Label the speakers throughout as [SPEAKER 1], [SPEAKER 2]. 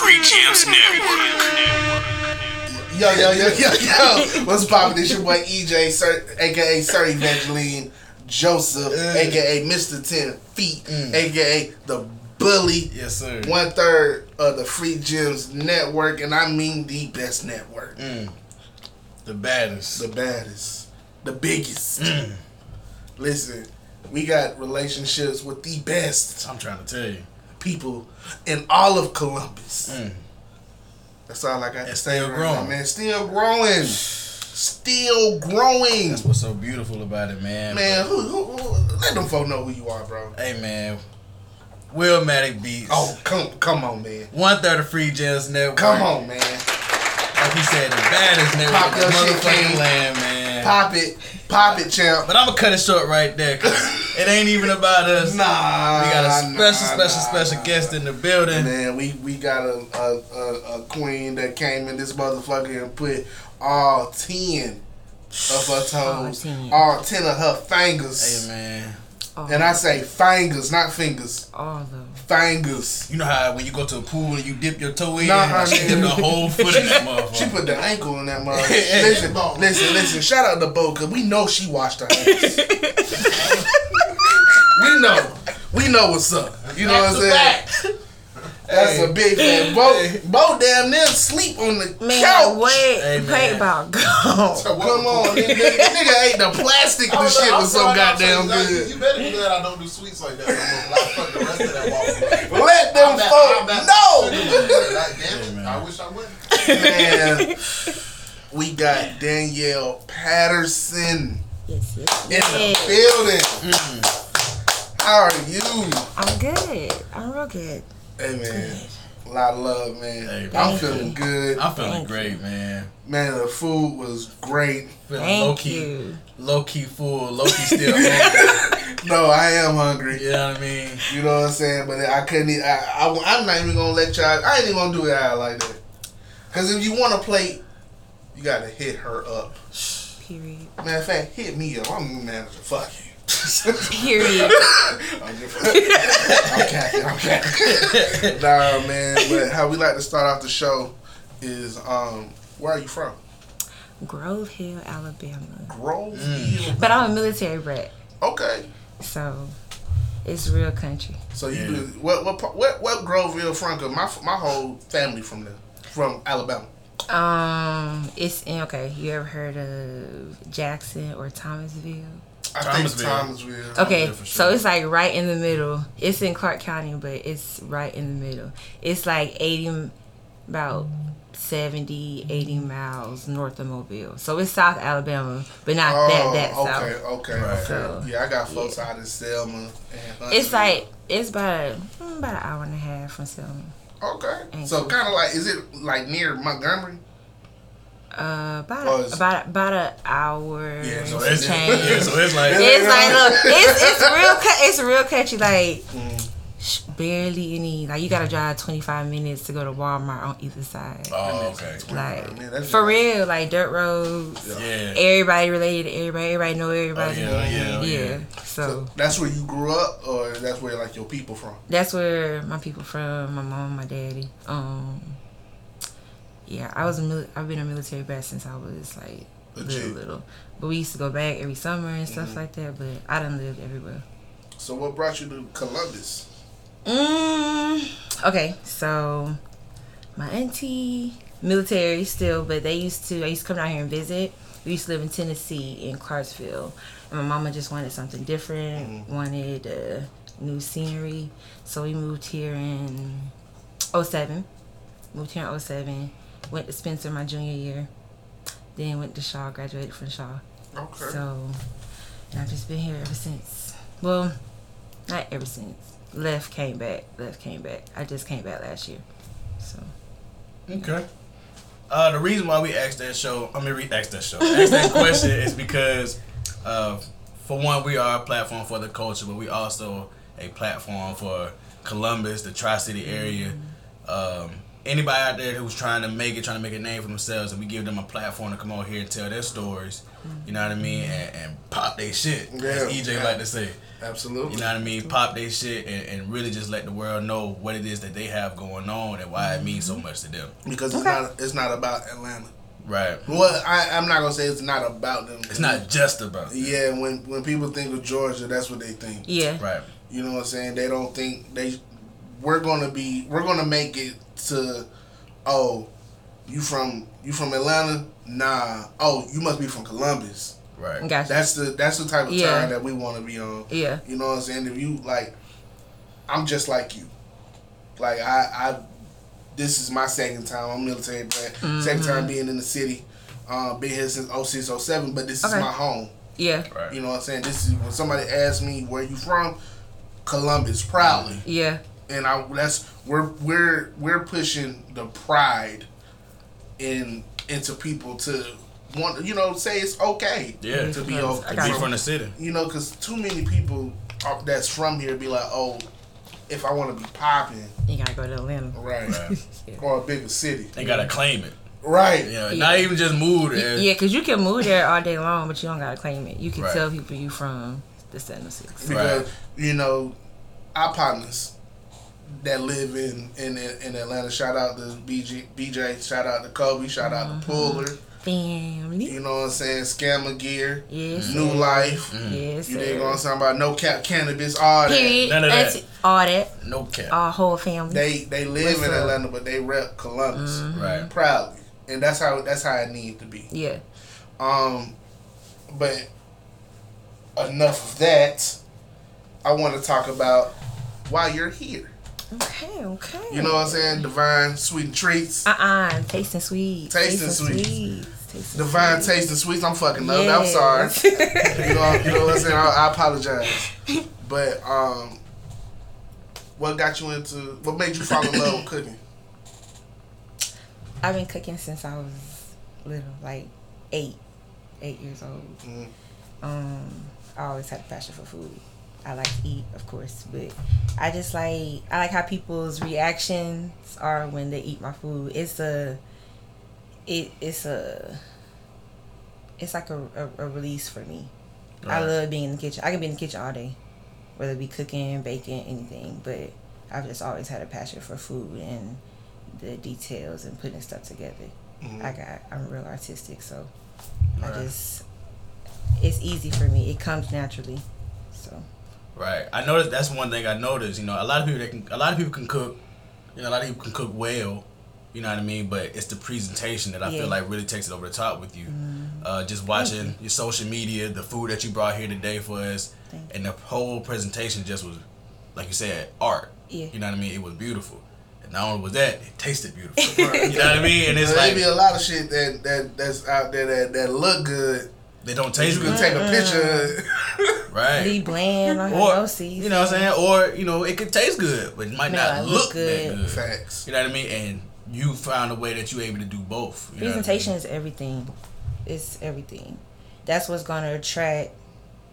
[SPEAKER 1] Free Gems Network.
[SPEAKER 2] Yo, yo, yo, yo, yo. What's poppin'? This your boy EJ, Sir, aka Sir Evangeline Joseph, aka Mr. 10 Feet, mm. aka the Bully.
[SPEAKER 3] Yes, sir.
[SPEAKER 2] One third of the Free Gems Network, and I mean the best network. Mm.
[SPEAKER 3] The baddest.
[SPEAKER 2] The baddest. The biggest. Mm. Listen, we got relationships with the best
[SPEAKER 3] I'm trying to tell you.
[SPEAKER 2] People in all of Columbus.
[SPEAKER 3] Mm.
[SPEAKER 2] That's all I got to say
[SPEAKER 3] still
[SPEAKER 2] right
[SPEAKER 3] growing.
[SPEAKER 2] now, man. Still growing. Still growing.
[SPEAKER 3] That's what's so beautiful about it, man.
[SPEAKER 2] Man, who, who, who, let them folk know who you are, bro.
[SPEAKER 3] Hey, man. Will Willmatic Beats.
[SPEAKER 2] Oh, come come on, man.
[SPEAKER 3] One third of Free Gems Network.
[SPEAKER 2] Come on, man.
[SPEAKER 3] Like he said, the baddest network in motherfucking land, man.
[SPEAKER 2] Pop it. Pop it, champ.
[SPEAKER 3] But I'm gonna cut it short right there, cause it ain't even about us.
[SPEAKER 2] Nah.
[SPEAKER 3] We got a special,
[SPEAKER 2] nah,
[SPEAKER 3] special,
[SPEAKER 2] nah,
[SPEAKER 3] special
[SPEAKER 2] nah.
[SPEAKER 3] guest in the building.
[SPEAKER 2] Man, we, we got a, a, a, a queen that came in this motherfucker and put all 10 of her toes,
[SPEAKER 4] 10.
[SPEAKER 2] all 10 of her fingers.
[SPEAKER 3] Hey, man.
[SPEAKER 4] All,
[SPEAKER 2] And I say fingers, not fingers.
[SPEAKER 4] all of them.
[SPEAKER 2] Fingers.
[SPEAKER 3] You know how when you go to a pool and you dip your toe in,
[SPEAKER 2] Nah,
[SPEAKER 3] she
[SPEAKER 2] man.
[SPEAKER 3] dip the whole foot in that motherfucker.
[SPEAKER 2] She put the ankle in that motherfucker. listen, listen, listen. Shout out to Bo, cause we know she washed her hands. we know. We know what's up. You know what I'm saying? That's
[SPEAKER 3] Hey.
[SPEAKER 2] a big fan. Bo, Bo damn near sleep on the
[SPEAKER 4] Man,
[SPEAKER 2] couch.
[SPEAKER 4] wait,
[SPEAKER 3] Hey,
[SPEAKER 4] pray
[SPEAKER 3] man.
[SPEAKER 4] about go.
[SPEAKER 2] Come on, nigga, nigga ate the plastic. The shit was so goddamn good.
[SPEAKER 5] You
[SPEAKER 2] good.
[SPEAKER 5] better be glad I don't do sweets like that no more. 'cause I fuck the rest of that waffle.
[SPEAKER 2] Let them
[SPEAKER 5] I'm that-
[SPEAKER 2] folk
[SPEAKER 5] I'm
[SPEAKER 2] know.
[SPEAKER 5] damn it. I wish I wouldn't.
[SPEAKER 2] Man, we got Danielle Patterson
[SPEAKER 4] yes, yes,
[SPEAKER 2] in the
[SPEAKER 4] yes.
[SPEAKER 2] building. Mm. How are you?
[SPEAKER 4] I'm good. I'm real good.
[SPEAKER 2] Hey man, a lot of love, man.
[SPEAKER 3] Hey,
[SPEAKER 2] I'm feeling
[SPEAKER 4] you.
[SPEAKER 2] good.
[SPEAKER 3] I'm feeling
[SPEAKER 4] Thank
[SPEAKER 3] great, man.
[SPEAKER 2] Man, the food was great.
[SPEAKER 3] Feeling
[SPEAKER 4] Thank
[SPEAKER 3] low key,
[SPEAKER 4] you.
[SPEAKER 3] low key full, low key still hungry.
[SPEAKER 2] No, I am hungry.
[SPEAKER 3] You know what I mean?
[SPEAKER 2] You know what I'm saying? But I couldn't. Eat, I, I am not even gonna let y'all. I ain't even gonna do it out like that. Cause if you want to play, you gotta hit her up.
[SPEAKER 4] Period.
[SPEAKER 2] Matter of fact, hit me up. I'm the manager. Fuck you.
[SPEAKER 4] Period.
[SPEAKER 2] I'm just, I'm capping. I'm capping. nah, man. But how we like to start off the show is, um, where are you from?
[SPEAKER 4] Grove Hill, Alabama.
[SPEAKER 2] Grove.
[SPEAKER 3] Mm.
[SPEAKER 2] Hill.
[SPEAKER 4] But I'm a military brat,
[SPEAKER 2] Okay.
[SPEAKER 4] so it's real country.
[SPEAKER 2] So you
[SPEAKER 3] Yeah.
[SPEAKER 2] do what? What? part- What? What Groveville from? Cause my my whole family from there, from Alabama.
[SPEAKER 4] Um, it's in okay. You ever heard of Jackson or Thomasville?
[SPEAKER 2] I
[SPEAKER 3] Thomasville.
[SPEAKER 2] think Thomasville.
[SPEAKER 4] Okay,
[SPEAKER 3] for
[SPEAKER 4] so it's like right in the middle. It's in Clarke County, but it's right in the middle. It's like 80, about 70, 80 miles north of Mobile. So it's South Alabama, but not that that
[SPEAKER 2] Oh, okay,
[SPEAKER 4] south.
[SPEAKER 2] okay,
[SPEAKER 3] Right.
[SPEAKER 2] okay.
[SPEAKER 4] So,
[SPEAKER 2] yeah, I got folks out in Selma and
[SPEAKER 4] It's like it's about mm, about an hour and a half from Selma.
[SPEAKER 2] okay.
[SPEAKER 4] Ain't
[SPEAKER 2] So kind of like, is it like near Montgomery?
[SPEAKER 4] Uh, about
[SPEAKER 2] Oh,
[SPEAKER 4] a,
[SPEAKER 2] it's-
[SPEAKER 4] about about an hour.
[SPEAKER 2] Yeah, so
[SPEAKER 3] it's,
[SPEAKER 4] change.
[SPEAKER 3] yeah, so it's like
[SPEAKER 4] It's like look, it's it's real. cou- It's real country. Like
[SPEAKER 2] Mm.
[SPEAKER 4] barely any. Like you gotta drive twenty five minutes to go to Walmart on either side.
[SPEAKER 3] Oh, okay.
[SPEAKER 4] like
[SPEAKER 2] Man,
[SPEAKER 4] for real, like dirt roads.
[SPEAKER 3] Yeah.
[SPEAKER 4] Everybody related to everybody. Everybody know everybody.
[SPEAKER 3] Oh, yeah, yeah, oh,
[SPEAKER 4] yeah.
[SPEAKER 3] yeah.
[SPEAKER 4] So,
[SPEAKER 2] So that's where you grew up, or that's where like your people from?
[SPEAKER 4] that's where my people from. My mom, my daddy. Um. Yeah, I was a mil- I've been a military brat since I was like little little. But we used to go back every summer and
[SPEAKER 2] Mm-hmm.
[SPEAKER 4] stuff like that. But I done lived everywhere.
[SPEAKER 2] So what brought you to Columbus?
[SPEAKER 4] Mm, okay, so my auntie, military still, but they used to. I used to come down here and visit. We used to live in Tennessee in Clarksville, and my mama just wanted something different. Wanted uh, new scenery, so we moved here in 07. Moved here in 07. Went to Spencer my junior year. Then went to Shaw. Graduated from Shaw.
[SPEAKER 2] Okay.
[SPEAKER 4] So, and I've just been here ever since. Well, not ever since. Left, came back. Left, came back. I just came back last year. So,
[SPEAKER 3] Okay. Uh, the reason why we asked that show, I mean, we asked that show, asked that question is because, uh, for one, we are a platform for the culture, but we also a platform for Columbus, the Tri City area. Um, anybody out there who's trying to make it, trying to make a name for themselves, and we give them a platform to come out here and tell their stories. You know what I mean, and, and pop their shit, as
[SPEAKER 2] Yeah.
[SPEAKER 3] EJ like to say.
[SPEAKER 2] Absolutely.
[SPEAKER 3] You know what I mean? Pop their shit and, and really just let the world know what it is that they have going on and why it means so mm-hmm. much to them.
[SPEAKER 2] because it's
[SPEAKER 4] Okay.
[SPEAKER 2] not it's not about Atlanta.
[SPEAKER 3] Right.
[SPEAKER 2] Well, I, I'm not gonna say it's not about them.
[SPEAKER 3] It's not just about them.
[SPEAKER 2] Yeah, when when people think of Georgia, that's what they think.
[SPEAKER 4] Yeah.
[SPEAKER 3] Right.
[SPEAKER 2] You know what I'm saying? They don't think they. We're gonna be. We're gonna make it to. Oh, you from you from Atlanta? Nah. Oh, you must be from Columbus.
[SPEAKER 3] Right.
[SPEAKER 4] Gotcha.
[SPEAKER 2] That's the that's the type of
[SPEAKER 4] Yeah.
[SPEAKER 2] time that we want to be on.
[SPEAKER 4] yeah.
[SPEAKER 2] You know what I'm saying? If you like, I'm just like you. Like I, I, this is my second time. I'm military brat.
[SPEAKER 4] Mm-hmm.
[SPEAKER 2] Second time being in the city. Uh, been here since 06, 07, but this
[SPEAKER 4] Okay.
[SPEAKER 2] is my home.
[SPEAKER 4] Yeah.
[SPEAKER 3] Right.
[SPEAKER 2] You know what I'm saying? This is when somebody asks me where you from, Columbus, proudly.
[SPEAKER 4] Yeah.
[SPEAKER 2] And I that's we're we're we're pushing the pride in into people to want you know say it's okay
[SPEAKER 3] Yeah.
[SPEAKER 2] to be
[SPEAKER 4] I
[SPEAKER 2] okay
[SPEAKER 4] got
[SPEAKER 3] Be
[SPEAKER 4] you.
[SPEAKER 3] from the city.
[SPEAKER 2] you know because too many people are, that's from here be like oh if I want to be popping
[SPEAKER 4] You gotta go to Atlanta.
[SPEAKER 2] right,
[SPEAKER 3] Right.
[SPEAKER 2] or a bigger city
[SPEAKER 3] They gotta claim it.
[SPEAKER 2] right
[SPEAKER 3] You know,
[SPEAKER 4] Yeah.
[SPEAKER 3] not even just move there.
[SPEAKER 4] Yeah, because you can move there all day long, but you don't gotta claim it. You can
[SPEAKER 3] Right.
[SPEAKER 4] tell people you from the 706.
[SPEAKER 2] because
[SPEAKER 3] Right.
[SPEAKER 2] you know our partners that live in in in Atlanta shout out to BJ BJ shout out to Kobe shout out
[SPEAKER 4] Mm-hmm.
[SPEAKER 2] to Puller
[SPEAKER 4] Family.
[SPEAKER 2] you know what I'm saying Scammer Gear
[SPEAKER 4] Yes.
[SPEAKER 2] New
[SPEAKER 4] sir.
[SPEAKER 2] Life
[SPEAKER 4] Yes.
[SPEAKER 2] you
[SPEAKER 4] sir.
[SPEAKER 2] ain't gonna talk about no cap cannabis all that
[SPEAKER 4] Period.
[SPEAKER 3] None of that.
[SPEAKER 4] That's all that.
[SPEAKER 3] No cap.
[SPEAKER 4] Our whole family.
[SPEAKER 2] they they live
[SPEAKER 4] What's
[SPEAKER 2] in
[SPEAKER 4] up?
[SPEAKER 2] Atlanta but they rep Columbus
[SPEAKER 4] Mm-hmm.
[SPEAKER 3] right.
[SPEAKER 2] proudly and that's how that's how it need to be
[SPEAKER 4] yeah.
[SPEAKER 2] Um, but enough of that. I want to talk about why you're here.
[SPEAKER 4] Okay. Okay.
[SPEAKER 2] You know what I'm saying? Divine Sweet and Treats.
[SPEAKER 4] Uh uh Tasting sweet.
[SPEAKER 2] Tasting sweets.
[SPEAKER 4] Tasting
[SPEAKER 2] Divine
[SPEAKER 4] sweets.
[SPEAKER 2] Taste and Sweets. I'm fucking up. I'm sorry. You know, you know what I'm saying? I, I apologize. But um, what got you into? What made you fall in love with cooking?
[SPEAKER 4] I've been cooking since I was little, like eight, eight years old.
[SPEAKER 2] Mhm.
[SPEAKER 4] Um, I always had a passion for food. I like to eat, of course, but I just like I like how people's reactions are when they eat my food. It's a, it it's a, it's like a, a, a release for me. I love being in the kitchen. I can be in the kitchen all day, whether it be cooking, baking, anything. But I've just always had a passion for food and the details and putting stuff together.
[SPEAKER 2] Mhm.
[SPEAKER 4] I got I'm real artistic, so
[SPEAKER 3] Right.
[SPEAKER 4] I just it's easy for me. It comes naturally. So
[SPEAKER 3] Right. I noticed that's one thing I noticed. You know, a lot of people that can, a lot of people can cook. You know, a lot of people can cook well. You know what I mean? But it's the presentation that I
[SPEAKER 4] Yeah.
[SPEAKER 3] Feel like really takes it over the top with you. Uh, just watching your social media, the food that you brought here today for us,
[SPEAKER 4] Thank
[SPEAKER 3] and the whole presentation just was, like you said, art.
[SPEAKER 4] Yeah.
[SPEAKER 3] You know what I mean? It was beautiful. And not only was that, it tasted beautiful. you know what I mean? And it's
[SPEAKER 2] there
[SPEAKER 3] like
[SPEAKER 2] be a lot of shit that, that that's out there that, that look good.
[SPEAKER 3] They don't
[SPEAKER 2] You
[SPEAKER 3] taste
[SPEAKER 2] can
[SPEAKER 3] good.
[SPEAKER 2] take a picture.
[SPEAKER 3] right.
[SPEAKER 4] be bland on
[SPEAKER 3] or
[SPEAKER 4] your noses.
[SPEAKER 3] you know what I'm saying, or you know it could taste good, but it might not
[SPEAKER 4] not
[SPEAKER 3] look,
[SPEAKER 4] look good.
[SPEAKER 3] that good.
[SPEAKER 2] Facts.
[SPEAKER 3] You know what I mean? And you found a way that you're able to do both. You know I mean?
[SPEAKER 4] Presentation is everything. It's everything. That's what's gonna attract.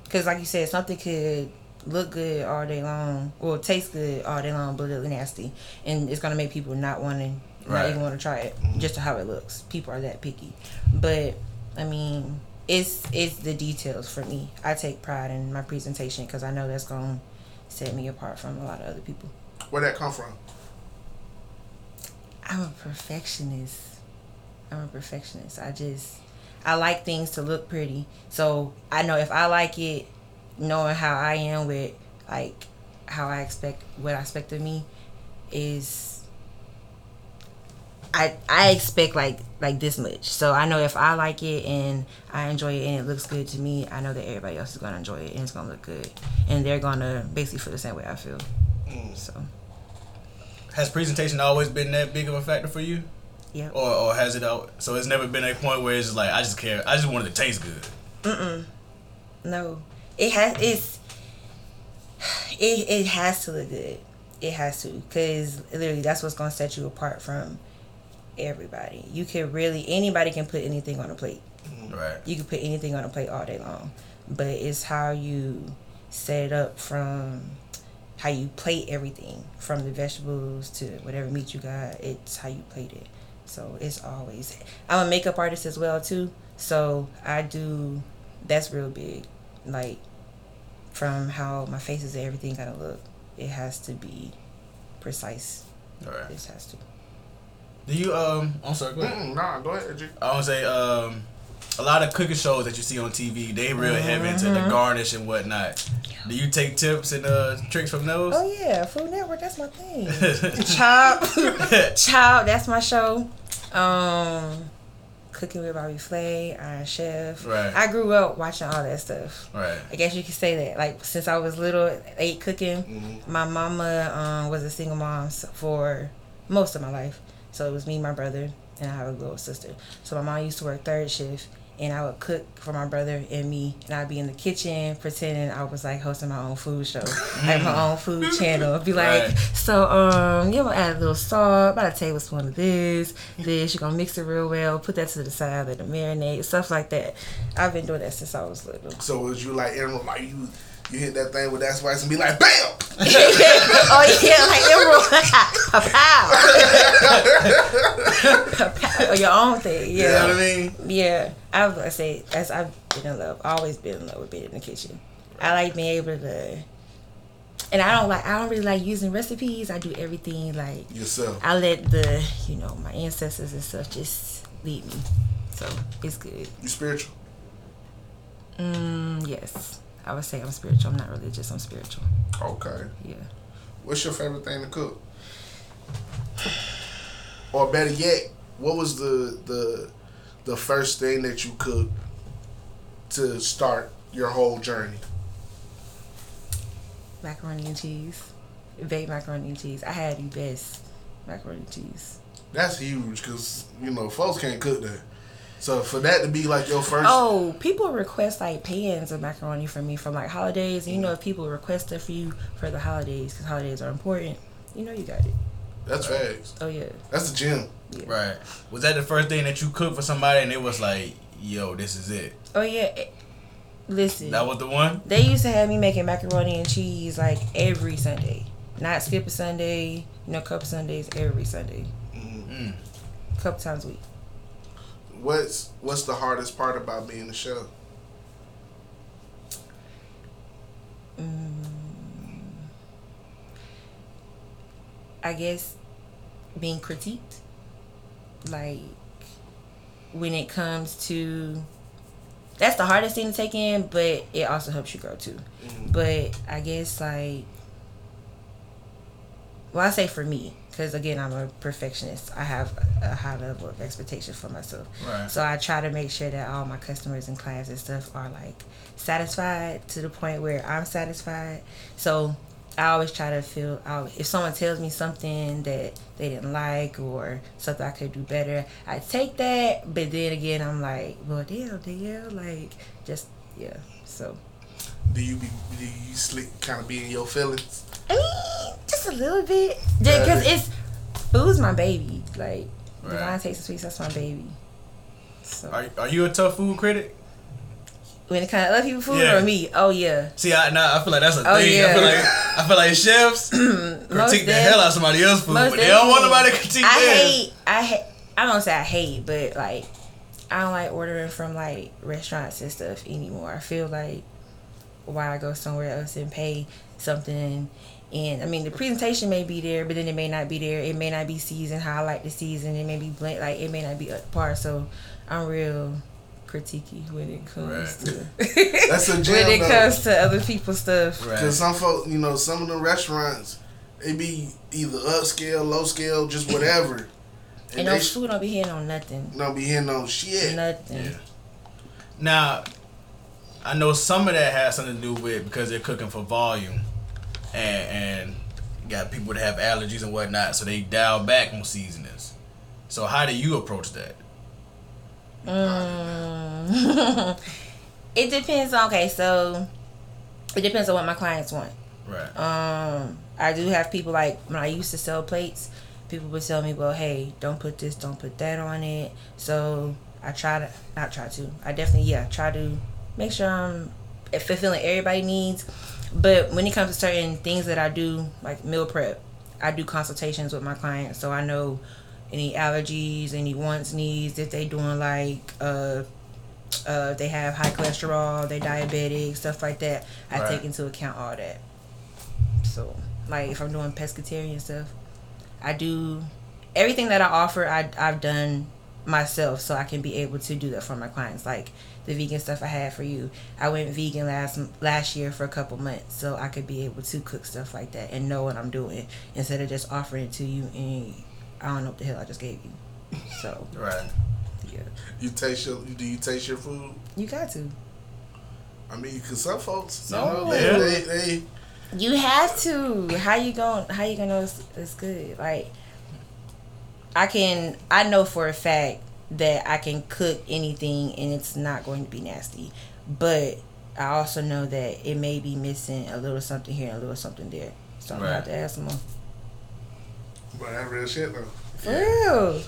[SPEAKER 4] Cause like you said, something could look good all day long or taste good all day long, but look nasty, and it's gonna make people not want to, not even want to try it mm-hmm. just to how it looks. People are that picky, but I mean, it's it's the details for me. I take pride in my presentation because I know that's gonna set me apart from a lot of other people.
[SPEAKER 2] Where that come from?
[SPEAKER 4] I'm a perfectionist. I'm a perfectionist. I just I like things to look pretty. So I know if I like it, knowing how I am with like how I expect what I expect of me is I I expect like like this much. So I know if I like it and I enjoy it and it looks good to me, I know that everybody else is gonna enjoy it and it's gonna look good. And they're gonna basically feel the same way I feel. Mm. So
[SPEAKER 3] Has presentation always been that big of a factor for you,
[SPEAKER 4] yeah.
[SPEAKER 3] or or has it? Al- so it's never been a point where it's just like I just care. I just wanted to taste good.
[SPEAKER 4] No, it has. It's it. It has to look good. It has to, cause literally that's what's gonna set you apart from everybody. You can really anybody can put anything on a plate. Mm-hmm.
[SPEAKER 3] Right.
[SPEAKER 4] You can put anything on a plate all day long, but it's how you set it up from how you plate everything from the vegetables to whatever meat you got. It's how you plate it. So it's always. I'm a makeup artist as well too. So I do. That's real big. Like from how my face is everything gotta look. It has to be precise.
[SPEAKER 3] All right.
[SPEAKER 4] This has to.
[SPEAKER 3] Do you um? I'm sorry. Go ahead.
[SPEAKER 2] Mm, nah, go ahead, G.
[SPEAKER 3] I want to say um, a lot of cooking shows that you see on TV, they real heavy into the garnish and whatnot. Do you take tips and uh, tricks from those?
[SPEAKER 4] Oh yeah, Food Network. That's my thing. Chop, Chop. That's my show. Um, Cooking with Bobby Flay, Iron Chef.
[SPEAKER 3] Right.
[SPEAKER 4] I grew up watching all that stuff.
[SPEAKER 3] right.
[SPEAKER 4] I guess you could say that. Like since I was little, ate cooking.
[SPEAKER 2] Mm-hmm.
[SPEAKER 4] My mama um, was a single mom for most of my life. So it was me, my brother, and I have a little sister. So my mom used to work third shift, and I would cook for my brother and me, and I'd be in the kitchen pretending I was like hosting my own food show, like my own food channel. I'd be like,
[SPEAKER 3] Right.
[SPEAKER 4] so um, you're gonna add a little salt, about a tablespoon of this, this. You're gonna mix it real well, put that to the side, let it marinate, stuff like that. I've been doing that since I was little.
[SPEAKER 2] So was you like Emeril, like you you hit that thing with that spice and be like, bam!
[SPEAKER 4] oh yeah, like Emeril. Pow. Your own thing,
[SPEAKER 3] You know
[SPEAKER 4] yeah.
[SPEAKER 3] what I mean?
[SPEAKER 4] Yeah, I would say as I've been in love, always been in love with being in the kitchen. I like being able to, and I don't like I don't really like using recipes. I do everything like
[SPEAKER 2] Yourself.
[SPEAKER 4] I let the you know my ancestors and stuff just lead me, so it's good.
[SPEAKER 2] You spiritual?
[SPEAKER 4] Mm, yes, I would say I'm spiritual. I'm not religious. I'm spiritual.
[SPEAKER 2] Okay.
[SPEAKER 4] Yeah.
[SPEAKER 2] What's your favorite thing to cook? Or better yet, what was the the the first thing that you cooked to start your whole journey?
[SPEAKER 4] macaroni and cheese, baked macaroni and cheese. I had the best macaroni and cheese.
[SPEAKER 2] That's huge because you know folks can't cook that. So for that to be like your first,
[SPEAKER 4] Oh, people request like pans of macaroni for me from like holidays. And you know, if people request it for you for the holidays, because holidays are important, you know, you got it.
[SPEAKER 2] that's facts.
[SPEAKER 4] Oh yeah.
[SPEAKER 2] That's the gym.
[SPEAKER 3] Right. Was that the first thing that you cooked for somebody and it was like, yo, this is it?
[SPEAKER 4] Oh yeah. Eh, Listen,
[SPEAKER 3] That was the one?
[SPEAKER 4] they used to have me making macaroni and cheese like every Sunday, not skip a Sunday. You know, couple Sundays every Sunday,
[SPEAKER 3] mm-hmm.
[SPEAKER 4] couple times a week.
[SPEAKER 2] What's what's the hardest part about being a chef? Mm.
[SPEAKER 4] I guess being critiqued. Like when it comes to that's the hardest thing to take in, but it also helps you grow too. Mm-hmm. But I guess like well, I say for me, because again, I'm a perfectionist. I have a high level of expectation for myself.
[SPEAKER 3] Right.
[SPEAKER 4] So I try to make sure that all my customers and clients and stuff are like satisfied to the point where I'm satisfied. So I always try to feel out if someone tells me something that they didn't like or something I could do better, I take that. But then again, I'm like, well, damn, damn, like just yeah. So
[SPEAKER 2] Do you be do you sleep kind of be in your feelings?
[SPEAKER 4] I just a little bit, because it's food's my baby. Like
[SPEAKER 3] Right.
[SPEAKER 4] divine takes the sweets, that's my baby. So
[SPEAKER 3] Are, are you a tough food critic?
[SPEAKER 4] when it comes to other people food
[SPEAKER 3] Yeah.
[SPEAKER 4] or me, oh yeah.
[SPEAKER 3] See, I nah, I feel like that's a
[SPEAKER 4] Oh,
[SPEAKER 3] thing. I feel like I feel like chefs critique the hell out of somebody else's food, but they don't want nobody to critique
[SPEAKER 4] I
[SPEAKER 3] theirs.
[SPEAKER 4] hate. I hate. I don't say I hate, but like, I don't like ordering from like restaurants and stuff anymore. I feel like why I go somewhere else and pay something. And I mean, the presentation may be there, but then it may not be there. It may not be seasoned how I like the season. It may be blend, like it may not be up to par. So I'm real critiquey when it comes
[SPEAKER 3] Right.
[SPEAKER 4] to
[SPEAKER 2] That's a
[SPEAKER 4] when it
[SPEAKER 2] though.
[SPEAKER 4] comes to other people's stuff.
[SPEAKER 3] Right.
[SPEAKER 2] Because some folk, you know, some of the restaurants, they be either upscale, low scale, just whatever. And,
[SPEAKER 4] And
[SPEAKER 2] they
[SPEAKER 4] those
[SPEAKER 2] sh-
[SPEAKER 4] food don't be hitting on nothing.
[SPEAKER 2] don't be hitting on shit.
[SPEAKER 4] Nothing.
[SPEAKER 3] Yeah. Now, I know some of that has something to do with because they're cooking for volume, and and got people that have allergies and whatnot, so they dial back on seasonings. So how do you approach that?
[SPEAKER 4] Mm. it depends on okay, so it depends on what my clients want.
[SPEAKER 3] Right.
[SPEAKER 4] Um, I do have people like when I used to sell plates, people would tell me, "Well, hey, don't put this, don't put that on it." So I try to not try to. I definitely yeah try to make sure I'm fulfilling everybody needs. But when it comes to certain things that I do, like meal prep, I do consultations with my clients, so I know any allergies, any wants, needs. If they doing like uh Uh, they have high cholesterol, they're diabetic, stuff like that. I
[SPEAKER 3] Right.
[SPEAKER 4] take into account all that. So, like if I'm doing pescatarian stuff, I do everything that I offer. I I've done myself, so I can be able to do that for my clients. Like the vegan stuff I had for you, I went vegan last last year for a couple months, so I could be able to cook stuff like that and know what I'm doing instead of just offering it to you and I don't know what the hell I just gave you. So
[SPEAKER 3] Right.
[SPEAKER 4] yeah,
[SPEAKER 2] You taste your? Do you taste your food?
[SPEAKER 4] you got to.
[SPEAKER 2] I mean, cause some folks,
[SPEAKER 3] No.
[SPEAKER 2] you know, they,
[SPEAKER 3] Yeah.
[SPEAKER 2] they, they,
[SPEAKER 4] You have to. How you going? How you gonna know it's, it's good? Like, I can. I know for a fact that I can cook anything and it's not going to be nasty. But I also know that it may be missing a little something here and a little something there. So I'm gonna have to ask them. more.
[SPEAKER 2] but that real shit though.
[SPEAKER 4] For real.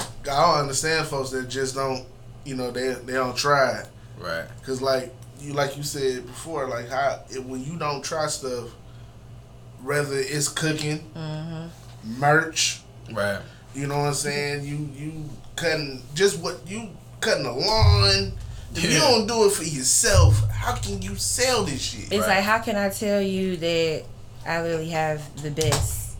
[SPEAKER 2] I don't understand folks that just don't, you know, they they don't try it.
[SPEAKER 3] Right.
[SPEAKER 2] Cause like you like you said before, like how it, when you don't try stuff, whether it's cooking,
[SPEAKER 4] Mm-hmm.
[SPEAKER 2] merch,
[SPEAKER 3] Right.
[SPEAKER 2] you know what I'm saying, you you cutting just what you cutting the lawn. If you don't do it for yourself, how can you sell this shit?
[SPEAKER 4] It's
[SPEAKER 3] Right.
[SPEAKER 4] like, how can I tell you that I literally have the best,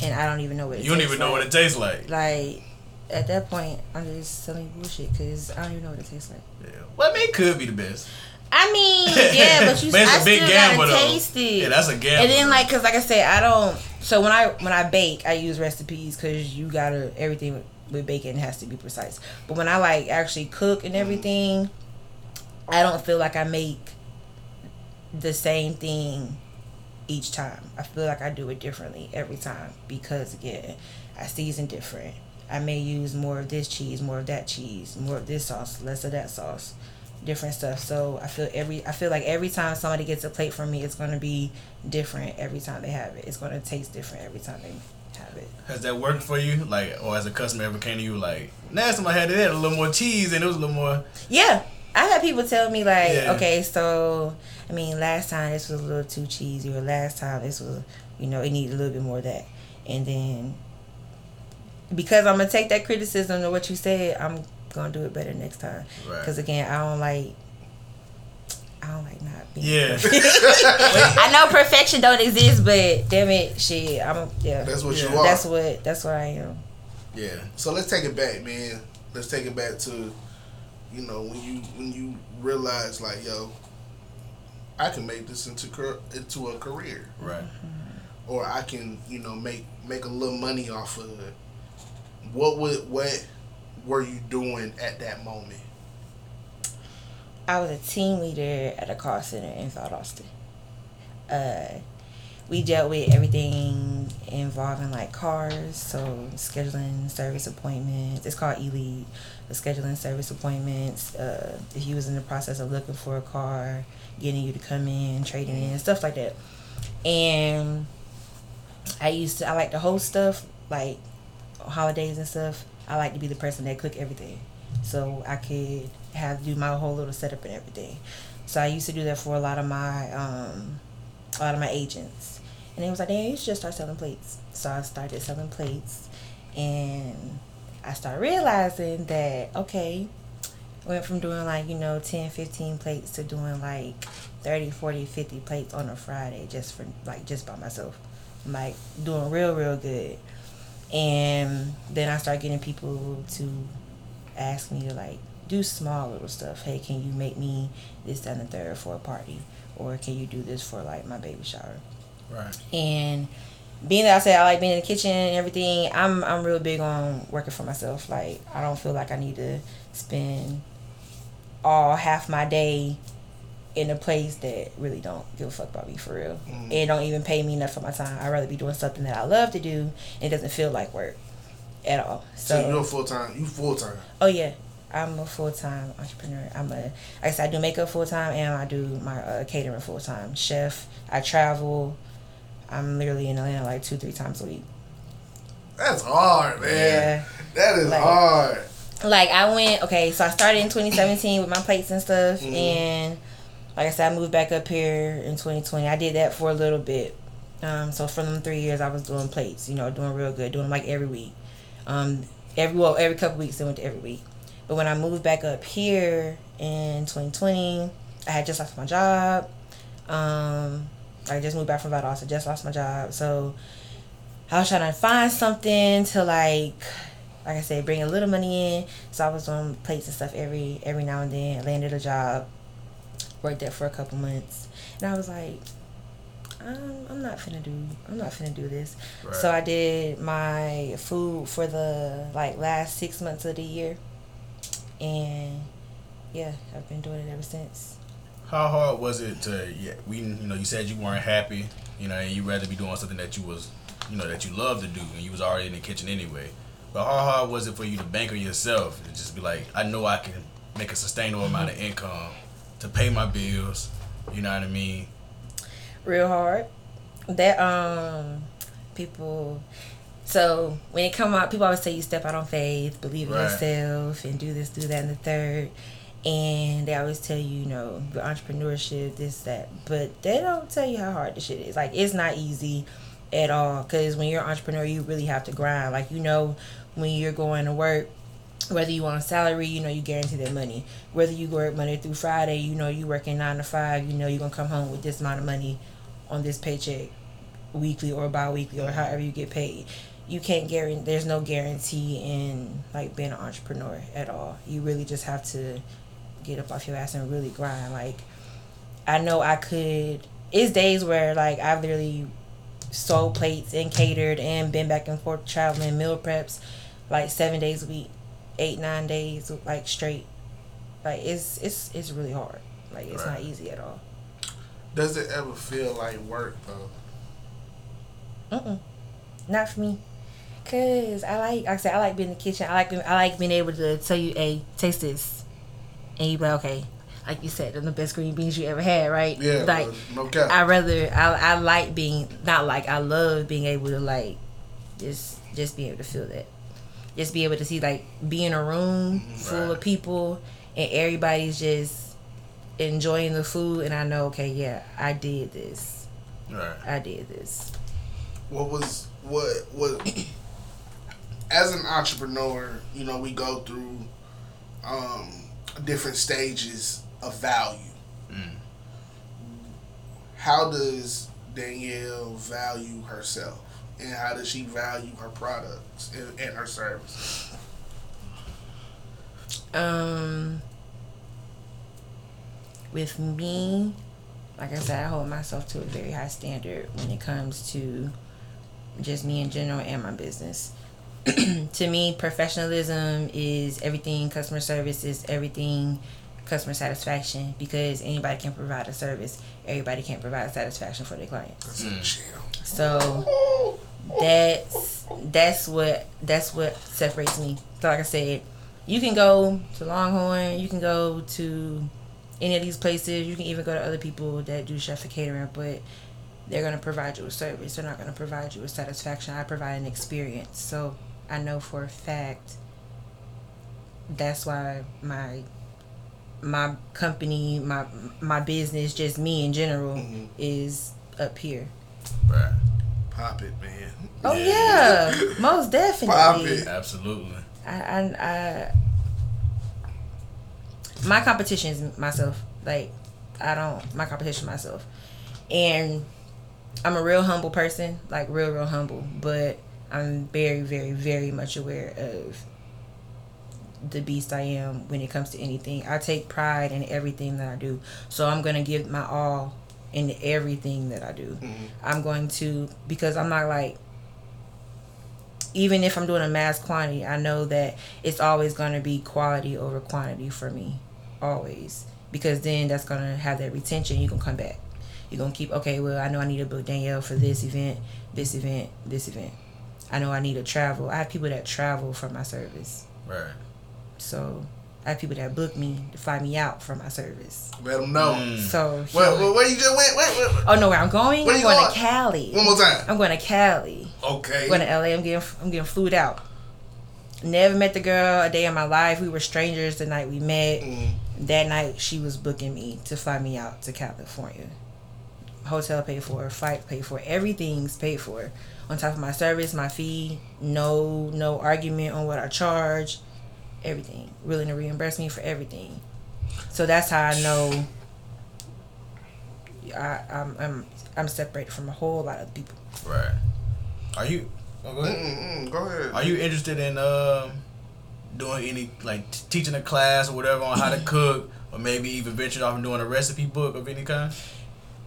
[SPEAKER 4] and I don't even know what it
[SPEAKER 3] You don't
[SPEAKER 4] tastes
[SPEAKER 3] even know
[SPEAKER 4] like?
[SPEAKER 3] what it tastes like.
[SPEAKER 4] like at that point I'm just selling you bullshit because I don't even know what it tastes like.
[SPEAKER 3] Yeah. Well, I mean, it could be the best.
[SPEAKER 4] I mean, yeah, but you
[SPEAKER 3] But it's
[SPEAKER 4] I
[SPEAKER 3] a big
[SPEAKER 4] still
[SPEAKER 3] gamble,
[SPEAKER 4] gotta
[SPEAKER 3] though.
[SPEAKER 4] taste it.
[SPEAKER 3] Yeah, that's a gamble.
[SPEAKER 4] and then like, cause like I said, I don't. So when I when I bake, I use recipes because you gotta everything with, bacon has to be precise. But when I like actually cook and everything, I don't feel like I make the same thing each time. I feel like I do it differently every time because again, I season different. I may use more of this cheese, more of that cheese, more of this sauce, less of that sauce, different stuff. So I feel every I feel like every time somebody gets a plate from me, it's gonna be different every time they have it. It's gonna taste different every time they have it.
[SPEAKER 3] Has that worked for you? Like, or as a customer ever came to you like, last time I had it, it had a little more cheese and it was a little more.
[SPEAKER 4] Yeah. I've had people tell me like,
[SPEAKER 3] Yeah.
[SPEAKER 4] okay, so I mean, last time this was a little too cheesy, or last time this was, you know, it needed a little bit more of that, and then because I'm gonna take that criticism of what you said, I'm gonna do it better next time.
[SPEAKER 3] Right.
[SPEAKER 4] Because again, I don't like, I don't like not being.
[SPEAKER 3] Yeah.
[SPEAKER 4] I know perfection don't exist, but damn it, shit, I'm yeah.
[SPEAKER 2] That's what you are.
[SPEAKER 4] That's what that's what I am.
[SPEAKER 3] yeah.
[SPEAKER 2] So let's take it back, man. Let's take it back to, you know, when you when you realize like, yo, I can make this into cur- into a career,
[SPEAKER 3] Right. Mm-hmm.
[SPEAKER 2] or I can, you know, make make a little money off of it. What would what were you doing at that moment?
[SPEAKER 4] I was a team leader at a call center in South Austin. Uh, we dealt with everything involving like cars, so scheduling service appointments. It's called E-Lead, the scheduling service appointments. Uh, if you was in the process of looking for a car, getting you to come in, trading in, stuff like that. And I used to, I like to host stuff like holidays and stuff. I like to be the person that cook everything, so I could have do my whole little setup and everything. So I used to do that for a lot of my um, a lot of my agents, and they was like, "Damn, you should just start selling plates." So I started selling plates, and I started realizing that okay, went from doing like you know 10, 15 plates to doing like 30, 40, 50 plates on a Friday just for like just by myself, like doing real real good. And then I started getting people to ask me to like do small little stuff. Hey, can you make me this, that, and the third for a party? Or can you do this for like my baby shower?
[SPEAKER 3] Right.
[SPEAKER 4] And being that I said I like being in the kitchen and everything, I'm I'm real big on working for myself. Like I don't feel like I need to spend all half my day in a place that really don't give a fuck about me for real. Mm-hmm. It don't even pay me enough for my time. I'd rather be doing something that I love to do and it doesn't feel like work at all.
[SPEAKER 2] So,
[SPEAKER 4] So,
[SPEAKER 2] you're full time. You full time.
[SPEAKER 4] oh yeah. I'm a full time entrepreneur. I'm a like I said, I do makeup full time and I do my uh, catering full time. Chef. I travel. I'm literally in Atlanta like two, three times a week.
[SPEAKER 2] That's hard, man.
[SPEAKER 4] Yeah.
[SPEAKER 2] That is
[SPEAKER 4] Like-
[SPEAKER 2] hard.
[SPEAKER 4] Like I went okay, so I started in 2017 with my plates and stuff,
[SPEAKER 2] Mhm.
[SPEAKER 4] and like I said, I moved back up here in 2020. I did that for a little bit. Um, so for them three years, I was doing plates, you know, doing real good, doing like every week. Um, every well, every couple weeks, I went to every week. But when I moved back up here in 2020, I had just lost my job. Um, I just moved back from Valdosta, just lost my job. So I was trying to find something to like, like I said, bring a little money in. So I was doing plates and stuff every every now and then. Landed a job, worked there for a couple months, and I was like, I'm, I'm not finna do I'm not finna do this.
[SPEAKER 3] Right.
[SPEAKER 4] So I did my food for the like last six months of the year, and yeah, I've been doing it ever since.
[SPEAKER 3] How hard was it to yeah, we you know, you said you weren't happy, you know, and you rather be doing something that you was you know, that you love to do and you was already in the kitchen anyway. But how hard was it for you to bank on yourself and just be like, I know I can make a sustainable amount of income to pay my bills, you know what I mean?
[SPEAKER 4] real hard. That um people so when it come out people always say you step out on faith, believe in
[SPEAKER 3] Right.
[SPEAKER 4] yourself and do this, do that and the third. And they always tell you, you know, entrepreneurship, this, that. But they don't tell you how hard the shit is. Like it's not easy at all. Cause when you're an entrepreneur you really have to grind. Like you know when you're going to work whether you on salary, you know you guarantee that money. Whether you work Monday through Friday, you know you working nine to five, you know you're gonna come home with this amount of money on this paycheck, weekly or bi-weekly or however you get paid. You can't guarantee. There's no guarantee in like being an entrepreneur at all. You really just have to get up off your ass and really grind. Like I know I could. It's days where like I've literally sold plates and catered and been back and forth traveling meal preps like seven days a week eight nine days like straight like it's it's it's really hard like it's not easy at all
[SPEAKER 2] Does it ever feel like work though?
[SPEAKER 4] Mm-mm. not for me cause I like like I said I like being in the kitchen I like I like being able to tell you hey taste this and you be like okay like you said they're the best green beans you ever had right
[SPEAKER 2] Yeah,
[SPEAKER 4] like
[SPEAKER 2] no cap.
[SPEAKER 4] I rather I I like being not like I love being able to like just just be able to feel that. Just be able to see like be in a room mm-hmm. full
[SPEAKER 3] Right.
[SPEAKER 4] of people and everybody's just enjoying the food and I know okay yeah I did this
[SPEAKER 3] Right.
[SPEAKER 4] I did this.
[SPEAKER 2] what was what what as an entrepreneur you know we go through um different stages of value
[SPEAKER 3] Mm.
[SPEAKER 2] how does danielle value herself and how does she value her products and, and her services
[SPEAKER 4] Um with me like I said I hold myself to a very high standard when it comes to just me in general and my business. to me, professionalism is everything. Customer service is everything. Customer satisfaction because anybody can provide a service. Everybody can't provide satisfaction for their clients.
[SPEAKER 2] That's
[SPEAKER 3] Mm.
[SPEAKER 4] So that's that's what that's what separates me. So like I said, you can go to Longhorn, you can go to any of these places, you can even go to other people that do chef and catering, but they're gonna provide you a service. They're not gonna provide you a satisfaction. I provide an experience. So I know for a fact that's why my my company, my my business, just me in general,
[SPEAKER 2] Mhm.
[SPEAKER 4] is up here.
[SPEAKER 3] Right.
[SPEAKER 2] pop it man
[SPEAKER 4] Oh
[SPEAKER 3] Yeah.
[SPEAKER 4] yeah, most definitely.
[SPEAKER 2] Pop it.
[SPEAKER 3] Absolutely.
[SPEAKER 4] I, I, I, my competition is myself. Like, I don't. My competition is myself, and I'm a real humble person. Like, real, real humble. But I'm very, very, very much aware of the beast I am when it comes to anything. I take pride in everything that I do. So I'm gonna give my all in everything that I do.
[SPEAKER 2] Mhm.
[SPEAKER 4] I'm going to because I'm not like even if I'm doing a mass quantity, I know that it's always going to be quality over quantity for me, always. Because then that's going to have that retention. You can come back. You're going to keep, okay, well, I know I need to book Danielle for this event, this event, this event. I know I need to travel. I have people that travel for my service.
[SPEAKER 3] Right.
[SPEAKER 4] So I have people that book me to fly me out for my service.
[SPEAKER 2] let them know
[SPEAKER 3] Mm.
[SPEAKER 4] So,
[SPEAKER 2] where, where, where you just went wait, wait, wait.
[SPEAKER 4] oh no, where I'm going?
[SPEAKER 2] Where
[SPEAKER 4] I'm
[SPEAKER 2] you
[SPEAKER 4] going,
[SPEAKER 2] going?
[SPEAKER 4] to Cali.
[SPEAKER 2] one more time
[SPEAKER 4] I'm going to Cali.
[SPEAKER 2] okay I'm
[SPEAKER 4] going to LA. I'm getting I'm getting flued out. Never met the girl a day in my life. We were strangers the night we met.
[SPEAKER 2] Mm.
[SPEAKER 4] That night she was booking me to fly me out to California. Hotel paid for, flight paid for, everything's paid for. On top of my service, my fee, no no argument on what I charge. everything, willing to reimburse me for everything. So that's how I know I, I'm I'm I'm separated from a whole lot of people.
[SPEAKER 3] Right. Are you? Oh, go ahead.
[SPEAKER 2] Go ahead.
[SPEAKER 3] Are you interested in um doing any like t- teaching a class or whatever on how to cook, or maybe even venturing off and doing a recipe book of any kind?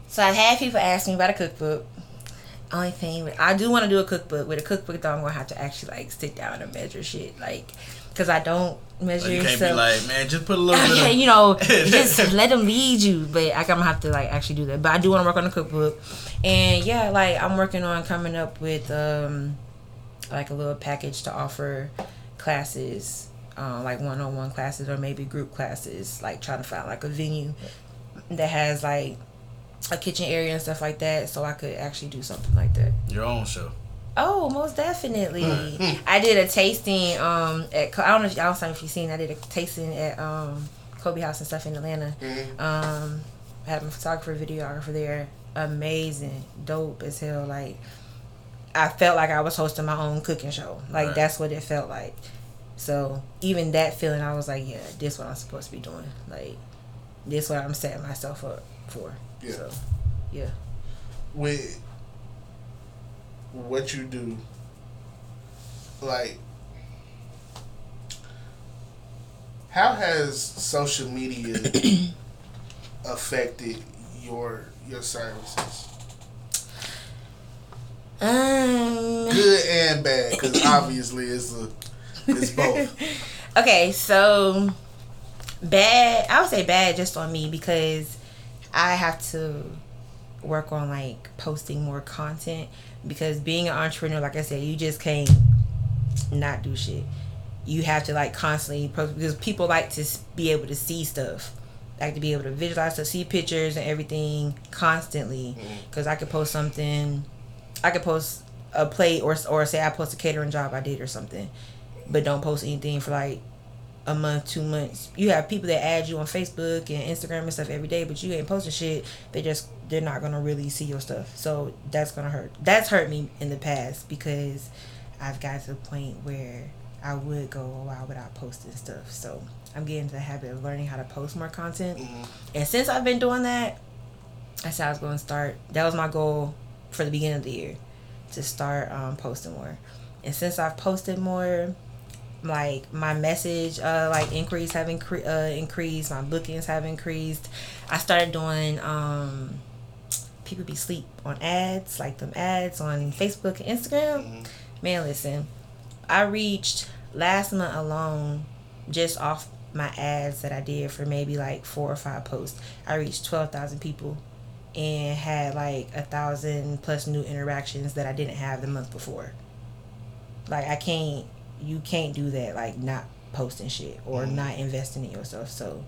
[SPEAKER 4] So I've had people ask me about a cookbook. Only thing I do want to do a cookbook. With a cookbook, though, I'm gonna have to actually like sit down and measure shit, like, cause I don't measure.
[SPEAKER 3] Like, you can't
[SPEAKER 4] so-
[SPEAKER 3] be like, man, just put a little bit. Of,
[SPEAKER 4] you know, just let them lead you. But I'm gonna have to like actually do that. But I do want to work on the cookbook, and yeah, like I'm working on coming up with um like a little package to offer classes, um, like one-on-one classes or maybe group classes. Like trying to find like a venue that has like a kitchen area and stuff like that, so I could actually do something like that.
[SPEAKER 3] Your own show.
[SPEAKER 4] Oh, most definitely. I did a tasting um at I don't know if I don't know if you've seen. I did a tasting at um Kobe House and stuff in Atlanta. Um, had a photographer, videographer there. Amazing, dope as hell. Like I felt like I was hosting my own cooking show. Like
[SPEAKER 3] Right.
[SPEAKER 4] that's what it felt like. So even that feeling, I was like, yeah, this what I'm supposed to be doing. Like this what I'm setting myself up for.
[SPEAKER 2] Yeah.
[SPEAKER 4] So yeah.
[SPEAKER 2] with what you do, like, how has social media affected your your services,
[SPEAKER 4] Um.
[SPEAKER 2] good and bad? Because obviously it's a it's both.
[SPEAKER 4] Okay, so bad. I would say bad just on me because I have to work on like posting more content because being an entrepreneur, like I said, you just can't not do shit. You have to like constantly post because people like to be able to see stuff, like to be able to visualize, to see pictures and everything constantly. Mm-hmm. Because I could post something, I could post a plate or or say I post a catering job I did or something, but don't post anything for like a month, two months. You have people that add you on Facebook and Instagram and stuff every day, but you ain't posting shit. They just they're not gonna really see your stuff. So that's gonna hurt. That's hurt me in the past because I've got to the point where I would go a while without posting stuff. So I'm getting to the habit of learning how to post more content. And since I've been doing that, I said I was going to start. That was my goal for the beginning of the year to start um, posting more. And since I've posted more, like my message uh like inquiries have incre- uh, increased my bookings have increased. I started doing um people be sleep on ads like them ads on facebook and instagram. Man listen i reached last month alone just off my ads that i did for maybe like four or five posts. I reached 12000 people and had like a thousand plus new interactions that i didn't have the month before. Like i can't you can't do that like not posting shit or not investing in yourself so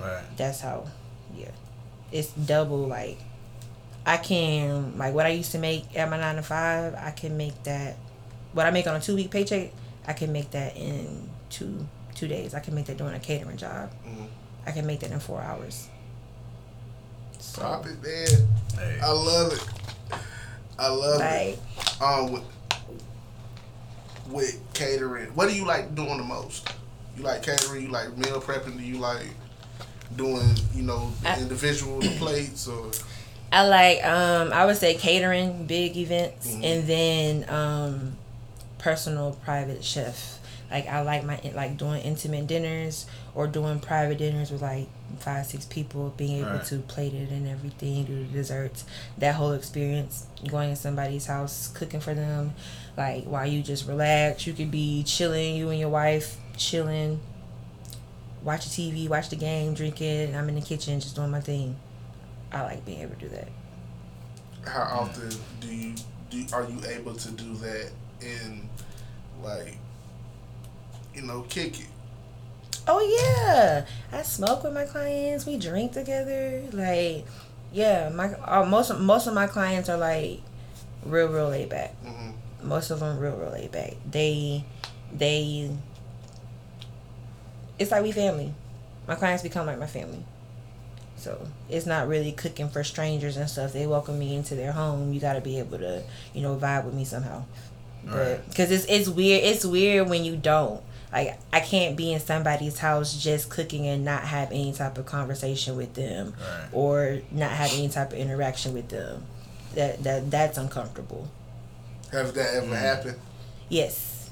[SPEAKER 3] Right.
[SPEAKER 4] that's how yeah it's double like i can like what i used to make at my nine to five i can make that what i make on a two week paycheck i can make that in two two days i can make that doing a catering job i can make that in four hours so
[SPEAKER 2] Pop it, man.
[SPEAKER 3] Hey.
[SPEAKER 2] I love it. I love
[SPEAKER 4] like
[SPEAKER 2] it. Um, with, catering, what do you like doing the most? You like catering? You like meal prepping? Do you like doing, you know,
[SPEAKER 4] I-
[SPEAKER 2] individual plates or?
[SPEAKER 4] I like um I would say catering big events and then um personal private chef. Like I like my like doing intimate dinners or doing private dinners with like five six people, being able
[SPEAKER 3] Right.
[SPEAKER 4] to plate it and everything, do the desserts, that whole experience, going to somebody's house, cooking for them, like while you just relax, you could be chilling, you and your wife chilling, watch the TV, watch the game, drinking, and I'm in the kitchen just doing my thing. I like being able to do that.
[SPEAKER 2] How often do you do? Are you able to do that in, like, you know, kick it?
[SPEAKER 4] Oh yeah, I smoke with my clients. We drink together. Like, yeah, my uh, most of, most of my clients are like real, real laid back.
[SPEAKER 2] hmm
[SPEAKER 4] Most of them real, real laid back. They, they. It's like we family. My clients become like my family. So it's not really cooking for strangers and stuff. They welcome me into their home. You got to be able to, you know, vibe with me somehow. But
[SPEAKER 3] Right.
[SPEAKER 4] because it's it's weird. It's weird when you don't. Like I can't be in somebody's house just cooking and not have any type of conversation with them
[SPEAKER 3] Right.
[SPEAKER 4] or not have any type of interaction with them. That that that's uncomfortable.
[SPEAKER 2] Have that ever mm. happened?
[SPEAKER 4] Yes.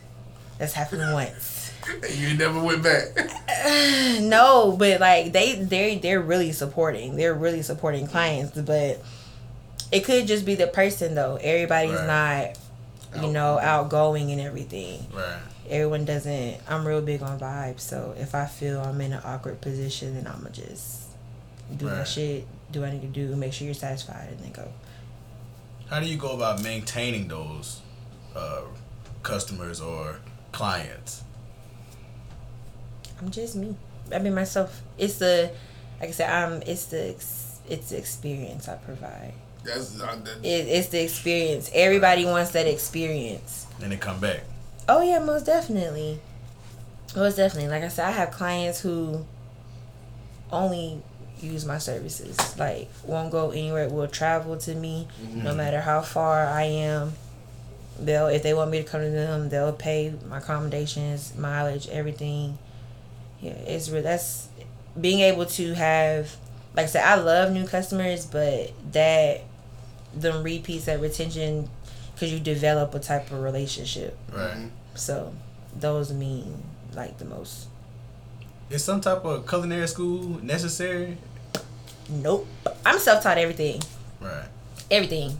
[SPEAKER 4] That's happened once.
[SPEAKER 2] You never went back.
[SPEAKER 4] No, but like they they they're really supporting. They're really supporting clients, but it could just be the person though. Everybody's
[SPEAKER 3] Right.
[SPEAKER 4] not you know outgoing and everything.
[SPEAKER 3] Right.
[SPEAKER 4] Everyone doesn't. I'm real big on vibes, so if I feel I'm in an awkward position, then I'ma just do my
[SPEAKER 3] Right.
[SPEAKER 4] shit, do what I need to do, make sure you're satisfied, and then go.
[SPEAKER 3] How do you go about maintaining those uh, customers or clients?
[SPEAKER 4] I'm just me. I mean myself. It's the like I said. I'm. It's the it's the experience I provide.
[SPEAKER 2] That's uh, that,
[SPEAKER 4] It, it's the experience. Everybody wants that experience.
[SPEAKER 3] And they come back.
[SPEAKER 4] Oh yeah, most definitely. Most definitely. Like I said, I have clients who only use my services. Like won't go anywhere. Will travel to me, no mm-hmm. matter how far I am. They'll if they want me to come to them, they'll pay my accommodations, mileage, everything. Yeah, it's real. That's being able to have. Like I said, I love new customers, but that them repeats, that retention, because you develop a type of relationship.
[SPEAKER 3] Right.
[SPEAKER 4] So those mean like the most.
[SPEAKER 3] Is some type of culinary school necessary?
[SPEAKER 4] Nope. I'm self taught everything.
[SPEAKER 3] Right.
[SPEAKER 4] Everything.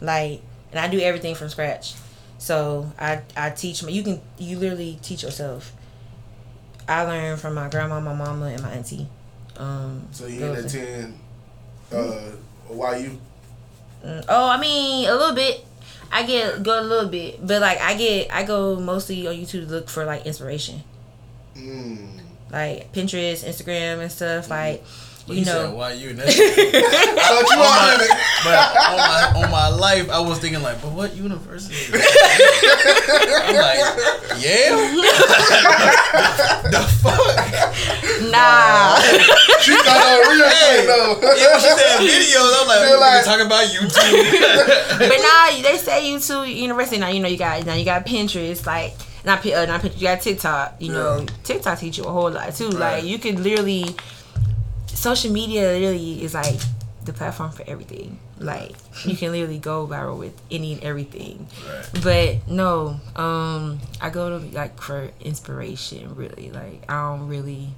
[SPEAKER 4] Like and I do everything from scratch. So I I teach my you can you literally teach yourself. I learned from my grandma, my mama, and my auntie. Um
[SPEAKER 2] so you didn't attend uh why you
[SPEAKER 4] Oh, I mean, a little bit. I get go a little bit, but like I get I go mostly on YouTube to look for like inspiration,
[SPEAKER 2] mm.
[SPEAKER 4] like Pinterest, Instagram, and stuff. Like
[SPEAKER 3] But
[SPEAKER 4] you
[SPEAKER 3] you
[SPEAKER 4] know,
[SPEAKER 3] said why you and that
[SPEAKER 2] I thought you
[SPEAKER 3] on, my, but on my on my life, I was thinking like, but what university? I'm like, yeah. the fuck?
[SPEAKER 4] nah.
[SPEAKER 2] She thought that was real shit though.
[SPEAKER 3] Yeah, when she said videos, I'm like,
[SPEAKER 2] They're like-
[SPEAKER 3] like talking about YouTube.
[SPEAKER 4] but now they say YouTube university now. You know you got now you got Pinterest like not uh, not Pinterest. You got TikTok. You know TikTok teach you a whole lot too.
[SPEAKER 3] Right.
[SPEAKER 4] Like you can literally social media really is like the platform for everything. Like you can literally go viral with any and everything.
[SPEAKER 3] right.
[SPEAKER 4] But no, um, I go to like for inspiration. Really, like I don't really,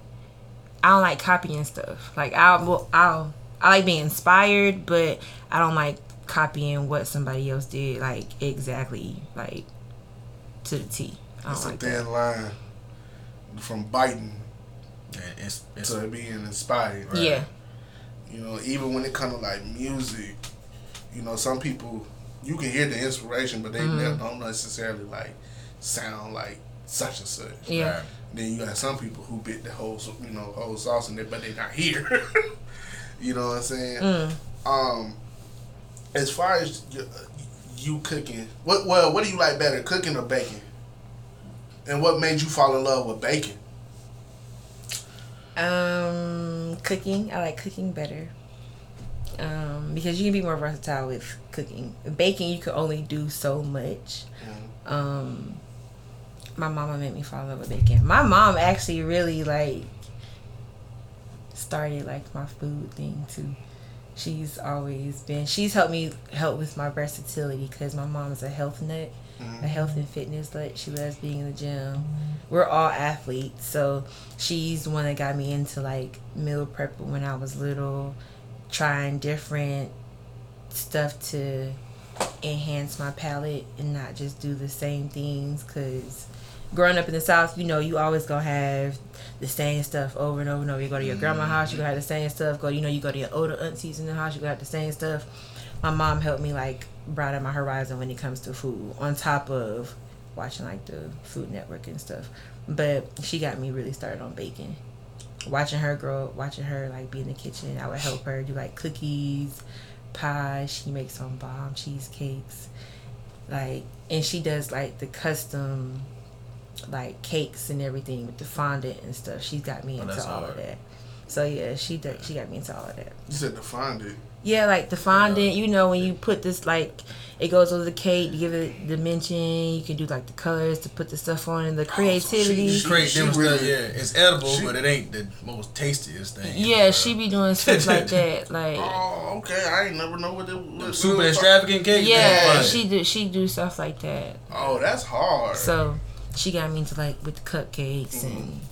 [SPEAKER 4] I don't like copying stuff. Like I'll, well, I'll, I like being inspired, but I don't like copying what somebody else did. Like exactly, like to the T. I
[SPEAKER 2] It's
[SPEAKER 4] don't
[SPEAKER 2] a
[SPEAKER 4] like
[SPEAKER 2] thin
[SPEAKER 4] that.
[SPEAKER 2] line from biting
[SPEAKER 3] it's, it's,
[SPEAKER 2] to being inspired.
[SPEAKER 4] Yeah,
[SPEAKER 2] You know, even when it comes to like music, you know, some people you can hear the inspiration, but they
[SPEAKER 4] Mm-hmm.
[SPEAKER 2] don't necessarily like sound like such and such.
[SPEAKER 4] yeah.
[SPEAKER 3] right.
[SPEAKER 2] Then you got some people who bit the whole, you know, whole sauce in there, but they not here. you know what I'm saying?
[SPEAKER 4] Mm.
[SPEAKER 2] Um, as far as you, you cooking, what well, what do you like better, cooking or baking? And what made you fall in love with baking?
[SPEAKER 4] Um, cooking. I like cooking better. Um, because you can be more versatile with cooking. Baking, you can only do so much. Um, my mama made me fall in love with baking. My mom actually really like started like my food thing too. She's always been. She's helped me help with my versatility because my mom's a health nut, Mm-hmm. a health and fitness nut. She loves being in the gym. We're all athletes, so she's the one that got me into like meal prep when I was little, trying different stuff to enhance my palate and not just do the same things because growing up in the south you know you always gonna have the same stuff over and over and over you go to your grandma's house you mm-hmm. gonna have the same stuff go you know you go to your older aunties in the house you gonna have the same stuff my mom helped me like broaden my horizon when it comes to food on top of watching like the food network and stuff but she got me really started on baking watching her grow watching her like be in the kitchen i would help her do like cookies pies. She makes some bomb cheesecakes. Like, and she does like the custom, like cakes and everything with the fondant and stuff. She's got me
[SPEAKER 3] Oh,
[SPEAKER 4] into all
[SPEAKER 3] hard.
[SPEAKER 4] of that. So yeah, she did, she got me into all of that.
[SPEAKER 2] You said the fondant.
[SPEAKER 4] Yeah, like the fondant. You know when you put this like. It goes over the cake to give it dimension. You can do like the colors to put the stuff on and the creativity.
[SPEAKER 2] she-
[SPEAKER 3] Create
[SPEAKER 2] she
[SPEAKER 3] different
[SPEAKER 2] really-
[SPEAKER 3] stuff. Yeah, it's edible,
[SPEAKER 2] she-
[SPEAKER 3] but it ain't the most tastiest thing.
[SPEAKER 4] Yeah,
[SPEAKER 3] Uh,
[SPEAKER 4] she be doing stuff like that. Like
[SPEAKER 2] Oh, okay. I ain't never know what it was.
[SPEAKER 3] super extravagant cake.
[SPEAKER 4] yeah, she do she do stuff like that.
[SPEAKER 2] Oh, that's hard.
[SPEAKER 4] So she got me into like with the cupcakes and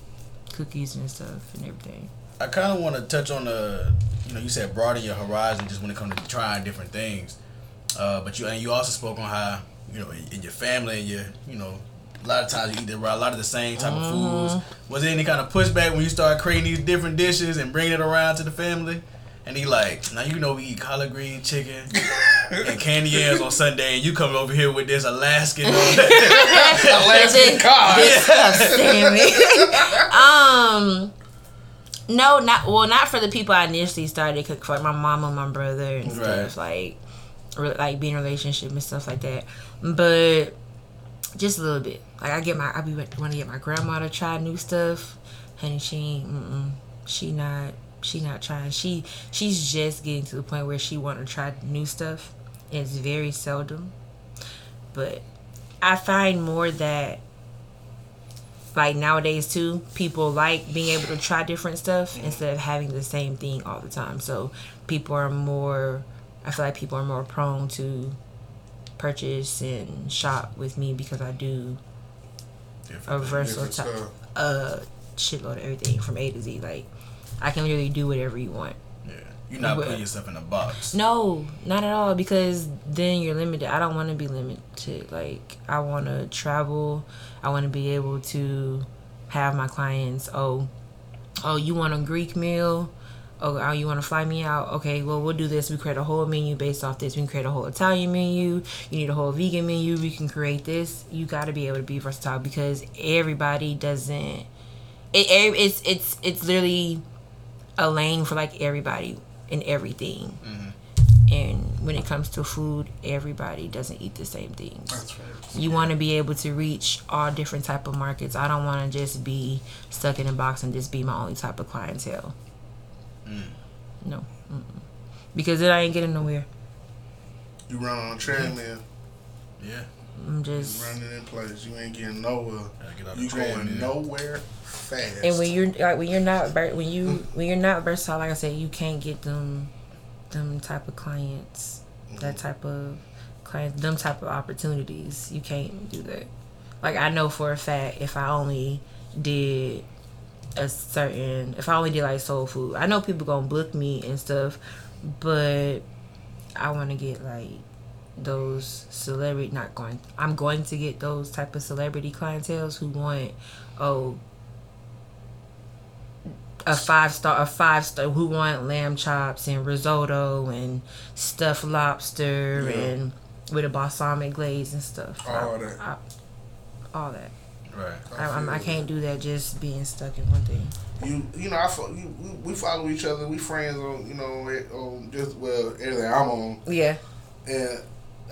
[SPEAKER 4] cookies and stuff and everything.
[SPEAKER 3] I kind of want to touch on the, you know, you said broaden your horizon just when it comes to trying different things. Uh, but you and you also spoke on how you know in, in your family and your you know a lot of times you eat the, a lot of the same type of foods. Was there any kind of pushback when you started creating these different dishes and bringing it around to the family? And he like, now you know we eat collard green chicken and candy yams on Sunday, and you come over here with this Alaskan.
[SPEAKER 2] Alaskan cod.
[SPEAKER 4] Damn it. um, no, not well, not for the people I initially started cooking for, like my mom and my brother and stuff, like, re- like being in a relationship and stuff like that. But just a little bit. Like I get my, I be want to get my grandma to try new stuff. Honey, she ain't, mm-mm, she not, she not trying. She, she's just getting to the point where she want to try new stuff. It's very seldom, but I find more that like nowadays too, people like being able to try different stuff instead of having the same thing all the time. So people are more I feel like people are more prone to purchase and shop with me because I do a versatile
[SPEAKER 2] Different
[SPEAKER 4] type
[SPEAKER 2] stuff.
[SPEAKER 4] a shitload of everything from A to Z. Like I can literally do whatever you want.
[SPEAKER 3] You're not putting yourself in a box.
[SPEAKER 4] No, not at all. Because then you're limited. I don't want to be limited. Like I want to travel. I want to be able to have my clients. Oh, oh, you want a Greek meal? Oh, oh, you want to fly me out? Okay, well, we'll do this. We create a whole menu based off this. We can create a whole Italian menu. You need a whole vegan menu. We can create this. You got to be able to be versatile because everybody doesn't. It it's it's it's literally a lane for like everybody and everything. Mm-hmm. And when it comes to food, everybody doesn't eat the same things.
[SPEAKER 2] That's right.
[SPEAKER 4] You want to be able to reach all different type of markets. I don't want to just be stuck in a box and just be my only type of clientele. Mm. No, Mm-mm. because then I ain't getting nowhere.
[SPEAKER 2] You run on a treadmill,
[SPEAKER 3] Yeah,
[SPEAKER 4] I'm
[SPEAKER 2] you
[SPEAKER 4] just
[SPEAKER 2] running in place. You ain't getting nowhere.
[SPEAKER 3] get
[SPEAKER 2] You
[SPEAKER 3] the train.
[SPEAKER 2] going nowhere fast.
[SPEAKER 4] and when you're like when you're not ver- when you when you're not versatile, like I said, you can't get them them type of clients, that mm-hmm. type of clients, them type of opportunities. You can't do that. Like I know for a fact, if I only did a certain, if I only did like soul food, I know people gonna book me and stuff, but I want to get like those celebrity not going i'm going to get those type of celebrity clientels who want oh a five star a five star who want lamb chops and risotto and stuffed lobster
[SPEAKER 2] Yeah.
[SPEAKER 4] and with a balsamic glaze and stuff
[SPEAKER 2] All
[SPEAKER 4] I-
[SPEAKER 2] that.
[SPEAKER 4] I- all that
[SPEAKER 3] Right.
[SPEAKER 4] I, I can't do that just being stuck in one thing
[SPEAKER 2] You you know I fo- you, we, we follow each other. We friends on you know on just well everything I'm on.
[SPEAKER 4] yeah
[SPEAKER 2] And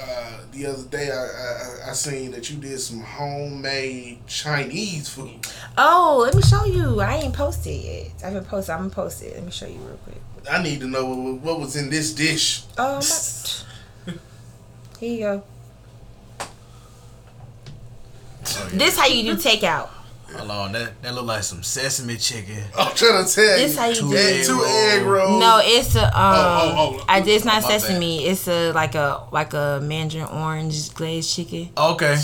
[SPEAKER 2] uh, the other day I, I I seen that you did some homemade Chinese food.
[SPEAKER 4] oh let me show you i ain't posted yet i haven't posted i'm gonna post it let me show you real quick
[SPEAKER 2] I need to know what, what was in this dish.
[SPEAKER 4] Oh, my. Here you go.
[SPEAKER 3] Oh, yeah.
[SPEAKER 4] This how you do takeout.
[SPEAKER 3] Hold on, that that look like some sesame chicken.
[SPEAKER 2] I'm trying to tell
[SPEAKER 4] This
[SPEAKER 2] you.
[SPEAKER 4] how you
[SPEAKER 3] Two
[SPEAKER 4] do
[SPEAKER 2] Egg-
[SPEAKER 4] it.
[SPEAKER 2] two egg rolls.
[SPEAKER 4] No, it's a um.
[SPEAKER 2] Oh, oh, oh.
[SPEAKER 4] I, it's not
[SPEAKER 3] My bad.
[SPEAKER 4] sesame. It's a like a like a mandarin orange glazed chicken,
[SPEAKER 3] Okay.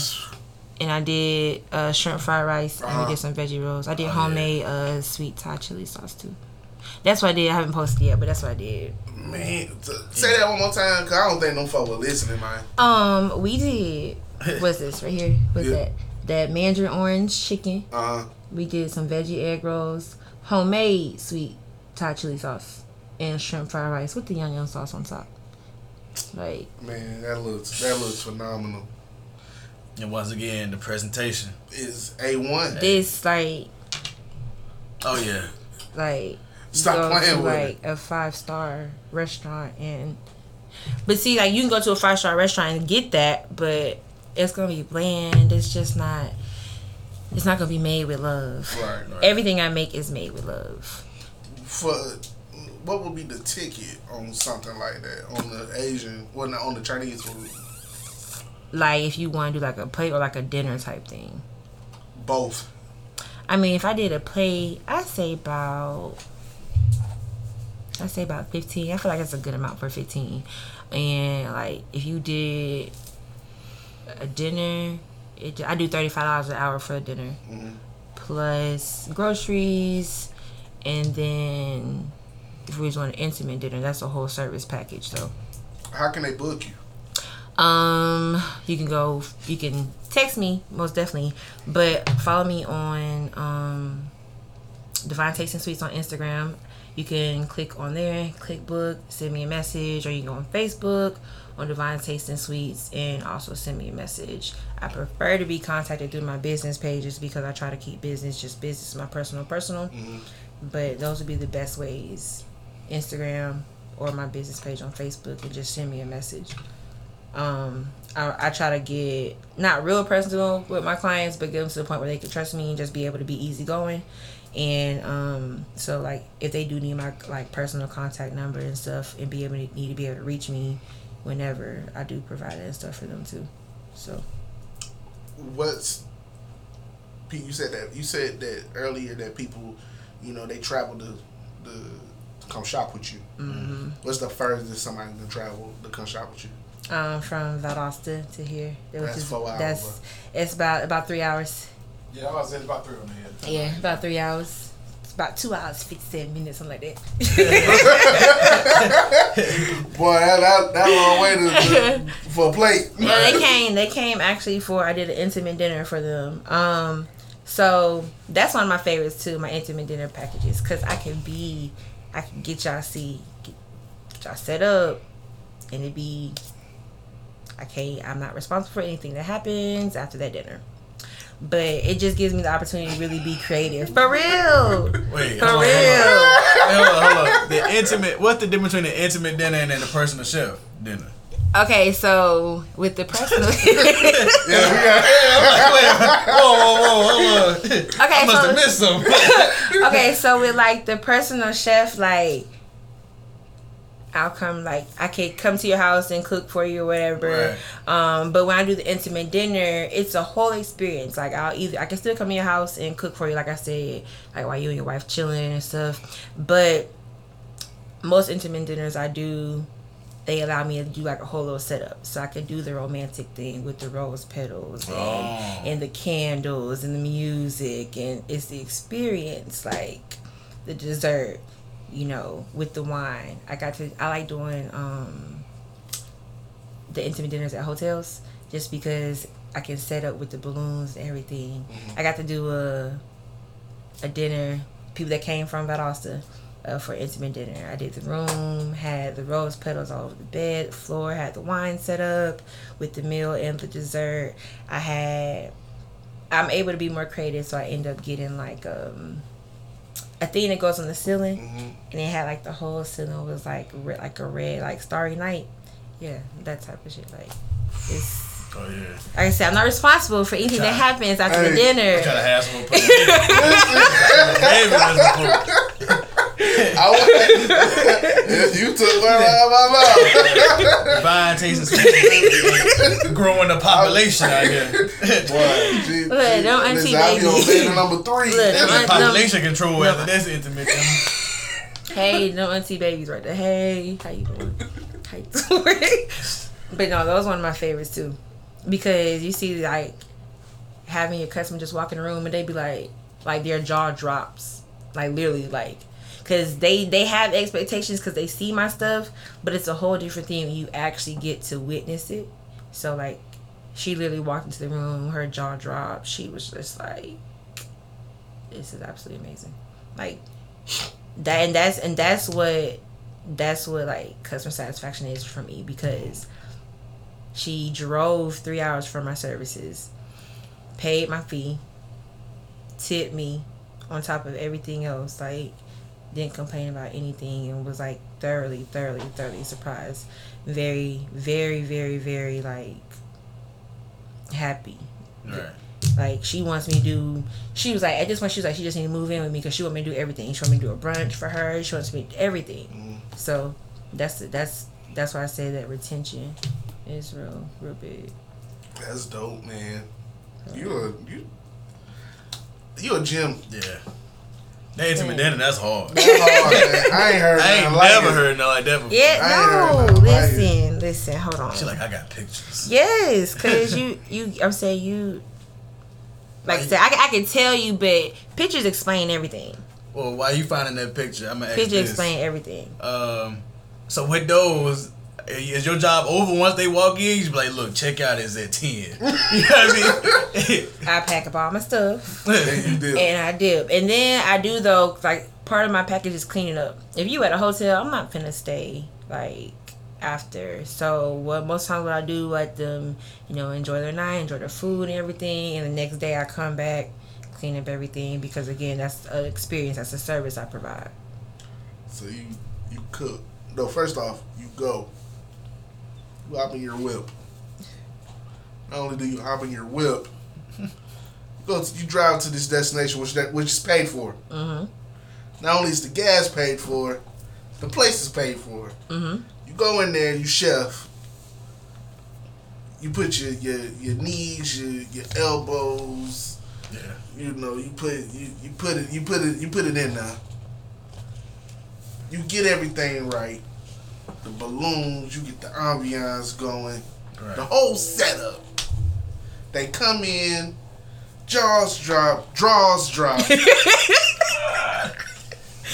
[SPEAKER 4] and I did uh, shrimp fried rice, and
[SPEAKER 2] Uh-huh.
[SPEAKER 4] we did some veggie rolls. I did
[SPEAKER 3] Oh, yeah.
[SPEAKER 4] homemade uh sweet Thai chili sauce too. That's what I did. I haven't posted yet, but that's what I did.
[SPEAKER 2] Man, t- say that one more time, cause I don't think them folk were listening, man.
[SPEAKER 4] Um, we did. What's this right here? What's
[SPEAKER 2] Yeah.
[SPEAKER 4] that? That mandarin orange chicken.
[SPEAKER 2] Uh huh.
[SPEAKER 4] We did some veggie egg rolls, homemade sweet Thai chili sauce, and shrimp fried rice with the yum yum sauce on top. Like
[SPEAKER 2] Man, that looks that looks phenomenal.
[SPEAKER 3] And once again, the presentation.
[SPEAKER 2] Is a one.
[SPEAKER 4] this, like
[SPEAKER 3] Oh yeah.
[SPEAKER 4] like
[SPEAKER 2] Stop
[SPEAKER 4] go
[SPEAKER 2] playing
[SPEAKER 4] to
[SPEAKER 2] with
[SPEAKER 4] like a five star restaurant and. But see, like you can go to a five star restaurant and get that, but it's gonna be bland. It's just not. It's not gonna be made with love.
[SPEAKER 2] Right.
[SPEAKER 3] Right.
[SPEAKER 4] Everything I make is made with love.
[SPEAKER 2] For what would be the ticket on something like that on the Asian, well, not on the Chinese food?
[SPEAKER 4] Like if you want to do like a plate or like a dinner type thing.
[SPEAKER 2] Both.
[SPEAKER 4] I mean, if I did a plate, I'd say about. I say about fifteen. I feel like that's a good amount for fifteen. And like if you did a dinner, it, I do thirty five dollars an hour for a dinner, plus groceries, and then if we just want an intimate dinner, that's a whole service package though.
[SPEAKER 2] How can they book you?
[SPEAKER 4] Um, you can go. You can text me most definitely, but follow me on um, Divine Tasting Sweets on Instagram. You can click on there, click book, send me a message, or you can go on Facebook on Divine Tasting Sweets and also send me a message. I prefer to be contacted through my business pages because I try to keep business just business, my personal personal. But those would be the best ways: Instagram or my business page on Facebook, and just send me a message um I, I try to get not real personal with my clients but get them to the point where they can trust me and just be able to be easygoing and um so like if they do need my like personal contact number and stuff and be able to need to be able to reach me whenever i do provide it and stuff for them too so
[SPEAKER 2] What's Pete? You said that you said that earlier that people, you know, they travel to, to, to come shop with you.
[SPEAKER 4] mm-hmm.
[SPEAKER 2] What's the furthest somebody can travel to come shop with you?
[SPEAKER 4] um from valdosta to here which
[SPEAKER 2] That's
[SPEAKER 4] is
[SPEAKER 2] four hours,
[SPEAKER 4] that's it's about about three hours
[SPEAKER 5] Yeah, I was saying about three on the head.
[SPEAKER 4] yeah about three hours it's about two hours 57 minutes something like that
[SPEAKER 2] Boy, that that, that long way to, for a plate.
[SPEAKER 4] Yeah, they came. They came actually for I did an intimate dinner for them. Um, so that's one of my favorites too. My intimate dinner packages because I can be, I can get y'all see, get, get y'all set up, and it be. I can't. I'm not responsible for anything that happens after that dinner. But it just gives me the opportunity to really be creative. For real.
[SPEAKER 3] Wait,
[SPEAKER 4] For
[SPEAKER 3] hold on,
[SPEAKER 4] real.
[SPEAKER 3] hold on. Hold on, hold on. The intimate. What's the difference between the intimate dinner and then the personal chef dinner?
[SPEAKER 4] Okay, so with the personal.
[SPEAKER 2] Yeah, we got.
[SPEAKER 3] whoa, whoa, whoa, hold on.
[SPEAKER 4] Okay,
[SPEAKER 3] I must
[SPEAKER 4] so-
[SPEAKER 3] have missed something.
[SPEAKER 4] okay, so with like the personal chef, like I'll come like I can come to your house and cook for you or whatever. Um, but when I do the intimate dinner, it's a whole experience. Like I'll either I can still come to your house and cook for you, like I said, like while you and your wife chilling and stuff. But most intimate dinners I do they allow me to do like a whole little setup so i can do the romantic thing with the rose petals and,
[SPEAKER 3] Oh.
[SPEAKER 4] and the candles and the music and it's the experience like the dessert you know with the wine i got to i like doing um the intimate dinners at hotels just because i can set up with the balloons and everything i got to do a a dinner people that came from valdosta uh, for intimate dinner. I did the room, had the rose petals all over the bed, the floor, had the wine set up with the meal and the dessert. I had, I'm able to be more creative, so I end up getting like um, a thing that goes on the ceiling, mm-hmm. and it had like the whole ceiling was like re- like a red like starry night. Yeah, that type of shit. Like, it's
[SPEAKER 3] Oh yeah.
[SPEAKER 4] like I said, I'm not responsible for anything that happens after the
[SPEAKER 2] Hey.
[SPEAKER 4] dinner.
[SPEAKER 3] Try to have some more
[SPEAKER 2] I was, you took one out of my mouth.
[SPEAKER 3] Divine tasting sweet. Growing the population out here.
[SPEAKER 2] Boy, gee,
[SPEAKER 4] Look,
[SPEAKER 2] gee,
[SPEAKER 4] don't auntie
[SPEAKER 2] listen, I'll be on
[SPEAKER 4] baby.
[SPEAKER 2] bed number three.
[SPEAKER 4] Look,
[SPEAKER 3] That's
[SPEAKER 4] don't-
[SPEAKER 3] the population control after this intimate dinner.
[SPEAKER 4] Hey, no auntie babies right there. Hey, how you doing? How you doing? but no, that was one of my favorites too, because you see like having your customer just walk in the room and they be like, like their jaw drops, like literally like, because they they have expectations because they see my stuff, but it's a whole different thing when you actually get to witness it. So like, she literally walked into the room, her jaw dropped. She was just like, "This is absolutely amazing." Like that and that's and that's what that's what like customer satisfaction is for me because she drove three hours for my services paid my fee tipped me on top of everything else like didn't complain about anything and was like thoroughly thoroughly thoroughly surprised very very very very like happy
[SPEAKER 3] Right.
[SPEAKER 4] Like she wants me to do. She was like at this point she was like she just need to move in with me because she want me to do everything. She want me to do a brunch for her. She wants me to do everything. Mm-hmm. So that's that's that's why I say that retention is real real big.
[SPEAKER 2] That's dope, man. You a you you a gym.
[SPEAKER 3] Yeah. Intimate dinner, that's hard.
[SPEAKER 2] That's hard. I ain't heard.
[SPEAKER 3] I ain't
[SPEAKER 2] like
[SPEAKER 3] never
[SPEAKER 2] it.
[SPEAKER 3] heard nothing like that before.
[SPEAKER 4] Yeah, no.
[SPEAKER 2] like.
[SPEAKER 4] Listen, listen. Hold on.
[SPEAKER 3] She like, I got pictures.
[SPEAKER 4] Yes, cause you you I'm saying you. Like I said, I, can- I can tell you, but pictures explain everything.
[SPEAKER 3] Well, why you finding that picture? I'm gonna ask
[SPEAKER 4] Pictures
[SPEAKER 3] this.
[SPEAKER 4] explain everything.
[SPEAKER 3] Um, so with those, is your job over once they walk in? You be like, look, check out is at ten. you know what I mean?
[SPEAKER 4] I pack up all my stuff
[SPEAKER 2] And you did.
[SPEAKER 4] and I dip, and then I do though. Like part of my package is cleaning up. If you at a hotel, I'm not finna stay like after. So what most times what I do, let them you know enjoy their night, enjoy their food and everything, and the next day I come back, clean up everything because again that's an experience. That's a service I provide.
[SPEAKER 2] So you you cook. No, first off, you go. You hop in your whip. Not only do you hop in your whip, you go to, you drive to this destination which that which is paid for.
[SPEAKER 4] Mhm.
[SPEAKER 2] Not only is the gas paid for, the place is paid for.
[SPEAKER 4] Mhm.
[SPEAKER 2] You go in there, you chef. You put your your, your knees, your your elbows,
[SPEAKER 3] yeah.
[SPEAKER 2] you know, you put you, you put it you put it you put it in there. You get everything right. The balloons, you get the ambiance going. The whole setup. They come in, jaws drop, draws drop.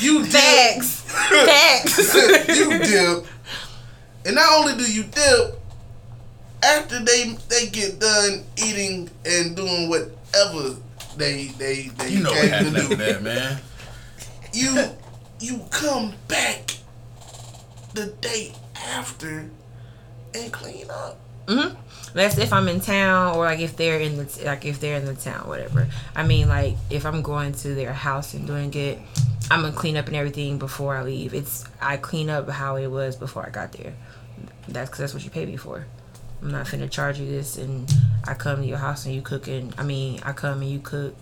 [SPEAKER 2] you dip,
[SPEAKER 4] Facts. Facts.
[SPEAKER 2] you dip, and not only do you dip, after they they get done eating and doing whatever they they they
[SPEAKER 3] You know what
[SPEAKER 2] came
[SPEAKER 3] happened
[SPEAKER 2] to
[SPEAKER 3] after
[SPEAKER 2] do,
[SPEAKER 3] that, man.
[SPEAKER 2] you you come back the day after and clean up.
[SPEAKER 4] hmm That's if I'm in town or like if they're in the like if they're in the town, whatever. I mean, like if I'm going to their house and doing it, I'm gonna clean up and everything before I leave. It's I clean up how it was before I got there. That's because that's what you pay me for. I'm not finna charge you this and I come to your house and you cooking. I mean, I come and you cook.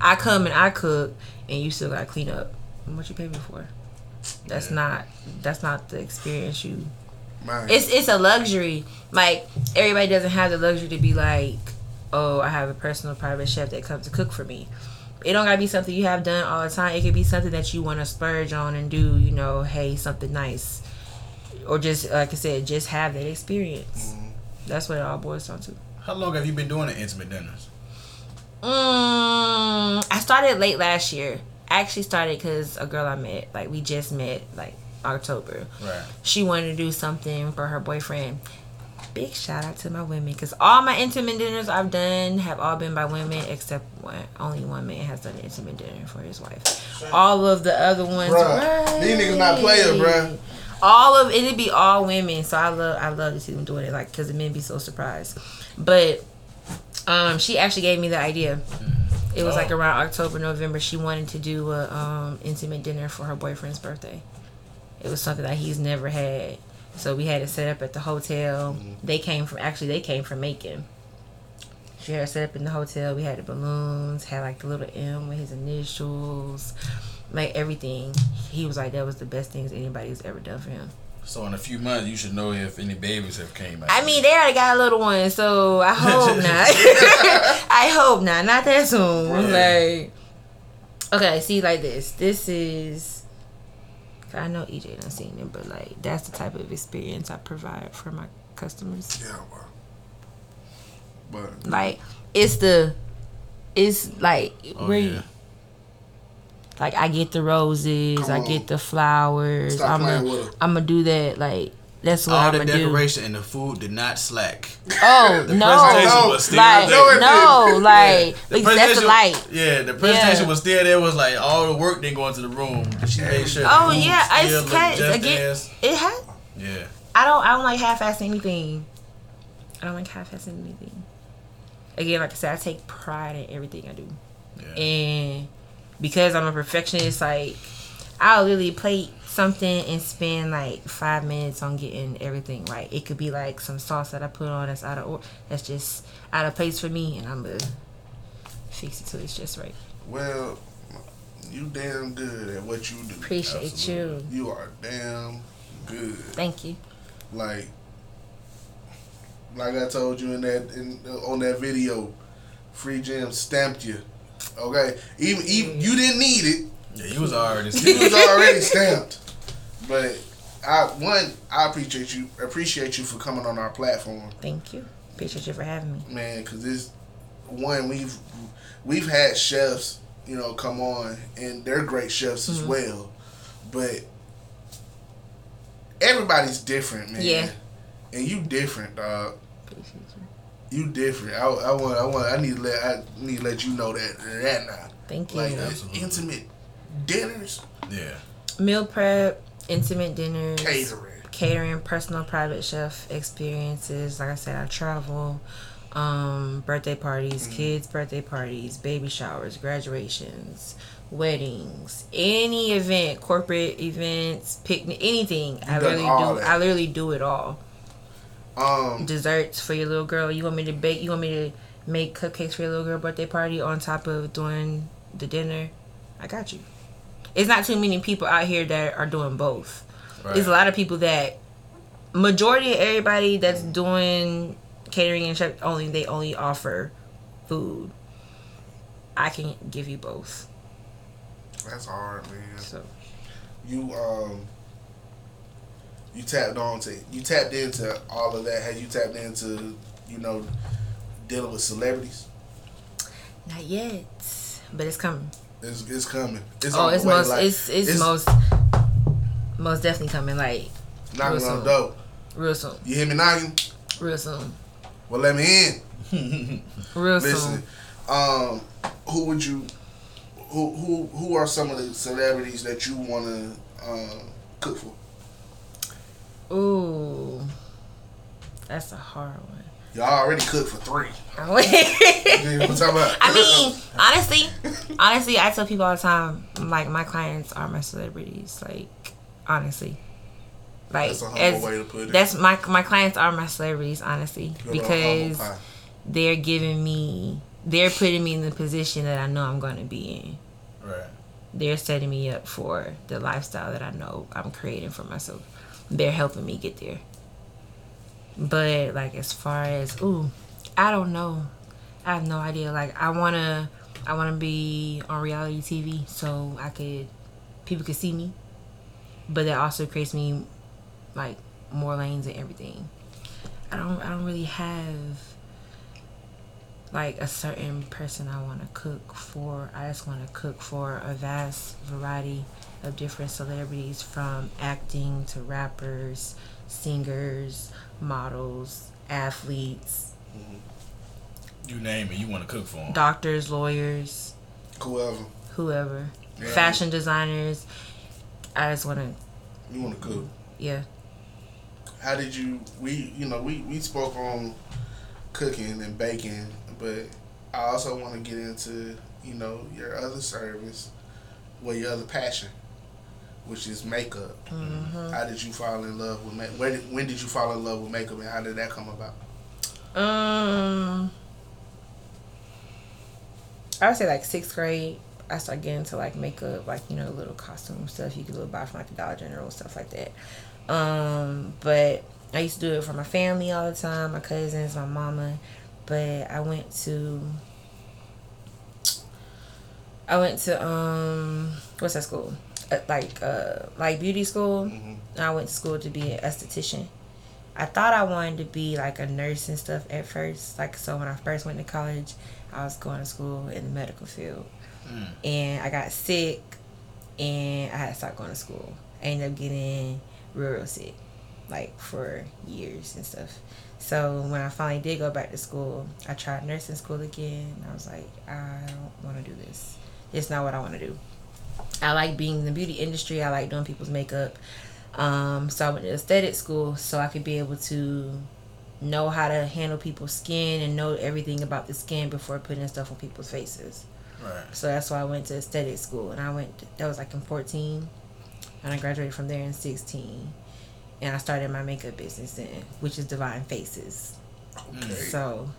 [SPEAKER 4] I come and I cook and you still gotta clean up. What you pay me for? That's not that's not the experience you
[SPEAKER 2] Man,
[SPEAKER 4] it's it's a luxury. Like everybody doesn't have the luxury to be like, oh, I have a personal private chef that comes to cook for me. It don't gotta be something you have done all the time. It could be something that you want to splurge on and do. You know, hey, something nice, or just like I said, just have that experience. That's what it all boils down to.
[SPEAKER 3] How long have you been doing the intimate dinners?
[SPEAKER 4] Mm, I started late last year. Actually started because a girl I met, like we just met, like October.
[SPEAKER 3] Right.
[SPEAKER 4] she wanted to do something for her boyfriend. Big shout out to my women because all my intimate dinners I've done have all been by women except one. Only one man has done an intimate dinner for his wife. All of the other ones,
[SPEAKER 2] Bruh, these niggas not player, bruh.
[SPEAKER 4] All of it'd be all women, so I love I love to see them doing it, like because the men be so surprised. But um, she actually gave me the idea. It was like
[SPEAKER 3] Oh.
[SPEAKER 4] around October, November. She wanted to do a um, intimate dinner for her boyfriend's birthday. It was something that he's never had. So we had it set up at the hotel. They came from actually they came from Macon. She had it set up in the hotel. We had the balloons, had like the little M with his initials, like everything. He was like that was the best things anybody's ever done for him.
[SPEAKER 3] So in a few months, you should know if any babies have came out.
[SPEAKER 4] I mean, they already got a little one, so I hope not. I hope not. Not that soon. Like, okay, see, like this. This is. I know EJ done seen it, but like that's the type of experience I provide for my customers.
[SPEAKER 2] yeah, bro. But
[SPEAKER 4] Like, it's the, it's like
[SPEAKER 3] Oh,
[SPEAKER 4] where,
[SPEAKER 3] yeah.
[SPEAKER 4] You, like I get the roses, I get the flowers.
[SPEAKER 2] Stop
[SPEAKER 4] I'm gonna. I'm gonna do that. Like that's what
[SPEAKER 3] All
[SPEAKER 4] I'm
[SPEAKER 3] the
[SPEAKER 4] gonna do.
[SPEAKER 3] decoration and the food did not slack.
[SPEAKER 4] Oh
[SPEAKER 3] The
[SPEAKER 4] no!
[SPEAKER 3] presentation
[SPEAKER 2] no,
[SPEAKER 3] was still
[SPEAKER 4] like
[SPEAKER 3] there.
[SPEAKER 2] No, it
[SPEAKER 4] no, like
[SPEAKER 3] The
[SPEAKER 4] because that's the
[SPEAKER 3] presentation-
[SPEAKER 4] light.
[SPEAKER 3] Yeah, the presentation
[SPEAKER 4] Yeah.
[SPEAKER 3] was still there. Was like all the work didn't go into the room. She made sure. the
[SPEAKER 4] Oh
[SPEAKER 3] food
[SPEAKER 4] yeah,
[SPEAKER 3] still
[SPEAKER 4] it's
[SPEAKER 3] looked
[SPEAKER 4] cut
[SPEAKER 3] just
[SPEAKER 4] again.
[SPEAKER 3] as-
[SPEAKER 4] It has.
[SPEAKER 3] Yeah.
[SPEAKER 4] I don't. I don't like half-ass anything. I don't like half-ass anything. Again, like I said, I take pride in everything I do,
[SPEAKER 3] Yeah.
[SPEAKER 4] and because I'm a perfectionist, like I'll literally plate something and spend like five minutes on getting everything right. It could be like some sauce that I put on that's out of or that's just out of place for me, and I'm a fix it till it's just right.
[SPEAKER 2] Well, you damn good at what you do.
[SPEAKER 4] Appreciate
[SPEAKER 3] Absolutely.
[SPEAKER 2] You are damn good.
[SPEAKER 4] Thank you.
[SPEAKER 2] Like, like I told you in that in on that video, Free Gems stamped you. Okay, even even you didn't need it.
[SPEAKER 3] Yeah, you was already.
[SPEAKER 2] It was already stamped. But I one I appreciate you appreciate you for coming on our platform,
[SPEAKER 4] Thank you. Appreciate you for having me.
[SPEAKER 2] man. Because this one we've we've had chefs, you know, come on and they're great chefs as mm-hmm. well, but everybody's different, man.
[SPEAKER 4] Yeah.
[SPEAKER 2] And you different, dog.
[SPEAKER 4] Appreciate you.
[SPEAKER 2] You different. I, I want. I want. I need to let. I need to let you know that that now.
[SPEAKER 4] Thank you.
[SPEAKER 2] Like
[SPEAKER 3] Absolutely.
[SPEAKER 2] intimate dinners,
[SPEAKER 3] Yeah.
[SPEAKER 4] Meal prep, intimate dinners,
[SPEAKER 2] catering.
[SPEAKER 4] catering, personal private chef experiences. Like I said, I travel. Um, birthday parties, kids' birthday parties, baby showers, graduations, weddings, any event, corporate events, picnic, anything. I literally do.
[SPEAKER 2] that.
[SPEAKER 4] I literally do it all.
[SPEAKER 2] Um.
[SPEAKER 4] Desserts for your little girl. You want me to bake? You want me to make cupcakes for your little girl birthday party on top of doing the dinner? I got you. It's not too many people out here that are doing both.
[SPEAKER 3] Right.
[SPEAKER 4] There's a lot of people that majority of everybody that's doing catering and chef only they only offer food. I can give you both.
[SPEAKER 2] That's hard, man.
[SPEAKER 4] So
[SPEAKER 2] You um. You tapped on to you tapped into all of that. Had you tapped into you know dealing with celebrities?
[SPEAKER 4] not yet, but it's coming.
[SPEAKER 2] It's, it's coming. It's
[SPEAKER 4] oh, it's most
[SPEAKER 2] like,
[SPEAKER 4] it's, it's most most definitely coming. Like
[SPEAKER 2] knocking
[SPEAKER 4] real
[SPEAKER 2] on
[SPEAKER 4] soon.
[SPEAKER 2] the door.
[SPEAKER 4] real soon,
[SPEAKER 2] You hear me knocking?
[SPEAKER 4] real soon,
[SPEAKER 2] Well, let me in.
[SPEAKER 4] real
[SPEAKER 2] Listen,
[SPEAKER 4] soon.
[SPEAKER 2] um, who would you, who who who are some of the celebrities that you want to um, cook for?
[SPEAKER 4] Ooh, that's a hard one.
[SPEAKER 2] Y'all already cooked for three.
[SPEAKER 4] I
[SPEAKER 2] You know what I'm talking about?
[SPEAKER 4] mean, honestly, honestly, I tell people all the time, like my clients are my celebrities. Like, honestly, like
[SPEAKER 2] That's a humble
[SPEAKER 4] as-
[SPEAKER 2] way to put it.
[SPEAKER 4] that's my my clients are my celebrities, honestly,
[SPEAKER 2] You're
[SPEAKER 4] because they're giving me, they're putting me in the position that I know I'm going to be in.
[SPEAKER 3] Right.
[SPEAKER 4] They're setting me up for the lifestyle that I know I'm creating for myself. They're helping me get there. But like as far as ooh, I don't know. I have no idea. Like I wanna I wanna be on reality TV so I could people could see me. But that also creates me like more lanes and everything. I don't I don't really have like a certain person I want to cook for. I just want to cook for a vast variety of different celebrities from acting to rappers, singers, models, athletes, mm-hmm.
[SPEAKER 3] You name it. You want to cook for them.
[SPEAKER 4] doctors, lawyers,
[SPEAKER 2] Whoever
[SPEAKER 4] whoever,
[SPEAKER 2] Yeah.
[SPEAKER 4] fashion designers. I just want to,
[SPEAKER 2] you want to cook.
[SPEAKER 4] yeah.
[SPEAKER 2] How did you? We you know we we spoke on cooking and baking, but I also want to get into you know your other service, well your other passion, which is makeup. How did you fall in love with make? When did, when did you fall in love with makeup, and how did that come about?
[SPEAKER 4] Um, I would say like sixth grade. I started getting into like makeup, like you know, little costume stuff you could little buy from like the Dollar General stuff like that. Um, but I used to do it for my family all the time, my cousins, my mama. But I went to, I went to um, what's that school? Uh, like uh, like beauty school. I went to school to be an esthetician. I thought I wanted to be like a nurse and stuff at first. Like so when I first went to college, I was going to school in the medical field. And I got sick and I had to stop going to school. I ended up getting real, real sick. Like for years and stuff. So when I finally did go back to school, I tried nursing school again. I was like, I don't want to do this. It's not what I want to do. I like being in the beauty industry. I like doing people's makeup. Um, so I went to aesthetic school so I could be able to know how to handle people's skin and know everything about the skin before putting stuff on people's faces.
[SPEAKER 3] Right.
[SPEAKER 4] So that's why I went to aesthetic school, and I went. That was like in fourteen, and I graduated from there in sixteen, and I started my makeup business then, which is Divine Faces.
[SPEAKER 2] Okay.
[SPEAKER 4] So,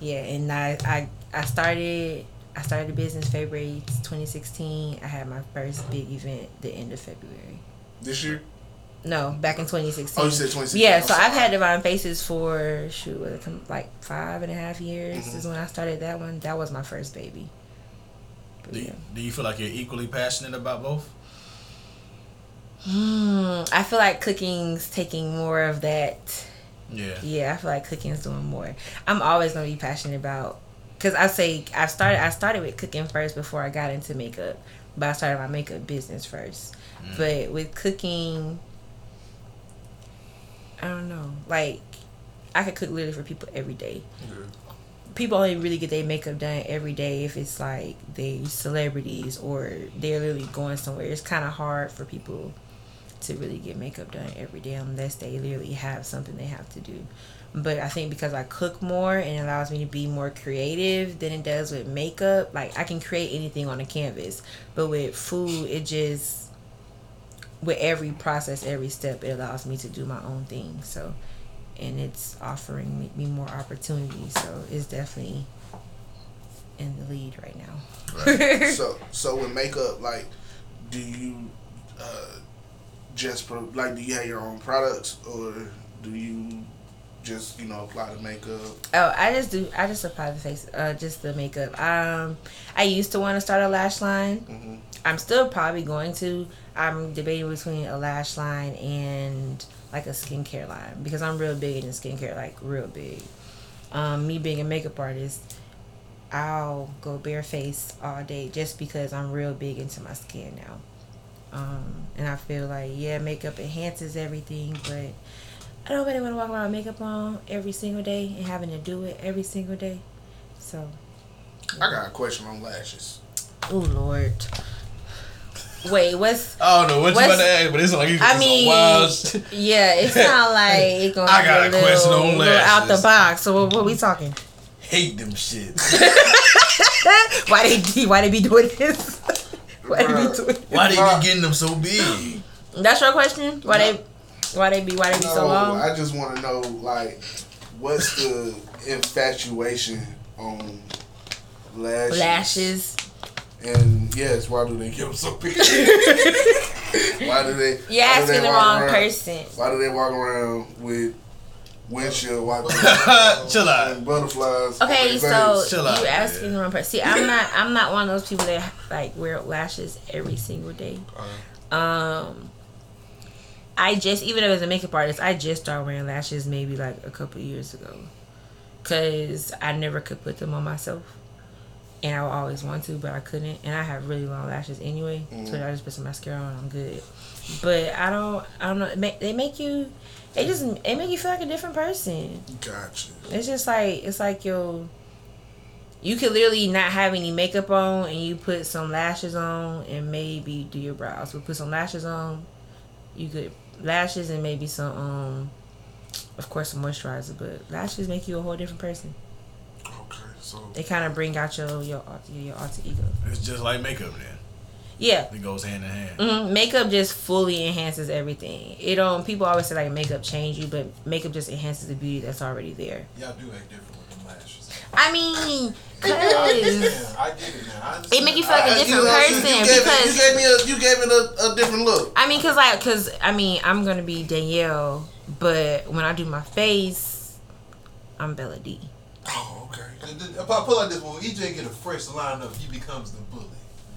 [SPEAKER 4] yeah, and I I I started I started the business February 2016. I had my first big event the end of February.
[SPEAKER 2] This year?
[SPEAKER 4] No, back in 2016.
[SPEAKER 2] Oh, you said 2016.
[SPEAKER 4] Yeah, so I've had Divine Faces for shoot, like five and a half years
[SPEAKER 2] Mm-hmm.
[SPEAKER 4] is when I started that one. That was my first baby. But
[SPEAKER 3] Do
[SPEAKER 4] yeah.
[SPEAKER 3] you, do you feel like you're equally passionate about both?
[SPEAKER 4] Hmm, I feel like cooking's taking more of that.
[SPEAKER 3] Yeah.
[SPEAKER 4] Yeah, I feel like cooking's doing more. I'm always gonna be passionate about because I say I started. I started with cooking first before I got into makeup, but I started my makeup business first. Mm. But with cooking, I don't know. Like, I could cook literally for people every day. People only really get their makeup done every day if it's like they celebrities or they're literally going somewhere. It's kind of hard for people to really get makeup done every day unless they literally have something they have to do. But I think because I cook more and it allows me to be more creative than it does with makeup, like I can create anything on a canvas. But with food, it just with every process, every step, it allows me to do my own thing. So, and it's offering me, more opportunities. So it's definitely in the lead right now.
[SPEAKER 2] so so with makeup, like, do you uh, just pro- like do you have your own products or do you just you know apply the makeup?
[SPEAKER 4] Oh, I just do. I just apply the face, uh, just the makeup. Um, I used to want to start a lash line.
[SPEAKER 2] Mhm.
[SPEAKER 4] I'm still probably going to. I'm debating between a lash line and like a skincare line because I'm real big in skincare, like real big. Um, me being a makeup artist, I'll go barefaced all day just because I'm real big into my skin now. Um, and I feel like yeah, makeup enhances everything, but I don't really want to walk around with makeup on every single day and having to do it every single day. So,
[SPEAKER 2] I got a question on lashes.
[SPEAKER 4] oh Lord. Wait, what's
[SPEAKER 3] I don't know what you
[SPEAKER 4] What's-
[SPEAKER 3] about to ask, but it's like you
[SPEAKER 4] I
[SPEAKER 3] some
[SPEAKER 4] mean,
[SPEAKER 3] wild
[SPEAKER 4] yeah, it's not like it's gonna
[SPEAKER 3] I got
[SPEAKER 4] a
[SPEAKER 3] a
[SPEAKER 4] little,
[SPEAKER 3] question on
[SPEAKER 4] little out the box. So what, what we talking?
[SPEAKER 3] hate them shit.
[SPEAKER 4] why they why they be doing this? why they be
[SPEAKER 2] Bruh.
[SPEAKER 4] doing?
[SPEAKER 3] Why they be getting them so big?
[SPEAKER 4] That's your question. Why they why they be why they be so
[SPEAKER 2] No,
[SPEAKER 4] long?
[SPEAKER 2] I just want to know like what's the infatuation on lashes?
[SPEAKER 4] Lashes.
[SPEAKER 2] And yes, why do they get them so big? why do they?
[SPEAKER 4] You're
[SPEAKER 2] why they
[SPEAKER 4] asking the wrong
[SPEAKER 2] around-
[SPEAKER 4] person.
[SPEAKER 2] Why do they walk around with windshield wipers
[SPEAKER 3] Chill out.
[SPEAKER 2] and butterflies?
[SPEAKER 4] Okay, so
[SPEAKER 2] their face?
[SPEAKER 3] Chill out,
[SPEAKER 4] you asking
[SPEAKER 3] man.
[SPEAKER 4] the wrong person. See, I'm not I'm not one of those people that like wear lashes every single day. Um, I just even though as a makeup artist, I just started wearing lashes maybe like a couple years ago, cause I never could put them on myself, and I would always want to, but I couldn't. And I have really long lashes anyway, so mm. I just put some mascara on, and I'm good. But I don't, I don't know. They make you, they just, it make you feel like a different person.
[SPEAKER 2] Gotcha.
[SPEAKER 4] It's just like it's like yo. You could literally not have any makeup on, and you put some lashes on, and maybe do your brows. But put some lashes on, you could lashes and maybe some um, of course some moisturizer. But lashes make you a whole different person.
[SPEAKER 2] Okay, so
[SPEAKER 4] They kind of bring out your your your alter ego.
[SPEAKER 3] It's just like makeup then.
[SPEAKER 4] Yeah,
[SPEAKER 3] It goes hand in hand.
[SPEAKER 4] hmm makeup just fully enhances everything. It don't. People always say like makeup change you, but makeup just enhances the beauty that's already there.
[SPEAKER 5] Y'all do act different with them lashes.
[SPEAKER 4] I mean, cause
[SPEAKER 5] I get it now.
[SPEAKER 4] It make you feel like a different
[SPEAKER 2] you, know, you-
[SPEAKER 4] person
[SPEAKER 2] you gave
[SPEAKER 4] because-
[SPEAKER 2] you gave me a you gave it a, a different look.
[SPEAKER 4] I mean, cause like, cause I mean, I'm gonna be Danielle, but when I do my face, I'm Bella D.
[SPEAKER 2] Oh, okay.
[SPEAKER 5] If I pull like this, when EJ get a fresh lineup, he becomes the bully.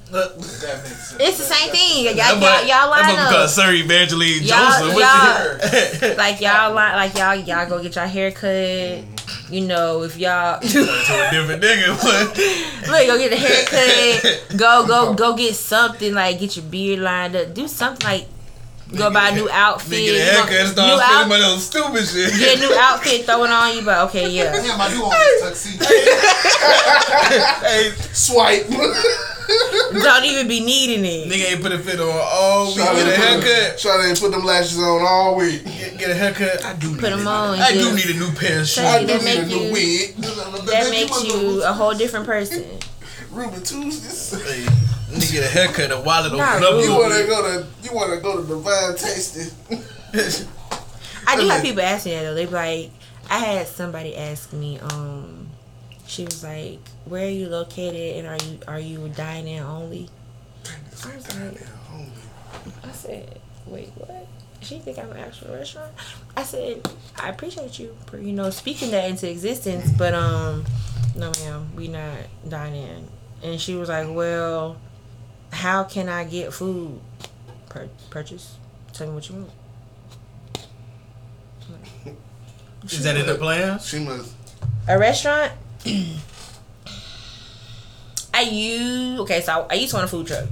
[SPEAKER 5] If that makes sense.
[SPEAKER 4] It's the same thing. Y'all, y'all, y'all line up.
[SPEAKER 3] because Sir Evangeline
[SPEAKER 4] Y'all-
[SPEAKER 3] Joseph.
[SPEAKER 4] y'all-
[SPEAKER 3] What
[SPEAKER 4] Like y'all line, like y'all, y'all go get your hair cut. Mm-hmm. You know, if y'all
[SPEAKER 3] to a different nigga. but-
[SPEAKER 4] look, go get a haircut. Go, go, go get something like get your beard lined up. Do something like go buy a new outfit.
[SPEAKER 3] Nigga, get a haircut and start
[SPEAKER 4] new
[SPEAKER 3] spending
[SPEAKER 4] out-
[SPEAKER 3] money on stupid shit.
[SPEAKER 4] Get a new outfit, throw it on you, but okay, yeah.
[SPEAKER 5] Damn, I do want this tuxedo.
[SPEAKER 3] hey,
[SPEAKER 2] Swipe.
[SPEAKER 4] Don't even be needing it.
[SPEAKER 3] nigga ain't put a fit on all week.
[SPEAKER 2] Shawty
[SPEAKER 3] Get a haircut.
[SPEAKER 2] Shawty ain't put them lashes on all week.
[SPEAKER 3] Get, get a haircut. I do
[SPEAKER 4] Put
[SPEAKER 3] need
[SPEAKER 4] them
[SPEAKER 3] a-
[SPEAKER 4] on.
[SPEAKER 3] I do need a new pair of shoes.
[SPEAKER 4] Say
[SPEAKER 2] I
[SPEAKER 4] that
[SPEAKER 2] do
[SPEAKER 4] make
[SPEAKER 2] need a new
[SPEAKER 4] you-
[SPEAKER 2] wig.
[SPEAKER 4] That makes you a whole different person.
[SPEAKER 2] Ruby Tuesdays.
[SPEAKER 3] Hey, need to get a haircut, a wallet
[SPEAKER 4] Nah,
[SPEAKER 3] open up.
[SPEAKER 2] You wanna go to you wanna go to Divine Tasting.
[SPEAKER 4] I do have people ask me that though. They be like, I had somebody ask me, um, she was like, "Where are you located, and are you are you dining only?" I was like, I said, "Wait, what?" She think I'm an actual restaurant. I said, "I appreciate you for you know speaking that into existence, but um, no, ma'am, we not dining." And she was like, "Well, how can I get food? Pur- purchase? Tell me what you want."
[SPEAKER 3] Is that in the plans?
[SPEAKER 2] She must.
[SPEAKER 4] A restaurant. I use okay, so I, I used to want a food truck,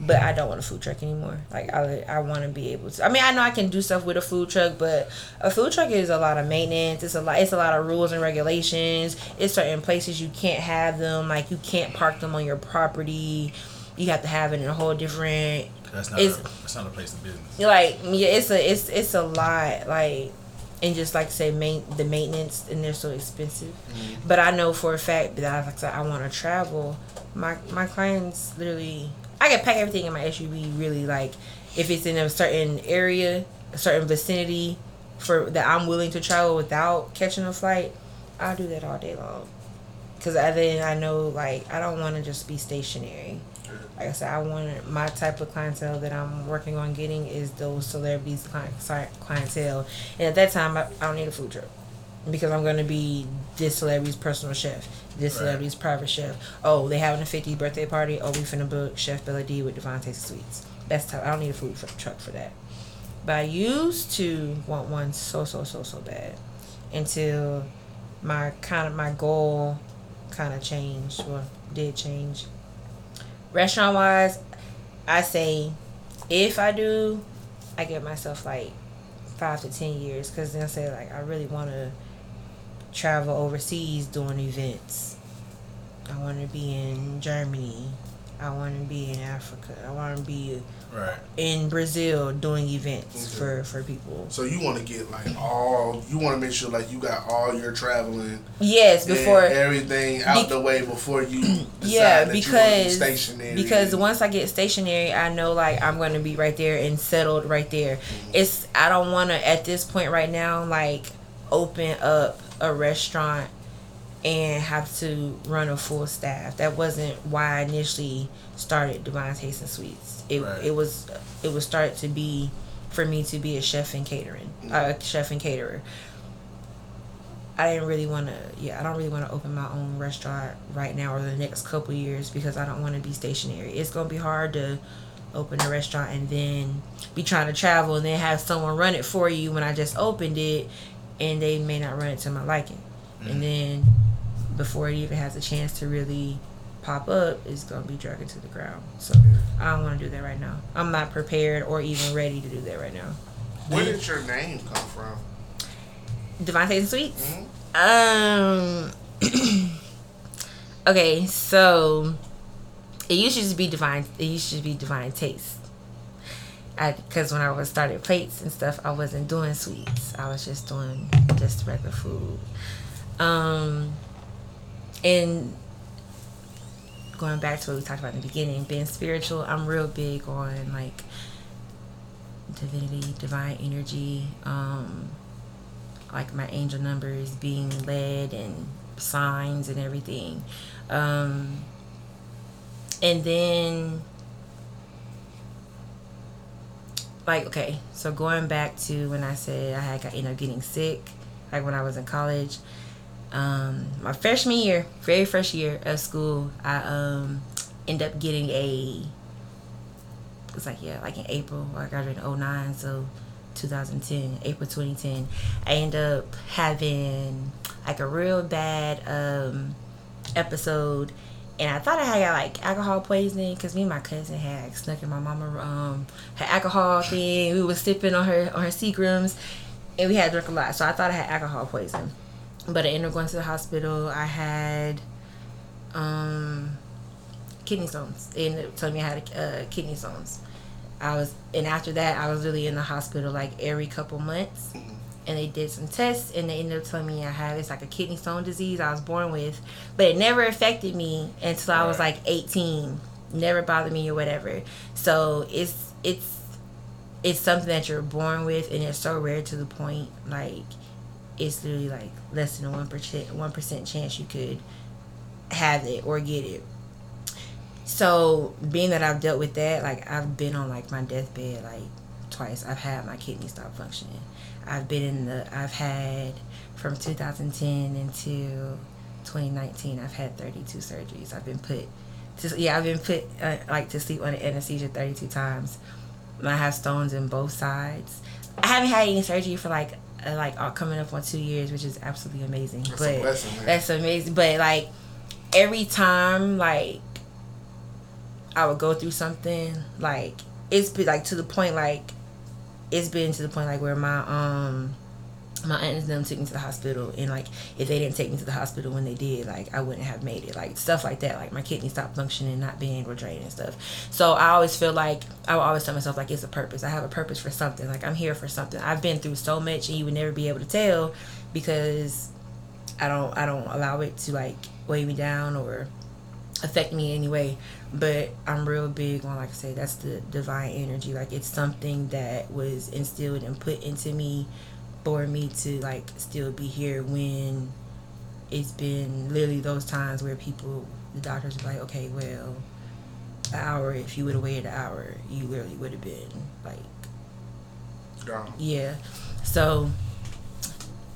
[SPEAKER 4] but I don't want a food truck anymore. Like I, I want to be able to. I mean, I know I can do stuff with a food truck, but a food truck is a lot of maintenance. It's a lot. It's a lot of rules and regulations. It's certain places you can't have them. Like you can't park them on your property. You have to have it in a whole different
[SPEAKER 3] That's not.
[SPEAKER 4] It's-
[SPEAKER 3] a, that's not a place of business.
[SPEAKER 4] like yeah, it's a it's it's a lot like and just like say main the maintenance and they're so expensive. Mm-hmm. But I know for a fact that I like I, I want to travel. My my clients literally I can pack everything in my SUV really like if it's in a certain area, a certain vicinity for that I'm willing to travel without catching a flight, I'll do that all day long. Cause I, then I know like I don't want to just be stationary. Like I said, I want my type of clientele that I'm working on getting is those celebrities clientele, and at that time I, I don't need a food truck because I'm gonna be this celebrity's personal chef, this
[SPEAKER 3] Right.
[SPEAKER 4] celebrity's private chef. Oh, they having a 50th birthday party. Oh, we finna book Chef Bella D with Divine Taste Sweets. That's type. I don't need a food truck for that. But I used to want one so so so so bad until my kind of my goal kind of changed or did change. Restaurant wise, I say if I do, I give myself like five to ten years because then I say like I really want to travel overseas doing events. I want to be in Germany. I want to be in Africa. I want to be
[SPEAKER 3] Right.
[SPEAKER 4] in Brazil doing events
[SPEAKER 2] Okay.
[SPEAKER 4] for for people.
[SPEAKER 2] So you want to get like all. You want to make sure like you got all your traveling.
[SPEAKER 4] Yes, before
[SPEAKER 2] everything out
[SPEAKER 4] Be-
[SPEAKER 2] the way before you. Decide
[SPEAKER 4] yeah
[SPEAKER 2] that you wanna be
[SPEAKER 4] because
[SPEAKER 2] stationary.
[SPEAKER 4] because once i get stationary i know like i'm going to be right there and settled right there mm-hmm. it's i don't want to at this point right now like open up a restaurant and have to run a full staff that wasn't why i initially started divine taste and sweets it,
[SPEAKER 3] Right.
[SPEAKER 4] it was it was started to be for me to be a chef and catering uh, a chef and caterer I didn't really want to. Yeah, I don't really want to open my own restaurant right now or the next couple years because I don't want to be stationary. It's gonna be hard to open a restaurant and then be trying to travel and then have someone run it for you when I just opened it, and they may not run it to my liking, and then before it even has a chance to really pop up, it's gonna be dragged to the ground. So I don't want to do that right now. I'm not prepared or even ready to do that right now.
[SPEAKER 2] Where did your name come from?
[SPEAKER 4] Divine Taste and Sweets.
[SPEAKER 2] Mhm.
[SPEAKER 4] Um. okay, so it used to just be divine. It used to be divine taste. Because when I was started plates and stuff, I wasn't doing sweets. I was just doing just regular food. Um. And going back to what we talked about in the beginning, being spiritual, I'm real big on like divinity, divine energy. Um like my angel numbers being led and signs and everything. Um, and then, like, okay, so going back to when I said I had ended up getting sick, like when I was in college, um, my freshman year, very first year of school, I um, ended up getting a, It's like, yeah, like in April, I graduated in 09, so 2010, April 2010, I end up having like a real bad um, episode, and I thought I had like alcohol poisoning because me and my cousin had snuck in my mama um her alcohol thing. We was sipping on her on her Seagrams, and we had drunk a lot, so I thought I had alcohol poisoning. But I ended up going to the hospital. I had um kidney stones. They ended up telling me I had uh, kidney stones. I was, and after that, I was really in the hospital like every couple months. And they did some tests, and they ended up telling me I have it's like a kidney stone disease I was born with, but it never affected me until I was like 18. Never bothered me or whatever. So it's it's it's something that you're born with, and it's so rare to the point like it's literally like less than a one percent one percent chance you could have it or get it. So being that I've dealt with that, like I've been on like my deathbed like twice. I've had my kidney stop functioning. I've been in the I've had from 2010 until 2019. I've had 32 surgeries. I've been put to yeah I've been put uh, like to sleep under anesthesia 32 times. I have stones in both sides. I haven't had any surgery for like like uh, coming up on two years, which is absolutely amazing.
[SPEAKER 2] That's
[SPEAKER 4] but
[SPEAKER 2] blessing, man.
[SPEAKER 4] that's amazing. But like every time, like I would go through something, like it's been like to the point like it's been to the point like where my um my aunt and them took me to the hospital and like if they didn't take me to the hospital when they did like i wouldn't have made it like stuff like that like my kidney stopped functioning not being able to drain and stuff. So i always feel like i always tell myself like it's a purpose. I have a purpose for something. Like i'm here for something. I've been through so much and you would never be able to tell because i don't i don't allow it to like weigh me down or affect me in any way. But i'm real big on like i say that's the divine energy. Like it's something that was instilled and put into me for me to like still be here when it's been literally those times where people the doctors are like okay well an hour if you would have waited an hour you literally would have been like
[SPEAKER 2] Gone.
[SPEAKER 4] yeah. So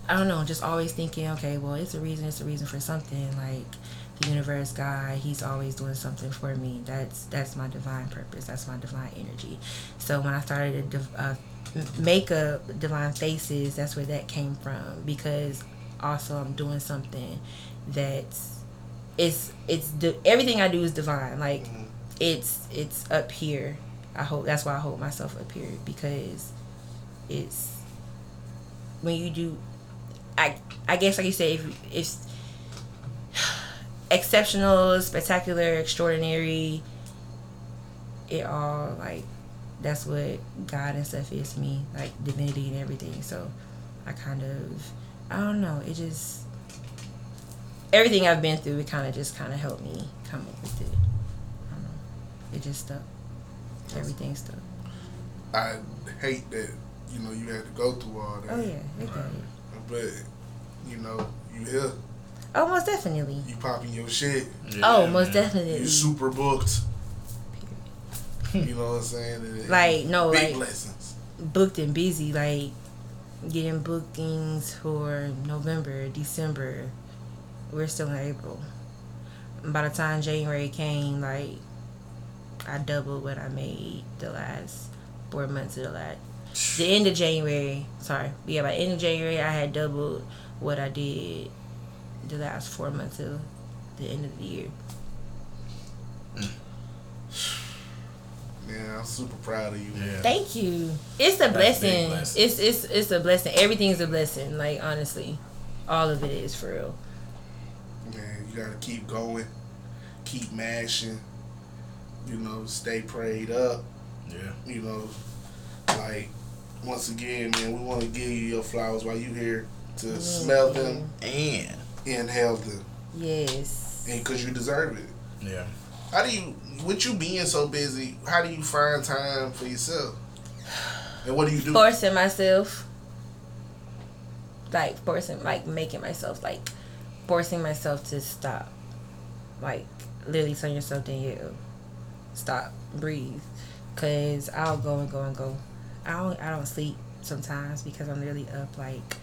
[SPEAKER 4] i don't know just always thinking okay well it's a reason it's a reason for something like the universe god he's always doing something for me. That's that's my divine purpose. That's my divine energy. So when i started to uh, makeup divine tastes that's where that came from. Because also i'm doing something that's it's it's everything i do is divine. Like mm-hmm. it's it's up here. I hope that's why i hold myself up here. Because it's when you do i i guess like you say if it's exceptional spectacular extraordinary it all like that's what god and stuff is to me like divinity and everything. So i kind of i don't know it just everything i've been through it kind of just kind of helped me come up with it. I don't know. It just stuck. Everything stuck.
[SPEAKER 2] I hate that you know you had to go through all that.
[SPEAKER 4] oh yeah it did.
[SPEAKER 2] But you know you here,
[SPEAKER 4] oh most definitely.
[SPEAKER 2] You popping your shit,
[SPEAKER 4] oh most definitely.
[SPEAKER 2] You super booked. you know what I'm saying? And-
[SPEAKER 4] Like, no,
[SPEAKER 2] big
[SPEAKER 4] like-
[SPEAKER 2] blessings.
[SPEAKER 4] booked and busy, like getting bookings for November, December. We're still in April. By the time January came, like I doubled what I made the last four months of the last. The end of January, sorry, yeah, by the end of January, I had doubled what I did the last four months of the end of the year.
[SPEAKER 2] Man, I'm super proud of you.
[SPEAKER 3] Yeah.
[SPEAKER 4] Thank you. It's a
[SPEAKER 3] That's
[SPEAKER 4] blessing.
[SPEAKER 3] blessing.
[SPEAKER 4] It's it's it's a blessing. Everything's a blessing. Like honestly, all of it is for real.
[SPEAKER 2] Man, you gotta keep going, keep mashing. You know, stay prayed up.
[SPEAKER 3] Yeah.
[SPEAKER 2] You know, like once again, man, we want to give you your flowers while you here to smell them,
[SPEAKER 3] And
[SPEAKER 2] inhale them,
[SPEAKER 4] Yes.
[SPEAKER 2] and because you deserve it.
[SPEAKER 3] yeah.
[SPEAKER 2] How do you, with you being so busy, how do you find time for yourself? And what do you do?
[SPEAKER 4] Forcing myself. Like forcing, like making myself, like forcing myself to stop. Like literally telling yourself, to you, stop, breathe, cause I'll go and go and go. I don't, I don't sleep sometimes because I'm really up like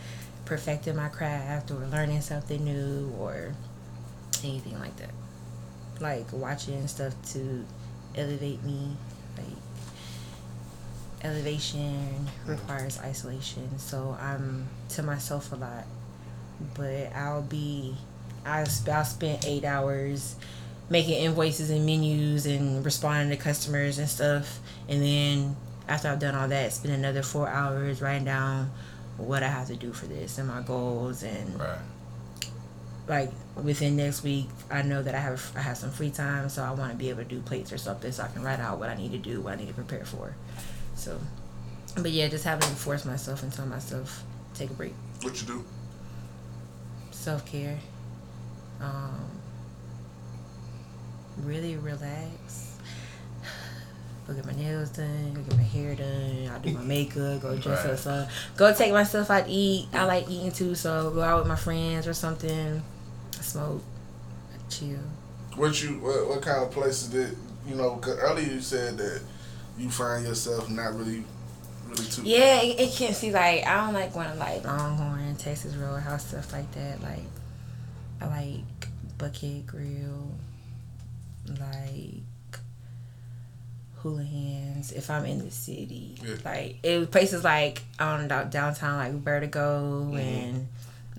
[SPEAKER 4] perfecting my craft or learning something new or anything like that. Like watching stuff to elevate me, like elevation requires isolation. So i'm to myself a lot. But i'll be I'll spend eight hours making invoices and menus and responding to customers and stuff. And then after i've done all that spend another four hours writing down what i have to do for this and my goals and
[SPEAKER 3] Right.
[SPEAKER 4] Like within next week I know that I have I have some free time so I want to be able to do plates or something so I can write out what I need to do what I need to prepare for. So but yeah just having to force myself and tell myself take a break.
[SPEAKER 2] What you do?
[SPEAKER 4] self-care. Um really relax. Go get my nails done go get my hair done I'll do my makeup go dress
[SPEAKER 3] Right.
[SPEAKER 4] up. So go take myself out to eat. I like eating too so go out with my friends or something smoke chill.
[SPEAKER 2] What you what, what kind of places that you know? Cause earlier you said that you find yourself not really really too.
[SPEAKER 4] Yeah, it, it can see like I don't like going to like Longhorn, Texas Roadhouse, stuff like that. Like I like Bucket Grill, like Hula Hands. If I'm in the city,
[SPEAKER 2] Yeah.
[SPEAKER 4] like it places like on down- downtown, like Vertigo
[SPEAKER 2] Mm-hmm.
[SPEAKER 4] and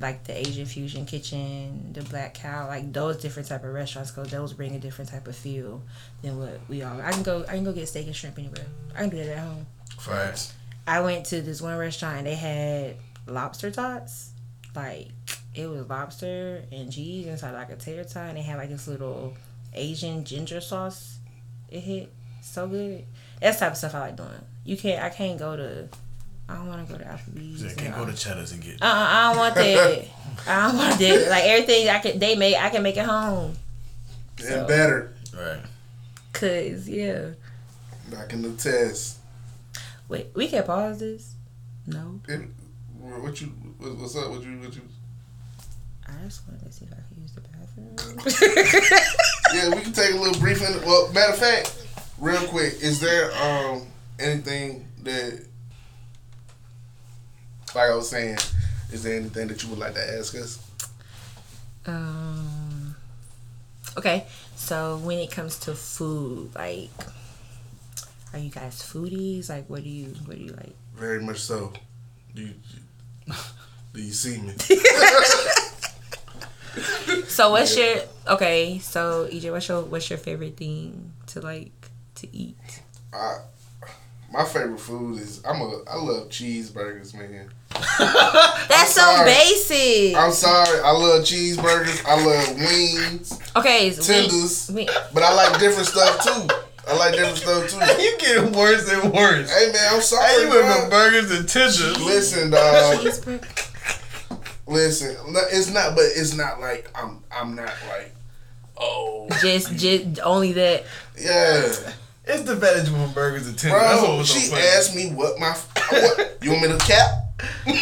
[SPEAKER 4] like the Asian Fusion Kitchen, the Black Cow, like those different type of restaurants. Cause those bring a different type of feel than what we all. I can go. I can go get steak and shrimp anywhere. I can do that at home.
[SPEAKER 3] Facts.
[SPEAKER 4] I went to this one restaurant and they had lobster tots. Like it was lobster and cheese inside like a tater tot and they had like this little Asian ginger sauce. It hit so good. That's the type of stuff I like doing. You can't I can't go to I don't wanna go to Applebee's.
[SPEAKER 3] Yeah, can't
[SPEAKER 4] and
[SPEAKER 3] go to Cheddar's and get.
[SPEAKER 4] uh, uh I don't want that. I don't want that. Like everything I can they make I can make it home.
[SPEAKER 2] and better.
[SPEAKER 3] Right.
[SPEAKER 4] Cause yeah.
[SPEAKER 2] Back in the test.
[SPEAKER 4] Wait, we can pause this? No.
[SPEAKER 2] It, what you what, what's up? What you what you?
[SPEAKER 4] I just wanted to see if I could use the bathroom.
[SPEAKER 2] Yeah, we can take a little brief. In, well, matter of fact, real quick, is there um anything that, like I was saying, is there anything that you would like to ask us?
[SPEAKER 4] Um. Okay, so when it comes to food, like, are you guys foodies? Like, what do you what do you like?
[SPEAKER 2] Very much so. Do you, do you see me?
[SPEAKER 4] So what's your okay? So EJ, what's your what's your favorite thing to like to eat?
[SPEAKER 2] I, my favorite food is I'm a I love cheeseburgers, man.
[SPEAKER 4] That's so basic.
[SPEAKER 2] I'm sorry, I love cheeseburgers. I love wings,
[SPEAKER 4] okay, so we-
[SPEAKER 2] tenders,
[SPEAKER 4] we-
[SPEAKER 2] but I like different stuff too. I like different stuff too.
[SPEAKER 3] you getting worse and worse.
[SPEAKER 2] Hey man, I'm sorry.
[SPEAKER 3] Hey, you went
[SPEAKER 2] dog.
[SPEAKER 3] from burgers and tenders.
[SPEAKER 2] Listen, dog.
[SPEAKER 4] cheeseburger.
[SPEAKER 2] Listen, it's not, but it's not like I'm. I'm not like, oh
[SPEAKER 4] just just only that.
[SPEAKER 2] yeah,
[SPEAKER 3] It's the fact that you went from burgers and tenders. That's what
[SPEAKER 2] bro.
[SPEAKER 3] was so
[SPEAKER 2] She
[SPEAKER 3] funny.
[SPEAKER 2] asked me what my. What, you want me to cap? you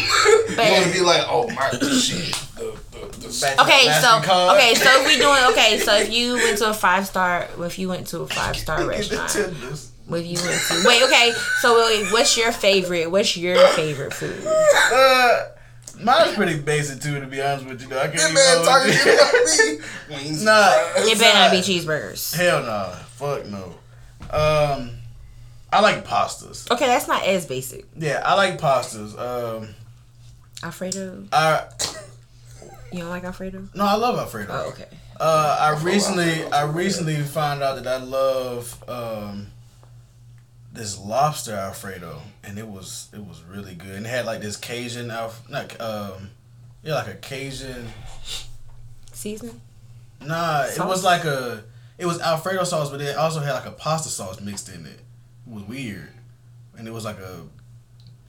[SPEAKER 2] want to be like, oh my shit. The, the, the,
[SPEAKER 4] Okay, so
[SPEAKER 3] card.
[SPEAKER 4] okay, so if we doing okay, so if you went to a five star, if you went to a five star restaurant,
[SPEAKER 3] tenders.
[SPEAKER 4] What you went to? Wait, okay. So wait, what's your favorite? What's your favorite food?
[SPEAKER 3] Uh, mine's pretty basic too, to be honest with you. Though. I can't
[SPEAKER 2] That
[SPEAKER 3] even
[SPEAKER 2] man
[SPEAKER 3] know
[SPEAKER 2] talking
[SPEAKER 3] what
[SPEAKER 2] shit about me. Wings.
[SPEAKER 3] Nah,
[SPEAKER 4] It better not be cheeseburgers.
[SPEAKER 3] Hell no. Fuck no. Um, I like pastas.
[SPEAKER 4] Okay, that's not as basic.
[SPEAKER 3] Yeah, I like pastas. Um,
[SPEAKER 4] Alfredo.
[SPEAKER 3] I
[SPEAKER 4] You don't like Alfredo?
[SPEAKER 3] no, I love Alfredo.
[SPEAKER 4] Oh, okay.
[SPEAKER 3] Uh, I recently, I recently found out that I love um, this lobster Alfredo, and it was it was really good. And it had like this Cajun Alf, not um, yeah, like a Cajun.
[SPEAKER 4] Seasoning.
[SPEAKER 3] Nah, it was like a, it was Alfredo sauce, but it also had like a pasta sauce mixed in it. It was weird, and it was like a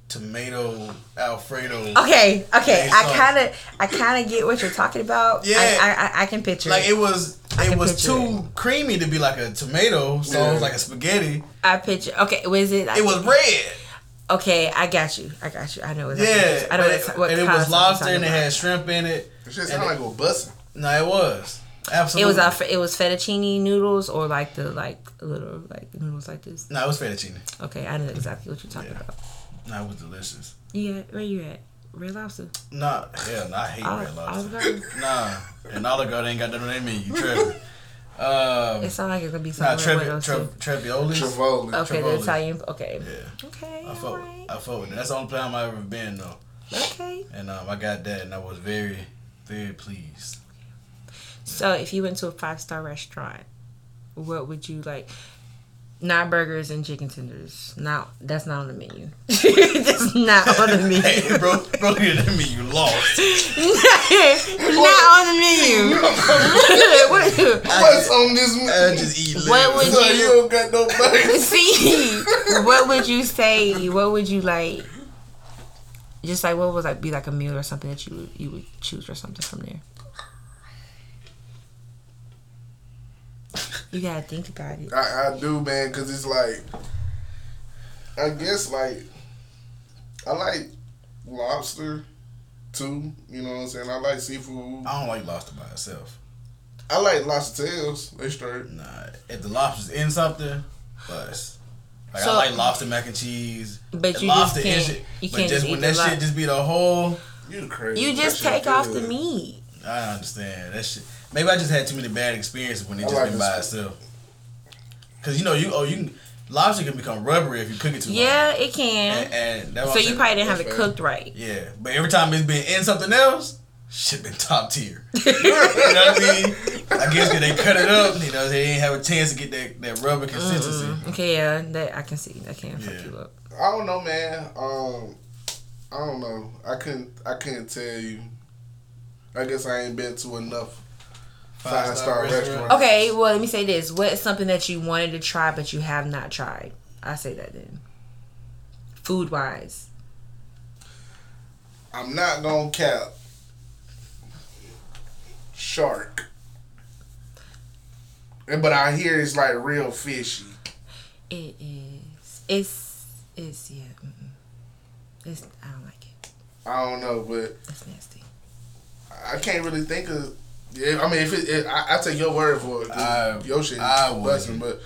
[SPEAKER 3] tomato Alfredo.
[SPEAKER 4] Okay, okay. I kind of, I kind of get what you're talking about.
[SPEAKER 3] Yeah.
[SPEAKER 4] I, I, I, I can picture. It.
[SPEAKER 3] Like
[SPEAKER 4] it.
[SPEAKER 3] it was,
[SPEAKER 4] I
[SPEAKER 3] it was
[SPEAKER 4] picture
[SPEAKER 3] too creamy to be like a tomato sauce,
[SPEAKER 2] Yeah.
[SPEAKER 3] like a spaghetti.
[SPEAKER 4] I picture. Okay, was it? Like,
[SPEAKER 3] It was red.
[SPEAKER 4] Okay, I got you. I got you. I know. Exactly
[SPEAKER 3] Yeah,
[SPEAKER 4] I know
[SPEAKER 3] but
[SPEAKER 4] what,
[SPEAKER 3] it,
[SPEAKER 4] what
[SPEAKER 3] and it
[SPEAKER 4] kind
[SPEAKER 3] was
[SPEAKER 4] of
[SPEAKER 3] lobster and it had shrimp in it.
[SPEAKER 2] It shit sound like a bussin'.
[SPEAKER 3] No, it was
[SPEAKER 4] about. It was Alfre- It was fettuccine noodles or like the like little like noodles like this.
[SPEAKER 3] No, it was fettuccine.
[SPEAKER 4] Okay, I know exactly what you're talking
[SPEAKER 3] Yeah.
[SPEAKER 4] about.
[SPEAKER 3] No, it was delicious.
[SPEAKER 4] You at, where you at? Red Lobster.
[SPEAKER 3] Nah, hell, no, I hate
[SPEAKER 4] Ol-
[SPEAKER 3] red lobster. Nah, and Olive Garden ain't got nothing on their menu. Trevor. Um,
[SPEAKER 4] It sounds like it's gonna be
[SPEAKER 3] nah,
[SPEAKER 4] something
[SPEAKER 3] Trevi,
[SPEAKER 4] with those
[SPEAKER 3] Trev,
[SPEAKER 2] Trevoli.
[SPEAKER 4] Okay,
[SPEAKER 3] Trevoli.
[SPEAKER 4] the Italian. Okay.
[SPEAKER 3] Yeah,
[SPEAKER 4] Okay.
[SPEAKER 3] I
[SPEAKER 4] all
[SPEAKER 3] fought.
[SPEAKER 4] right.
[SPEAKER 3] I fought with it. That's the only time I've ever been though,
[SPEAKER 4] Okay.
[SPEAKER 3] and um, I got that, and I was very, very pleased.
[SPEAKER 4] So if you went to a five star restaurant, what would you like? Not burgers and chicken tenders. Not that's not on the menu. that's not on the menu.
[SPEAKER 3] Hey, bro, bro, you didn't mean you lost.
[SPEAKER 4] not on the menu. what,
[SPEAKER 2] What's on this? menu?
[SPEAKER 3] I just eat liver.
[SPEAKER 4] What would
[SPEAKER 2] So
[SPEAKER 4] you-
[SPEAKER 2] you don't got no burgers.
[SPEAKER 4] see? What would you say? What would you like? Just like what would like be like a meal or something that you you would choose or something from there. You gotta think about it.
[SPEAKER 2] I, I do, man, because it's like, I guess like, I like lobster too. You know what I'm saying? I like seafood.
[SPEAKER 3] I don't like lobster by itself.
[SPEAKER 2] I like lobster tails. They straight.
[SPEAKER 3] Nah, if the lobster's in something, bust. Like
[SPEAKER 4] So-
[SPEAKER 3] I like lobster mac and cheese.
[SPEAKER 4] But
[SPEAKER 3] The
[SPEAKER 4] you
[SPEAKER 3] lobster in
[SPEAKER 4] can't-
[SPEAKER 3] shit-
[SPEAKER 4] you
[SPEAKER 3] but
[SPEAKER 4] can't
[SPEAKER 3] just
[SPEAKER 4] just
[SPEAKER 3] when
[SPEAKER 4] eat
[SPEAKER 3] that
[SPEAKER 4] the
[SPEAKER 3] shit
[SPEAKER 4] lo-
[SPEAKER 3] just be the whole.
[SPEAKER 2] You crazy.
[SPEAKER 4] You just take off the meat.
[SPEAKER 3] I understand that shit. Maybe I just had too many bad experiences when it just
[SPEAKER 2] like
[SPEAKER 3] been
[SPEAKER 2] this-
[SPEAKER 3] by itself. Cause you know you oh you can, lobster can become rubbery if you cook it too
[SPEAKER 4] Yeah,
[SPEAKER 3] long.
[SPEAKER 4] it can.
[SPEAKER 3] And, and that's
[SPEAKER 4] so you probably didn't have it cooked right.
[SPEAKER 3] Yeah, but every time it's been in something else, shit been top tier. you know what I mean? I guess 'cause they cut it up, you know, they didn't have a chance to get that, that rubber consistency.
[SPEAKER 4] Okay, yeah, that I can see. That can fuck you up.
[SPEAKER 2] I don't know, man. Um, I don't know. I couldn't. I couldn't tell you. I guess I ain't been to enough five star
[SPEAKER 3] restaurant.
[SPEAKER 4] Okay, well, let me say this. What's something that you wanted to try but you have not tried? I say that then. Food wise.
[SPEAKER 2] I'm not gonna cap. Shark. But I hear it's like real fishy.
[SPEAKER 4] It is. It's. It's, yeah. Mm-mm. It's, I don't like it.
[SPEAKER 2] I don't know, but
[SPEAKER 4] It's nasty.
[SPEAKER 2] I can't really think of. Yeah, I mean, if it, it I, I take your word for it,
[SPEAKER 3] I-
[SPEAKER 2] your shit,
[SPEAKER 3] I
[SPEAKER 2] busting,
[SPEAKER 3] wouldn't.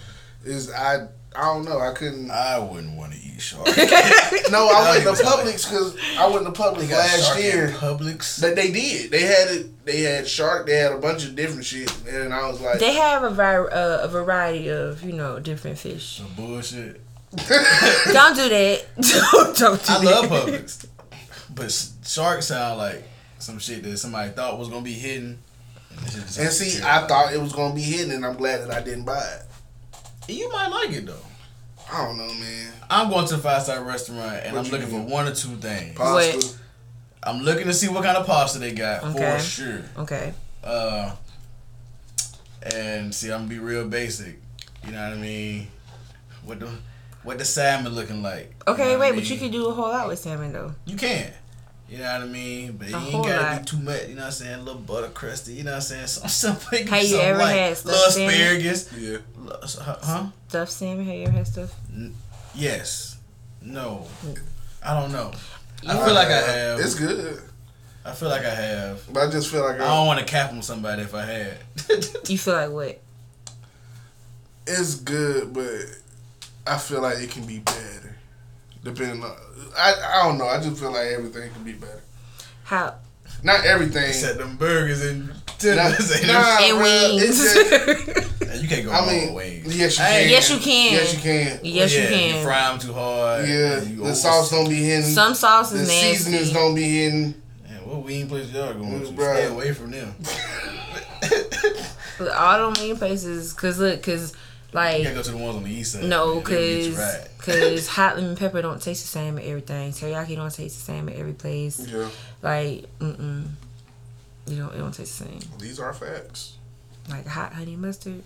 [SPEAKER 2] but is I. I don't know. I couldn't.
[SPEAKER 3] I wouldn't want to eat shark.
[SPEAKER 2] no, I went to
[SPEAKER 3] tell
[SPEAKER 2] Publix because I went to Publix
[SPEAKER 3] They
[SPEAKER 2] last
[SPEAKER 3] shark
[SPEAKER 2] year.
[SPEAKER 3] in Publix.
[SPEAKER 2] That they did. They had it. They had shark. They had a bunch of different shit, and I was like,
[SPEAKER 4] They have a, var- uh, a variety of, you know, different fish.
[SPEAKER 3] Some bullshit.
[SPEAKER 4] don't do that. don't, don't do
[SPEAKER 3] I
[SPEAKER 4] that.
[SPEAKER 3] love Publix, but s- shark sound like some shit that somebody thought was gonna be hidden. And, this shit just
[SPEAKER 2] and see. I thought it was gonna be hidden, and I'm glad that I didn't buy it.
[SPEAKER 3] you might like it though.
[SPEAKER 2] I don't know, man.
[SPEAKER 3] I'm going to a five star restaurant and
[SPEAKER 2] What
[SPEAKER 3] I'm
[SPEAKER 2] you
[SPEAKER 3] looking for one or two things.
[SPEAKER 2] Pasta.
[SPEAKER 4] What?
[SPEAKER 3] I'm looking to see what kind of pasta they got
[SPEAKER 4] Okay.
[SPEAKER 3] for sure.
[SPEAKER 4] Okay.
[SPEAKER 3] Uh, and see, I'm gonna be real basic. You know what I mean? What the what the salmon looking like?
[SPEAKER 4] Okay,
[SPEAKER 3] You know
[SPEAKER 4] wait,
[SPEAKER 3] I
[SPEAKER 4] but you
[SPEAKER 3] mean?
[SPEAKER 4] can do a whole lot with salmon though.
[SPEAKER 3] You can. You know what I mean? But it ain't gotta
[SPEAKER 4] lot.
[SPEAKER 3] be too much. You know what I'm saying? A little butter crusty. You know what I'm saying? Some something.
[SPEAKER 4] Have you ever
[SPEAKER 3] like,
[SPEAKER 4] had stuffed
[SPEAKER 3] little
[SPEAKER 4] salmon?
[SPEAKER 3] asparagus?
[SPEAKER 2] Yeah.
[SPEAKER 3] Huh?
[SPEAKER 4] Stuffed salmon, have you ever had stuff?
[SPEAKER 3] Yes. No. I don't know. I feel like I have.
[SPEAKER 2] It's good,
[SPEAKER 3] I feel like I have.
[SPEAKER 2] but I just feel like
[SPEAKER 3] I don't want to cap on somebody if I had.
[SPEAKER 4] You feel like what?
[SPEAKER 2] it's good, but I feel like it can be better. Depending on, I I don't know. I just feel like everything can be better.
[SPEAKER 4] How?
[SPEAKER 2] Not everything.
[SPEAKER 3] Set them burgers and
[SPEAKER 2] Nah,
[SPEAKER 3] tenders. and
[SPEAKER 2] nah,
[SPEAKER 4] And
[SPEAKER 2] bruh,
[SPEAKER 4] wings.
[SPEAKER 2] it's just-
[SPEAKER 3] you can't go
[SPEAKER 2] I
[SPEAKER 3] wrong
[SPEAKER 2] mean,
[SPEAKER 3] with wings.
[SPEAKER 2] yes, you
[SPEAKER 3] uh,
[SPEAKER 2] can.
[SPEAKER 4] Yes, you can.
[SPEAKER 2] Yes, you can.
[SPEAKER 4] yes,
[SPEAKER 3] yeah,
[SPEAKER 4] you can.
[SPEAKER 3] You fry them too hard.
[SPEAKER 2] Yeah, the sauce don't be hidden.
[SPEAKER 4] Some sauce
[SPEAKER 2] the
[SPEAKER 4] is
[SPEAKER 2] seasonings don't be hidden.
[SPEAKER 3] Man, what wing place y'all going to?
[SPEAKER 2] Bruh.
[SPEAKER 3] Stay away from them.
[SPEAKER 4] But All them wing places, cause look, cause
[SPEAKER 3] You
[SPEAKER 4] like
[SPEAKER 3] gotta go to the ones on the east side.
[SPEAKER 4] no,
[SPEAKER 3] man. They'll get you
[SPEAKER 4] cause
[SPEAKER 3] right.
[SPEAKER 4] cause hot lemon pepper don't taste the same at everything. Teriyaki don't taste the same at every place.
[SPEAKER 2] Yeah,
[SPEAKER 4] Like, mm mm, you don't it don't taste the same.
[SPEAKER 2] these are facts.
[SPEAKER 4] Like hot honey mustard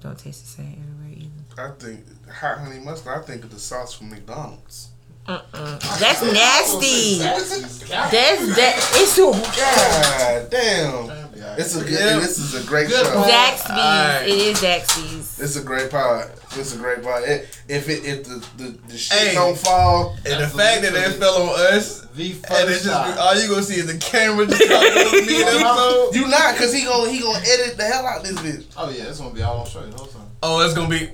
[SPEAKER 4] don't taste the same everywhere either.
[SPEAKER 2] I think hot honey mustard. I think of the sauce from McDonald's. Uh-uh.
[SPEAKER 4] That's nasty. That's that. It's so
[SPEAKER 2] God damn, it's a good.
[SPEAKER 3] Yep.
[SPEAKER 2] This is a great
[SPEAKER 5] Good
[SPEAKER 2] show.
[SPEAKER 5] point.
[SPEAKER 4] Zaxby's.
[SPEAKER 3] Alright.
[SPEAKER 4] It is Zaxby's.
[SPEAKER 2] It's a great pod. It's a great pod. It, if it if the the, the shit
[SPEAKER 3] Hey.
[SPEAKER 2] don't fall,
[SPEAKER 3] And the fact that it fell on us,
[SPEAKER 5] The
[SPEAKER 3] and it's
[SPEAKER 5] first
[SPEAKER 3] just
[SPEAKER 5] time.
[SPEAKER 3] all you gonna see is the camera just talking over me in the episode.
[SPEAKER 2] you not because he gonna he gonna edit the hell out this bitch.
[SPEAKER 5] Oh yeah, it's gonna be all on straight the whole time.
[SPEAKER 3] Oh, it's gonna be.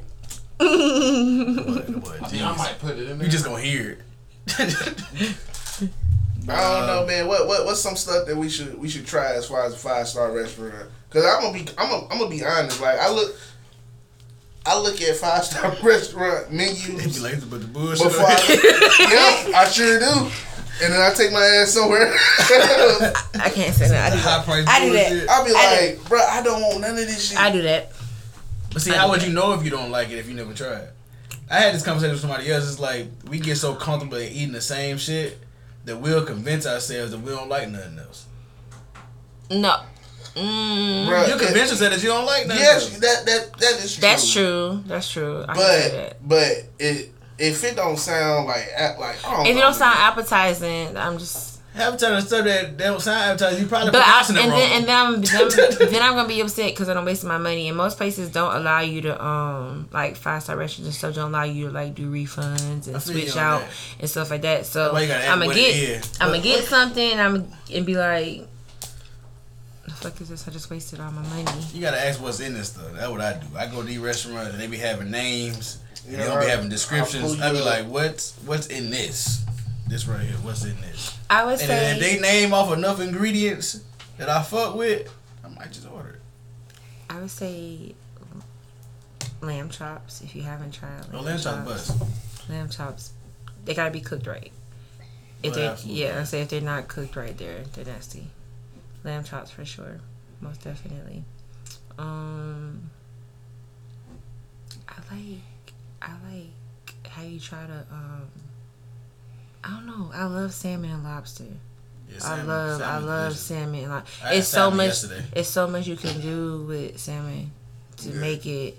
[SPEAKER 3] Boy, boy,
[SPEAKER 5] I mean, I might put it in there.
[SPEAKER 3] You just gonna hear it.
[SPEAKER 2] I don't know, man. What what what's some stuff that we should we should try as far as a five star restaurant? Cause I'm gonna be I'm gonna, I'm gonna be honest. Like I look. I look at five star restaurant menus.
[SPEAKER 3] They be like, but the bullshit.
[SPEAKER 2] before I, yeah, I sure do. And then I take my ass somewhere.
[SPEAKER 4] I can't say that. I do
[SPEAKER 3] high
[SPEAKER 4] that.
[SPEAKER 3] price
[SPEAKER 4] I do that.
[SPEAKER 2] I'll be
[SPEAKER 4] I
[SPEAKER 2] like, bro, I don't want none of this shit.
[SPEAKER 4] I do that.
[SPEAKER 3] But see, how would you know if you don't like it if you never tried? I had this conversation with somebody else. It's like we get so comfortable at eating the same shit that we'll convince ourselves that we don't like nothing else.
[SPEAKER 4] No. Mm,
[SPEAKER 2] Bruh,
[SPEAKER 3] You convince yourself that you don't like nothing
[SPEAKER 2] Yes,
[SPEAKER 3] else.
[SPEAKER 2] that that that is true.
[SPEAKER 4] that's true. That's true. I
[SPEAKER 2] But
[SPEAKER 4] that.
[SPEAKER 2] but it if it don't sound like like I don't
[SPEAKER 4] If it don't sound appetizing, I'm just.
[SPEAKER 3] Half the time the stuff that, that don't sound appetizing, you probably
[SPEAKER 4] But I,
[SPEAKER 3] pronouncing
[SPEAKER 4] and
[SPEAKER 3] it wrong.
[SPEAKER 4] then and then I'm, then, then I'm gonna be upset because I don't waste my money. And most places don't allow you to um like five star restaurants and stuff don't allow you to like do refunds and switch out
[SPEAKER 3] that.
[SPEAKER 4] and stuff like that. So
[SPEAKER 3] Why you gotta act
[SPEAKER 4] I'm gonna
[SPEAKER 3] what it
[SPEAKER 4] get
[SPEAKER 3] is.
[SPEAKER 4] I'm gonna get something. I'm and be like, The fuck is this? I just wasted all my money.
[SPEAKER 3] You gotta ask what's in this stuff. That's what I do. I go to these restaurants and they be having names. And
[SPEAKER 2] Yeah,
[SPEAKER 3] they don't be
[SPEAKER 2] right.
[SPEAKER 3] having
[SPEAKER 2] I'll
[SPEAKER 3] descriptions.
[SPEAKER 2] pull
[SPEAKER 3] I be
[SPEAKER 2] you
[SPEAKER 3] like,
[SPEAKER 2] up.
[SPEAKER 3] what's what's in this? This right here. What's in this?
[SPEAKER 4] I would
[SPEAKER 3] And then if they name off enough ingredients that I fuck with, I might just order it.
[SPEAKER 4] I would say lamb chops. If you haven't tried lamb,
[SPEAKER 3] Oh, lamb chop
[SPEAKER 4] chops,
[SPEAKER 3] bust.
[SPEAKER 4] lamb chops, they gotta be cooked right. If
[SPEAKER 3] Oh,
[SPEAKER 4] they, yeah, I say if they're not cooked right, they're they're nasty. Lamb chops for sure, most definitely. Um, I like I like how you try to um. I don't know. I love salmon and lobster.
[SPEAKER 3] Yeah,
[SPEAKER 4] I love I love
[SPEAKER 3] delicious.
[SPEAKER 4] salmon. and lo-
[SPEAKER 3] I had
[SPEAKER 4] It's so
[SPEAKER 3] salmon
[SPEAKER 4] much.
[SPEAKER 3] yesterday.
[SPEAKER 4] It's so much you can do with salmon to
[SPEAKER 2] Yeah.
[SPEAKER 4] make it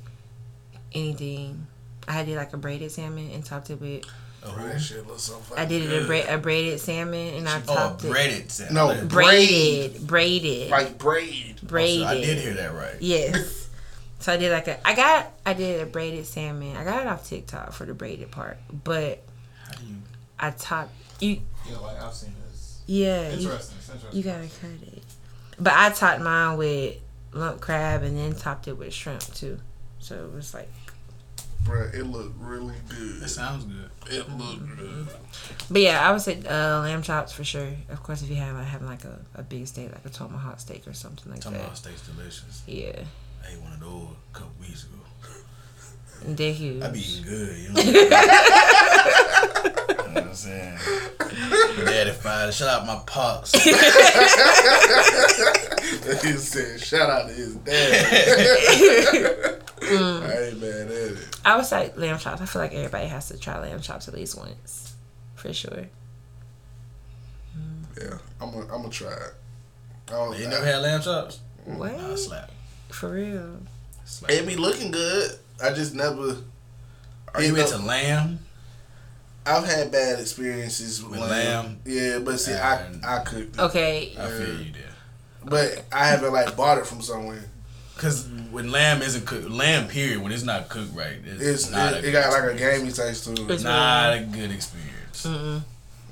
[SPEAKER 4] anything. I did like a braided salmon and topped it with.
[SPEAKER 3] Oh,
[SPEAKER 2] that shit looks so fucking
[SPEAKER 4] I did it a, bra- a braided salmon and I
[SPEAKER 3] oh,
[SPEAKER 4] topped it
[SPEAKER 3] breaded salmon.
[SPEAKER 2] No,
[SPEAKER 3] Oh,
[SPEAKER 4] braided, braided,
[SPEAKER 2] Like braid.
[SPEAKER 4] braided.
[SPEAKER 3] Oh, so I did hear that right.
[SPEAKER 4] Yes. So I did like a. I got. I did a braided salmon. I got it off TikTok for the braided part, but
[SPEAKER 3] How do you?
[SPEAKER 4] I top You.
[SPEAKER 5] Yeah, like I've seen this.
[SPEAKER 4] Yeah. You,
[SPEAKER 5] Interesting. It's interesting.
[SPEAKER 4] You gotta cut it. But I topped mine with lump crab and then topped it with shrimp too. So it was like,
[SPEAKER 2] Bro, it looked really good.
[SPEAKER 3] It sounds good.
[SPEAKER 2] It looked good.
[SPEAKER 4] but yeah, I would say uh, lamb chops for sure. Of course, if you have like, having like a, a big steak, like a tomahawk steak or something like
[SPEAKER 3] Talking about
[SPEAKER 4] that.
[SPEAKER 3] steaks delicious.
[SPEAKER 4] Yeah,
[SPEAKER 3] I ate one of those a couple weeks ago.
[SPEAKER 4] and they're huge.
[SPEAKER 3] I be eating good, you know. You know what I'm saying? Daddy fired. Shout out my pops.
[SPEAKER 2] he said, shout out to his dad.
[SPEAKER 4] Mm.
[SPEAKER 2] I ain't mad at it.
[SPEAKER 4] I would say lamb chops. I feel like everybody has to try lamb chops at least once, for sure.
[SPEAKER 2] Yeah, I'm gonna I'm gonna try it. I don't,
[SPEAKER 3] you never had lamb chops?
[SPEAKER 4] What?
[SPEAKER 3] Nah, slap.
[SPEAKER 4] For real?
[SPEAKER 3] slap.
[SPEAKER 2] It be looking good. I just never.
[SPEAKER 3] Are you
[SPEAKER 2] know,
[SPEAKER 3] into lamb?
[SPEAKER 2] I've had bad experiences with,
[SPEAKER 3] With
[SPEAKER 2] lamb.
[SPEAKER 3] lamb?
[SPEAKER 2] Yeah, but see,
[SPEAKER 3] And-
[SPEAKER 2] I I cooked it,
[SPEAKER 4] Okay.
[SPEAKER 3] I feel you there.
[SPEAKER 2] but I haven't like bought it from somewhere.
[SPEAKER 3] Cause when lamb isn't cooked, lamb period, when it's not cooked right, it's,
[SPEAKER 2] It's
[SPEAKER 3] not
[SPEAKER 2] it,
[SPEAKER 3] a
[SPEAKER 2] it got
[SPEAKER 3] good
[SPEAKER 2] like a
[SPEAKER 3] experience.
[SPEAKER 2] gamey taste to it.
[SPEAKER 4] It's
[SPEAKER 3] Not a good experience.
[SPEAKER 4] Mm-mm.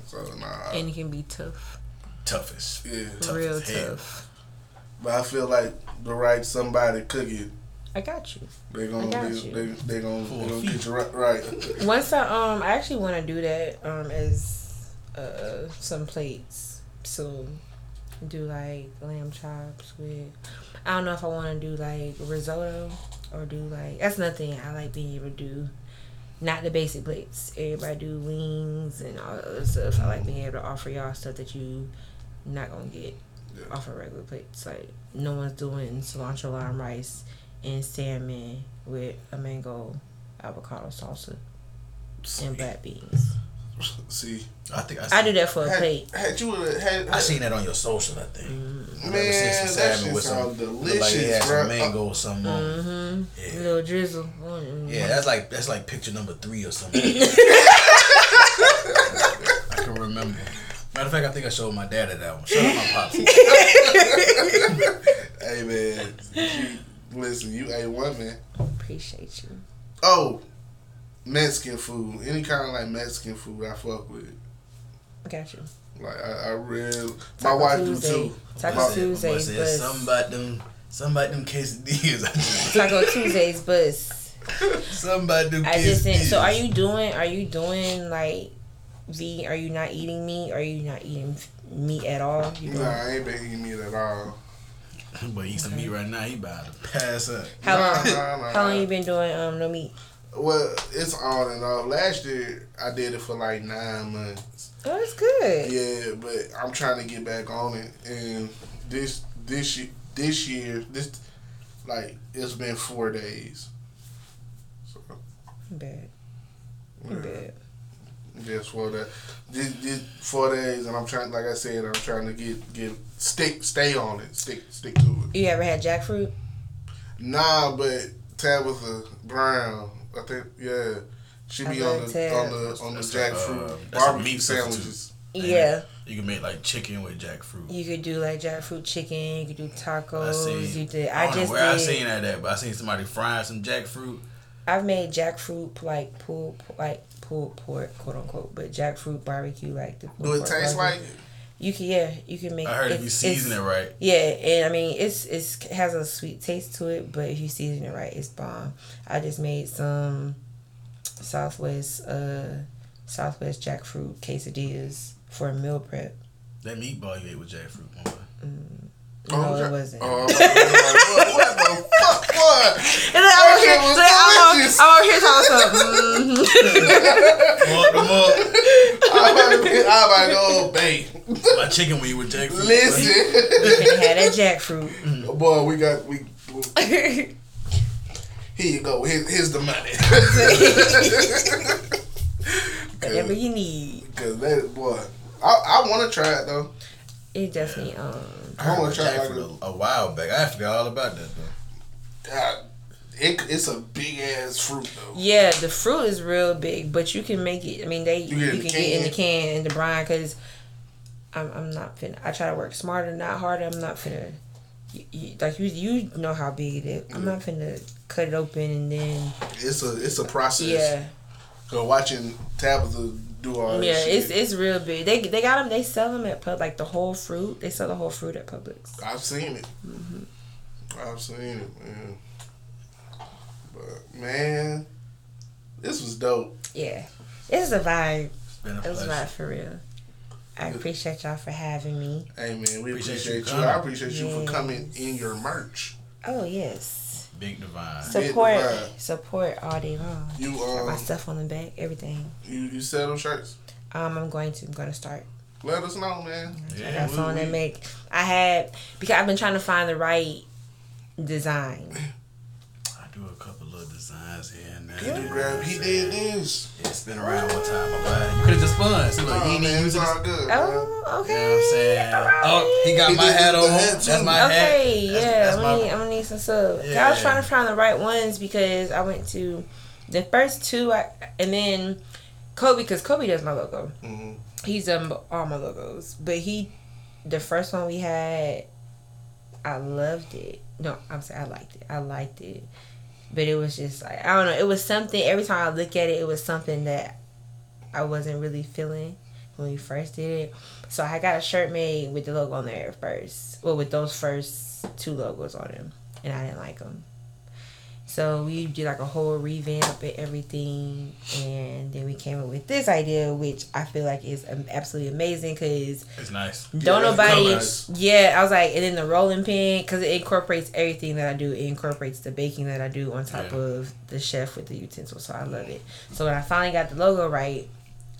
[SPEAKER 2] So nah,
[SPEAKER 4] And it can be tough.
[SPEAKER 3] Toughest.
[SPEAKER 2] yeah.
[SPEAKER 3] Tough
[SPEAKER 4] real
[SPEAKER 3] as hell.
[SPEAKER 4] tough.
[SPEAKER 2] But I feel like the right somebody cook it,
[SPEAKER 4] I got you.
[SPEAKER 2] they gonna
[SPEAKER 4] I got
[SPEAKER 2] they,
[SPEAKER 4] you.
[SPEAKER 2] they, they gonna they gonna get you right. right.
[SPEAKER 4] Once I um, I actually want to do that um as uh some plates so Do like lamb chops with. I don't know if I want to do like risotto or do like that's nothing I like being able to do. Not the basic plates. Everybody do wings and all that other stuff. I like being able to offer y'all stuff that you not gonna get
[SPEAKER 2] Yeah.
[SPEAKER 4] off of regular plates. Like no one's doing cilantro lime rice and salmon with a mango avocado salsa and black beans.
[SPEAKER 2] See,
[SPEAKER 3] I think I,
[SPEAKER 4] I do that for a plate.
[SPEAKER 2] had you would had,
[SPEAKER 3] I seen that on your social. I think.
[SPEAKER 4] Mm.
[SPEAKER 3] I
[SPEAKER 2] man,
[SPEAKER 3] remember
[SPEAKER 2] that
[SPEAKER 3] some salmon
[SPEAKER 2] shit
[SPEAKER 3] with some
[SPEAKER 2] sound
[SPEAKER 3] looked like it had
[SPEAKER 2] delicious,
[SPEAKER 3] some mango or something. on.
[SPEAKER 4] Mm-hmm.
[SPEAKER 3] Yeah.
[SPEAKER 4] Little drizzle. Mm.
[SPEAKER 3] Yeah, that's like that's like picture number three or something. I can remember. Matter of fact, I think I showed my dad that one. Shout out my pops.
[SPEAKER 2] Hey man, you, listen, you a one man.
[SPEAKER 4] Appreciate you.
[SPEAKER 2] Oh, Mexican food, any kind of like Mexican food, I fuck with.
[SPEAKER 4] I got you.
[SPEAKER 2] Like I, I really, my wife
[SPEAKER 4] Tuesday.
[SPEAKER 2] do too.
[SPEAKER 4] Taco
[SPEAKER 2] My-
[SPEAKER 4] Tuesday. Tuesdays
[SPEAKER 3] said
[SPEAKER 4] bus.
[SPEAKER 3] something about them, something about them quesadillas.
[SPEAKER 4] Taco Tuesdays bus.
[SPEAKER 3] something about them
[SPEAKER 4] I just
[SPEAKER 3] quesadillas.
[SPEAKER 4] didn't. So are you doing? Are you doing like vegan? Are you not eating meat? Are you not eating meat at all? You
[SPEAKER 2] Nah,
[SPEAKER 4] doing-
[SPEAKER 2] I ain't been eating meat at all.
[SPEAKER 3] But eat some meat right now. He about to pass up.
[SPEAKER 4] How
[SPEAKER 2] Nah,
[SPEAKER 4] long?
[SPEAKER 2] nah, nah.
[SPEAKER 4] How long you been doing um no meat?
[SPEAKER 2] Well, it's on and off. Last year, I did it for like nine months.
[SPEAKER 4] Oh, that's good.
[SPEAKER 2] Yeah, but I'm trying to get back on it. And this this year, this year, this like it's been four days. So
[SPEAKER 4] Bad.
[SPEAKER 2] yeah,
[SPEAKER 4] Bad.
[SPEAKER 2] Just for that, this, this four days, and I'm trying. Like I said, I'm trying to get get stick stay on it, stick stick to it.
[SPEAKER 4] You ever had jackfruit?
[SPEAKER 2] Nah, but Tabitha Brown, I think, yeah, she
[SPEAKER 4] I
[SPEAKER 2] be on
[SPEAKER 4] love
[SPEAKER 2] the
[SPEAKER 4] Tab.
[SPEAKER 2] on the on the
[SPEAKER 3] That's a,
[SPEAKER 2] jackfruit
[SPEAKER 3] uh, that's a
[SPEAKER 2] barbecue
[SPEAKER 3] meat
[SPEAKER 2] sandwiches.
[SPEAKER 4] Yeah.
[SPEAKER 3] You can make like chicken with jackfruit.
[SPEAKER 4] You could do like jackfruit chicken. You could do tacos.
[SPEAKER 3] I seen.
[SPEAKER 4] you did.
[SPEAKER 3] I,
[SPEAKER 4] I,
[SPEAKER 3] don't
[SPEAKER 4] just
[SPEAKER 3] know where I
[SPEAKER 4] did.
[SPEAKER 3] seen that at, but I seen somebody frying some jackfruit.
[SPEAKER 4] I've made jackfruit like pulled like pulled pork, quote unquote, but jackfruit barbecue like the.
[SPEAKER 2] Do it taste like?
[SPEAKER 4] You can yeah, you can make.
[SPEAKER 3] I heard if you season it right,
[SPEAKER 4] Yeah, and I mean it's it's has a sweet taste to it, but if you season it right, it's bomb. I just made some Southwest uh Southwest jackfruit quesadillas for a meal prep.
[SPEAKER 3] that meatball you ate with jackfruit. boy.
[SPEAKER 4] No,
[SPEAKER 2] okay.
[SPEAKER 4] it wasn't.
[SPEAKER 2] Oh, I'm what, what the fuck? What?
[SPEAKER 4] And then I'm over here, like, I'm, over,
[SPEAKER 2] delicious.
[SPEAKER 4] I'm over here talking something.
[SPEAKER 3] Fuck them up.
[SPEAKER 2] I'm about to, I'm about to go, babe.
[SPEAKER 3] My chicken wing with jackfruit.
[SPEAKER 2] Listen,
[SPEAKER 4] Mm, had that jackfruit.
[SPEAKER 2] boy, we got we. we here you go. Here, here's the money.
[SPEAKER 4] Whatever you need.
[SPEAKER 2] Cause that boy, I, I want to try it though.
[SPEAKER 4] It definitely um
[SPEAKER 2] I want to try it like
[SPEAKER 3] a, a while back. I forgot all about that though.
[SPEAKER 2] God, it, it's a big ass fruit though.
[SPEAKER 4] yeah, the fruit is real big, but you can make it. I mean, they you,
[SPEAKER 2] get it
[SPEAKER 4] can
[SPEAKER 2] the
[SPEAKER 4] get in the
[SPEAKER 2] can.
[SPEAKER 4] can in the brine because I'm I'm not finna. I try to work smarter, not harder. I'm not finna. You, you, like you, you know how big it is. I'm not finna cut it open and then
[SPEAKER 2] It's a it's a process.
[SPEAKER 4] yeah,
[SPEAKER 2] So watching Tabitha do all that
[SPEAKER 4] yeah.
[SPEAKER 2] shit,
[SPEAKER 4] It's it's real big. They they got them. They sell them at pub like the whole fruit. They sell the whole fruit at Publix.
[SPEAKER 2] I've seen it.
[SPEAKER 4] Mm-hmm.
[SPEAKER 2] I've seen it, man. But man, this was dope.
[SPEAKER 4] Yeah, this is a vibe.
[SPEAKER 3] It's been a
[SPEAKER 4] It was a vibe for real. I appreciate y'all for having me.
[SPEAKER 2] Hey man, we
[SPEAKER 3] Appreciate
[SPEAKER 2] appreciate,
[SPEAKER 3] you
[SPEAKER 2] you.
[SPEAKER 3] coming.
[SPEAKER 2] I appreciate you for coming in your merch.
[SPEAKER 4] Oh yes.
[SPEAKER 3] Big divine.
[SPEAKER 4] Support,
[SPEAKER 2] vibe.
[SPEAKER 4] support all day long.
[SPEAKER 2] You
[SPEAKER 4] Got my
[SPEAKER 2] um,
[SPEAKER 4] stuff on the back, everything.
[SPEAKER 2] you you sell them shirts.
[SPEAKER 4] Um, I'm going to. I'm going to start.
[SPEAKER 2] Let us know, man.
[SPEAKER 4] I
[SPEAKER 3] Yeah,
[SPEAKER 4] got
[SPEAKER 2] we-
[SPEAKER 4] someone that make. I had because I've been trying to find the right design.
[SPEAKER 3] I do a couple of designs
[SPEAKER 2] He did grab. He did this.
[SPEAKER 3] It's been around one time, my boy. You could have just spun. See, look,
[SPEAKER 2] Oh,
[SPEAKER 3] he ain't even
[SPEAKER 2] man, it's
[SPEAKER 3] using
[SPEAKER 2] all
[SPEAKER 3] this.
[SPEAKER 2] good. man.
[SPEAKER 4] Oh,
[SPEAKER 3] You know what
[SPEAKER 4] okay.
[SPEAKER 3] I'm saying? Oh, he got
[SPEAKER 2] He
[SPEAKER 3] my hat on.
[SPEAKER 2] hat,
[SPEAKER 3] That's
[SPEAKER 2] too.
[SPEAKER 3] my hat.
[SPEAKER 4] Okay, yeah.
[SPEAKER 3] that's
[SPEAKER 4] I'm,
[SPEAKER 3] my-
[SPEAKER 4] gonna need, I'm gonna need some sub. I was trying to find the right ones because I went to the first two, I, and then Kobe because Kobe does my logo.
[SPEAKER 2] Mhm.
[SPEAKER 4] He's done all my logos, but he, the first one we had, I loved it. No, I'm saying I liked it. I liked it, but it was just like I don't know. It was something. Every time I look at it, it was something that I wasn't really feeling when we first did it. So I got a shirt made with the logo on there first. Well, with those first two logos on them, and I didn't like them. So we did like a whole revamp and everything, and then we came up with this idea, which I feel like is absolutely amazing because
[SPEAKER 3] It's nice.
[SPEAKER 4] don't
[SPEAKER 2] Yeah,
[SPEAKER 4] nobody.
[SPEAKER 2] colors.
[SPEAKER 4] Yeah, I was like, and then the rolling pin because it incorporates everything that I do. It incorporates the baking that I do on top
[SPEAKER 3] Yeah.
[SPEAKER 4] of the chef with the utensils. So I love it. So when I finally got the logo right,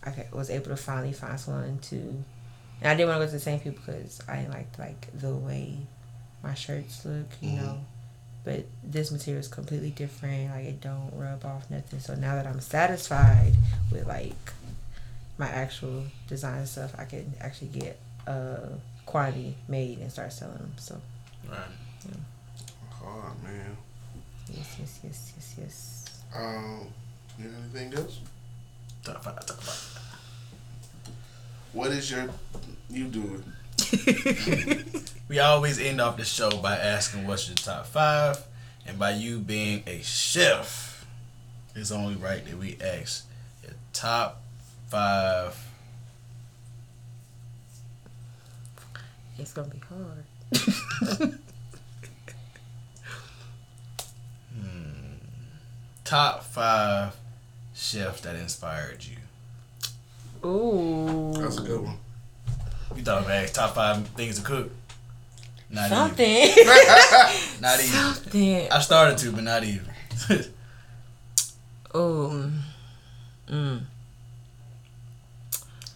[SPEAKER 4] I was able to finally find someone to. And I didn't want to go to the same people because I didn't like like the way my shirts look, you
[SPEAKER 2] Mhm.
[SPEAKER 4] know. But this material is completely different. Like it don't rub off nothing. So now that I'm satisfied with like my actual design stuff, I can actually get a quantity made and start selling them. So
[SPEAKER 3] Right. yeah.
[SPEAKER 2] Oh man.
[SPEAKER 4] yes, yes, yes, yes, yes.
[SPEAKER 2] Um, you got anything else?
[SPEAKER 3] Top five, top five.
[SPEAKER 2] What is your you doing?
[SPEAKER 3] We always end off the show by asking what's your top five, and by you being a chef, it's only right that we ask your top five.
[SPEAKER 4] It's gonna be hard. Hmm.
[SPEAKER 3] Top five chefs that inspired you.
[SPEAKER 4] Ooh,
[SPEAKER 2] That's a good one.
[SPEAKER 3] You thought about ask top five things to cook. Not
[SPEAKER 4] something,
[SPEAKER 3] even. Not even.
[SPEAKER 4] something.
[SPEAKER 3] I started to, but not even.
[SPEAKER 4] Ooh, mm.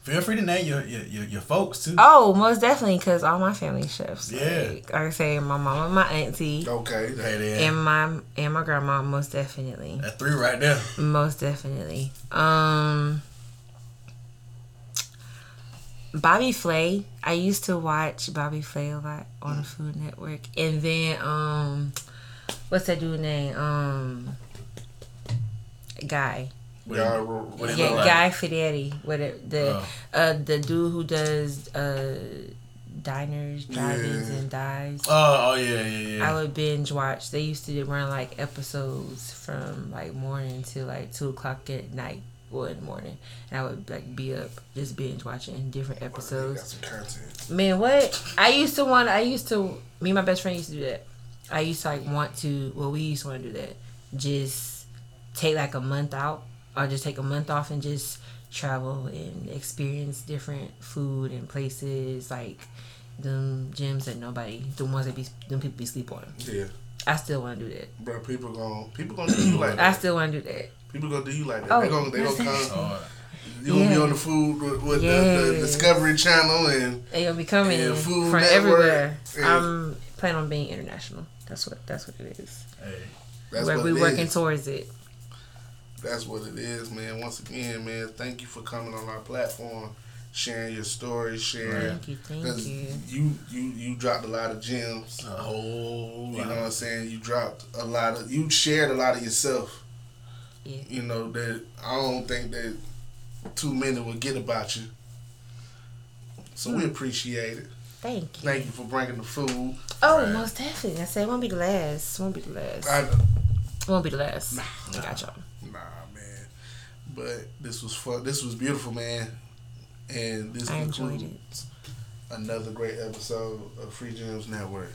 [SPEAKER 3] Feel free to name your your, your, your folks too.
[SPEAKER 4] Oh, most definitely, cause all my family chefs.
[SPEAKER 3] Yeah.
[SPEAKER 4] Like, like I say, my mama, my auntie,
[SPEAKER 2] Okay.
[SPEAKER 3] Hey
[SPEAKER 4] and my and my grandma. Most definitely.
[SPEAKER 3] That three right there.
[SPEAKER 4] Most definitely. Um Bobby Flay. I used to watch Bobby Flay a lot on the Food Network. And then um what's that dude name? Um Guy.
[SPEAKER 3] What
[SPEAKER 2] Yeah,
[SPEAKER 3] it-
[SPEAKER 2] I-
[SPEAKER 3] what it
[SPEAKER 4] Yeah,
[SPEAKER 3] like?
[SPEAKER 4] Guy Fieri. What the
[SPEAKER 3] Oh.
[SPEAKER 4] uh the dude who does uh diners, drive-ins
[SPEAKER 2] Yeah.
[SPEAKER 4] and dives.
[SPEAKER 3] Oh, oh yeah, yeah, yeah.
[SPEAKER 4] I would binge watch. They used to run like episodes from like morning to like two o'clock at night. Well in the morning, and I would like be up just binge watching different episodes. Man, what I used to want, I used to, me and my best friend used to do that. I used to like want to, well, we used to want to do that. Just take like a month out, or just take a month off and just travel and experience different food and places, like them gyms that nobody, the ones that be, them people be sleep on.
[SPEAKER 2] Yeah,
[SPEAKER 4] I still want to do that.
[SPEAKER 2] bro. People gonna people gonna do like
[SPEAKER 4] I still want to do that.
[SPEAKER 2] People gonna do you like that.
[SPEAKER 4] Oh,
[SPEAKER 2] they gonna they gonna
[SPEAKER 4] that's
[SPEAKER 2] come.
[SPEAKER 3] Oh,
[SPEAKER 2] You gonna be on the food with, with the, the Discovery Channel and
[SPEAKER 4] They gonna be coming
[SPEAKER 2] Yeah, Food
[SPEAKER 4] from
[SPEAKER 2] Network.
[SPEAKER 4] everywhere.
[SPEAKER 2] Yeah.
[SPEAKER 4] I'm planning on being international. That's what that's what it is.
[SPEAKER 3] hey.
[SPEAKER 2] that's
[SPEAKER 4] We're,
[SPEAKER 2] what
[SPEAKER 4] we
[SPEAKER 2] it
[SPEAKER 4] working
[SPEAKER 2] is.
[SPEAKER 4] towards it.
[SPEAKER 2] That's what it is, man. Once again, man, thank you for coming on our platform, sharing your story, sharing.
[SPEAKER 4] Thank you, thank
[SPEAKER 2] 'cause
[SPEAKER 4] you.
[SPEAKER 2] you you you dropped a lot of gems.
[SPEAKER 3] A whole
[SPEAKER 2] You
[SPEAKER 3] lot.
[SPEAKER 2] know what I'm saying? You dropped a lot of. You shared a lot of yourself.
[SPEAKER 4] Yeah.
[SPEAKER 2] You know that I don't think that too many will get about you. So we mm. appreciate it.
[SPEAKER 4] Thank you.
[SPEAKER 2] Thank you for bringing the food.
[SPEAKER 4] Oh,
[SPEAKER 3] Right.
[SPEAKER 4] most definitely. I said it won't be the last. Won't be the last.
[SPEAKER 2] I,
[SPEAKER 4] it won't be the last.
[SPEAKER 2] Nah.
[SPEAKER 4] I got y'all.
[SPEAKER 2] Nah, man. But this was fun. This was beautiful, man. And this
[SPEAKER 4] I enjoyed
[SPEAKER 2] concludes another great episode of Free Gems Network.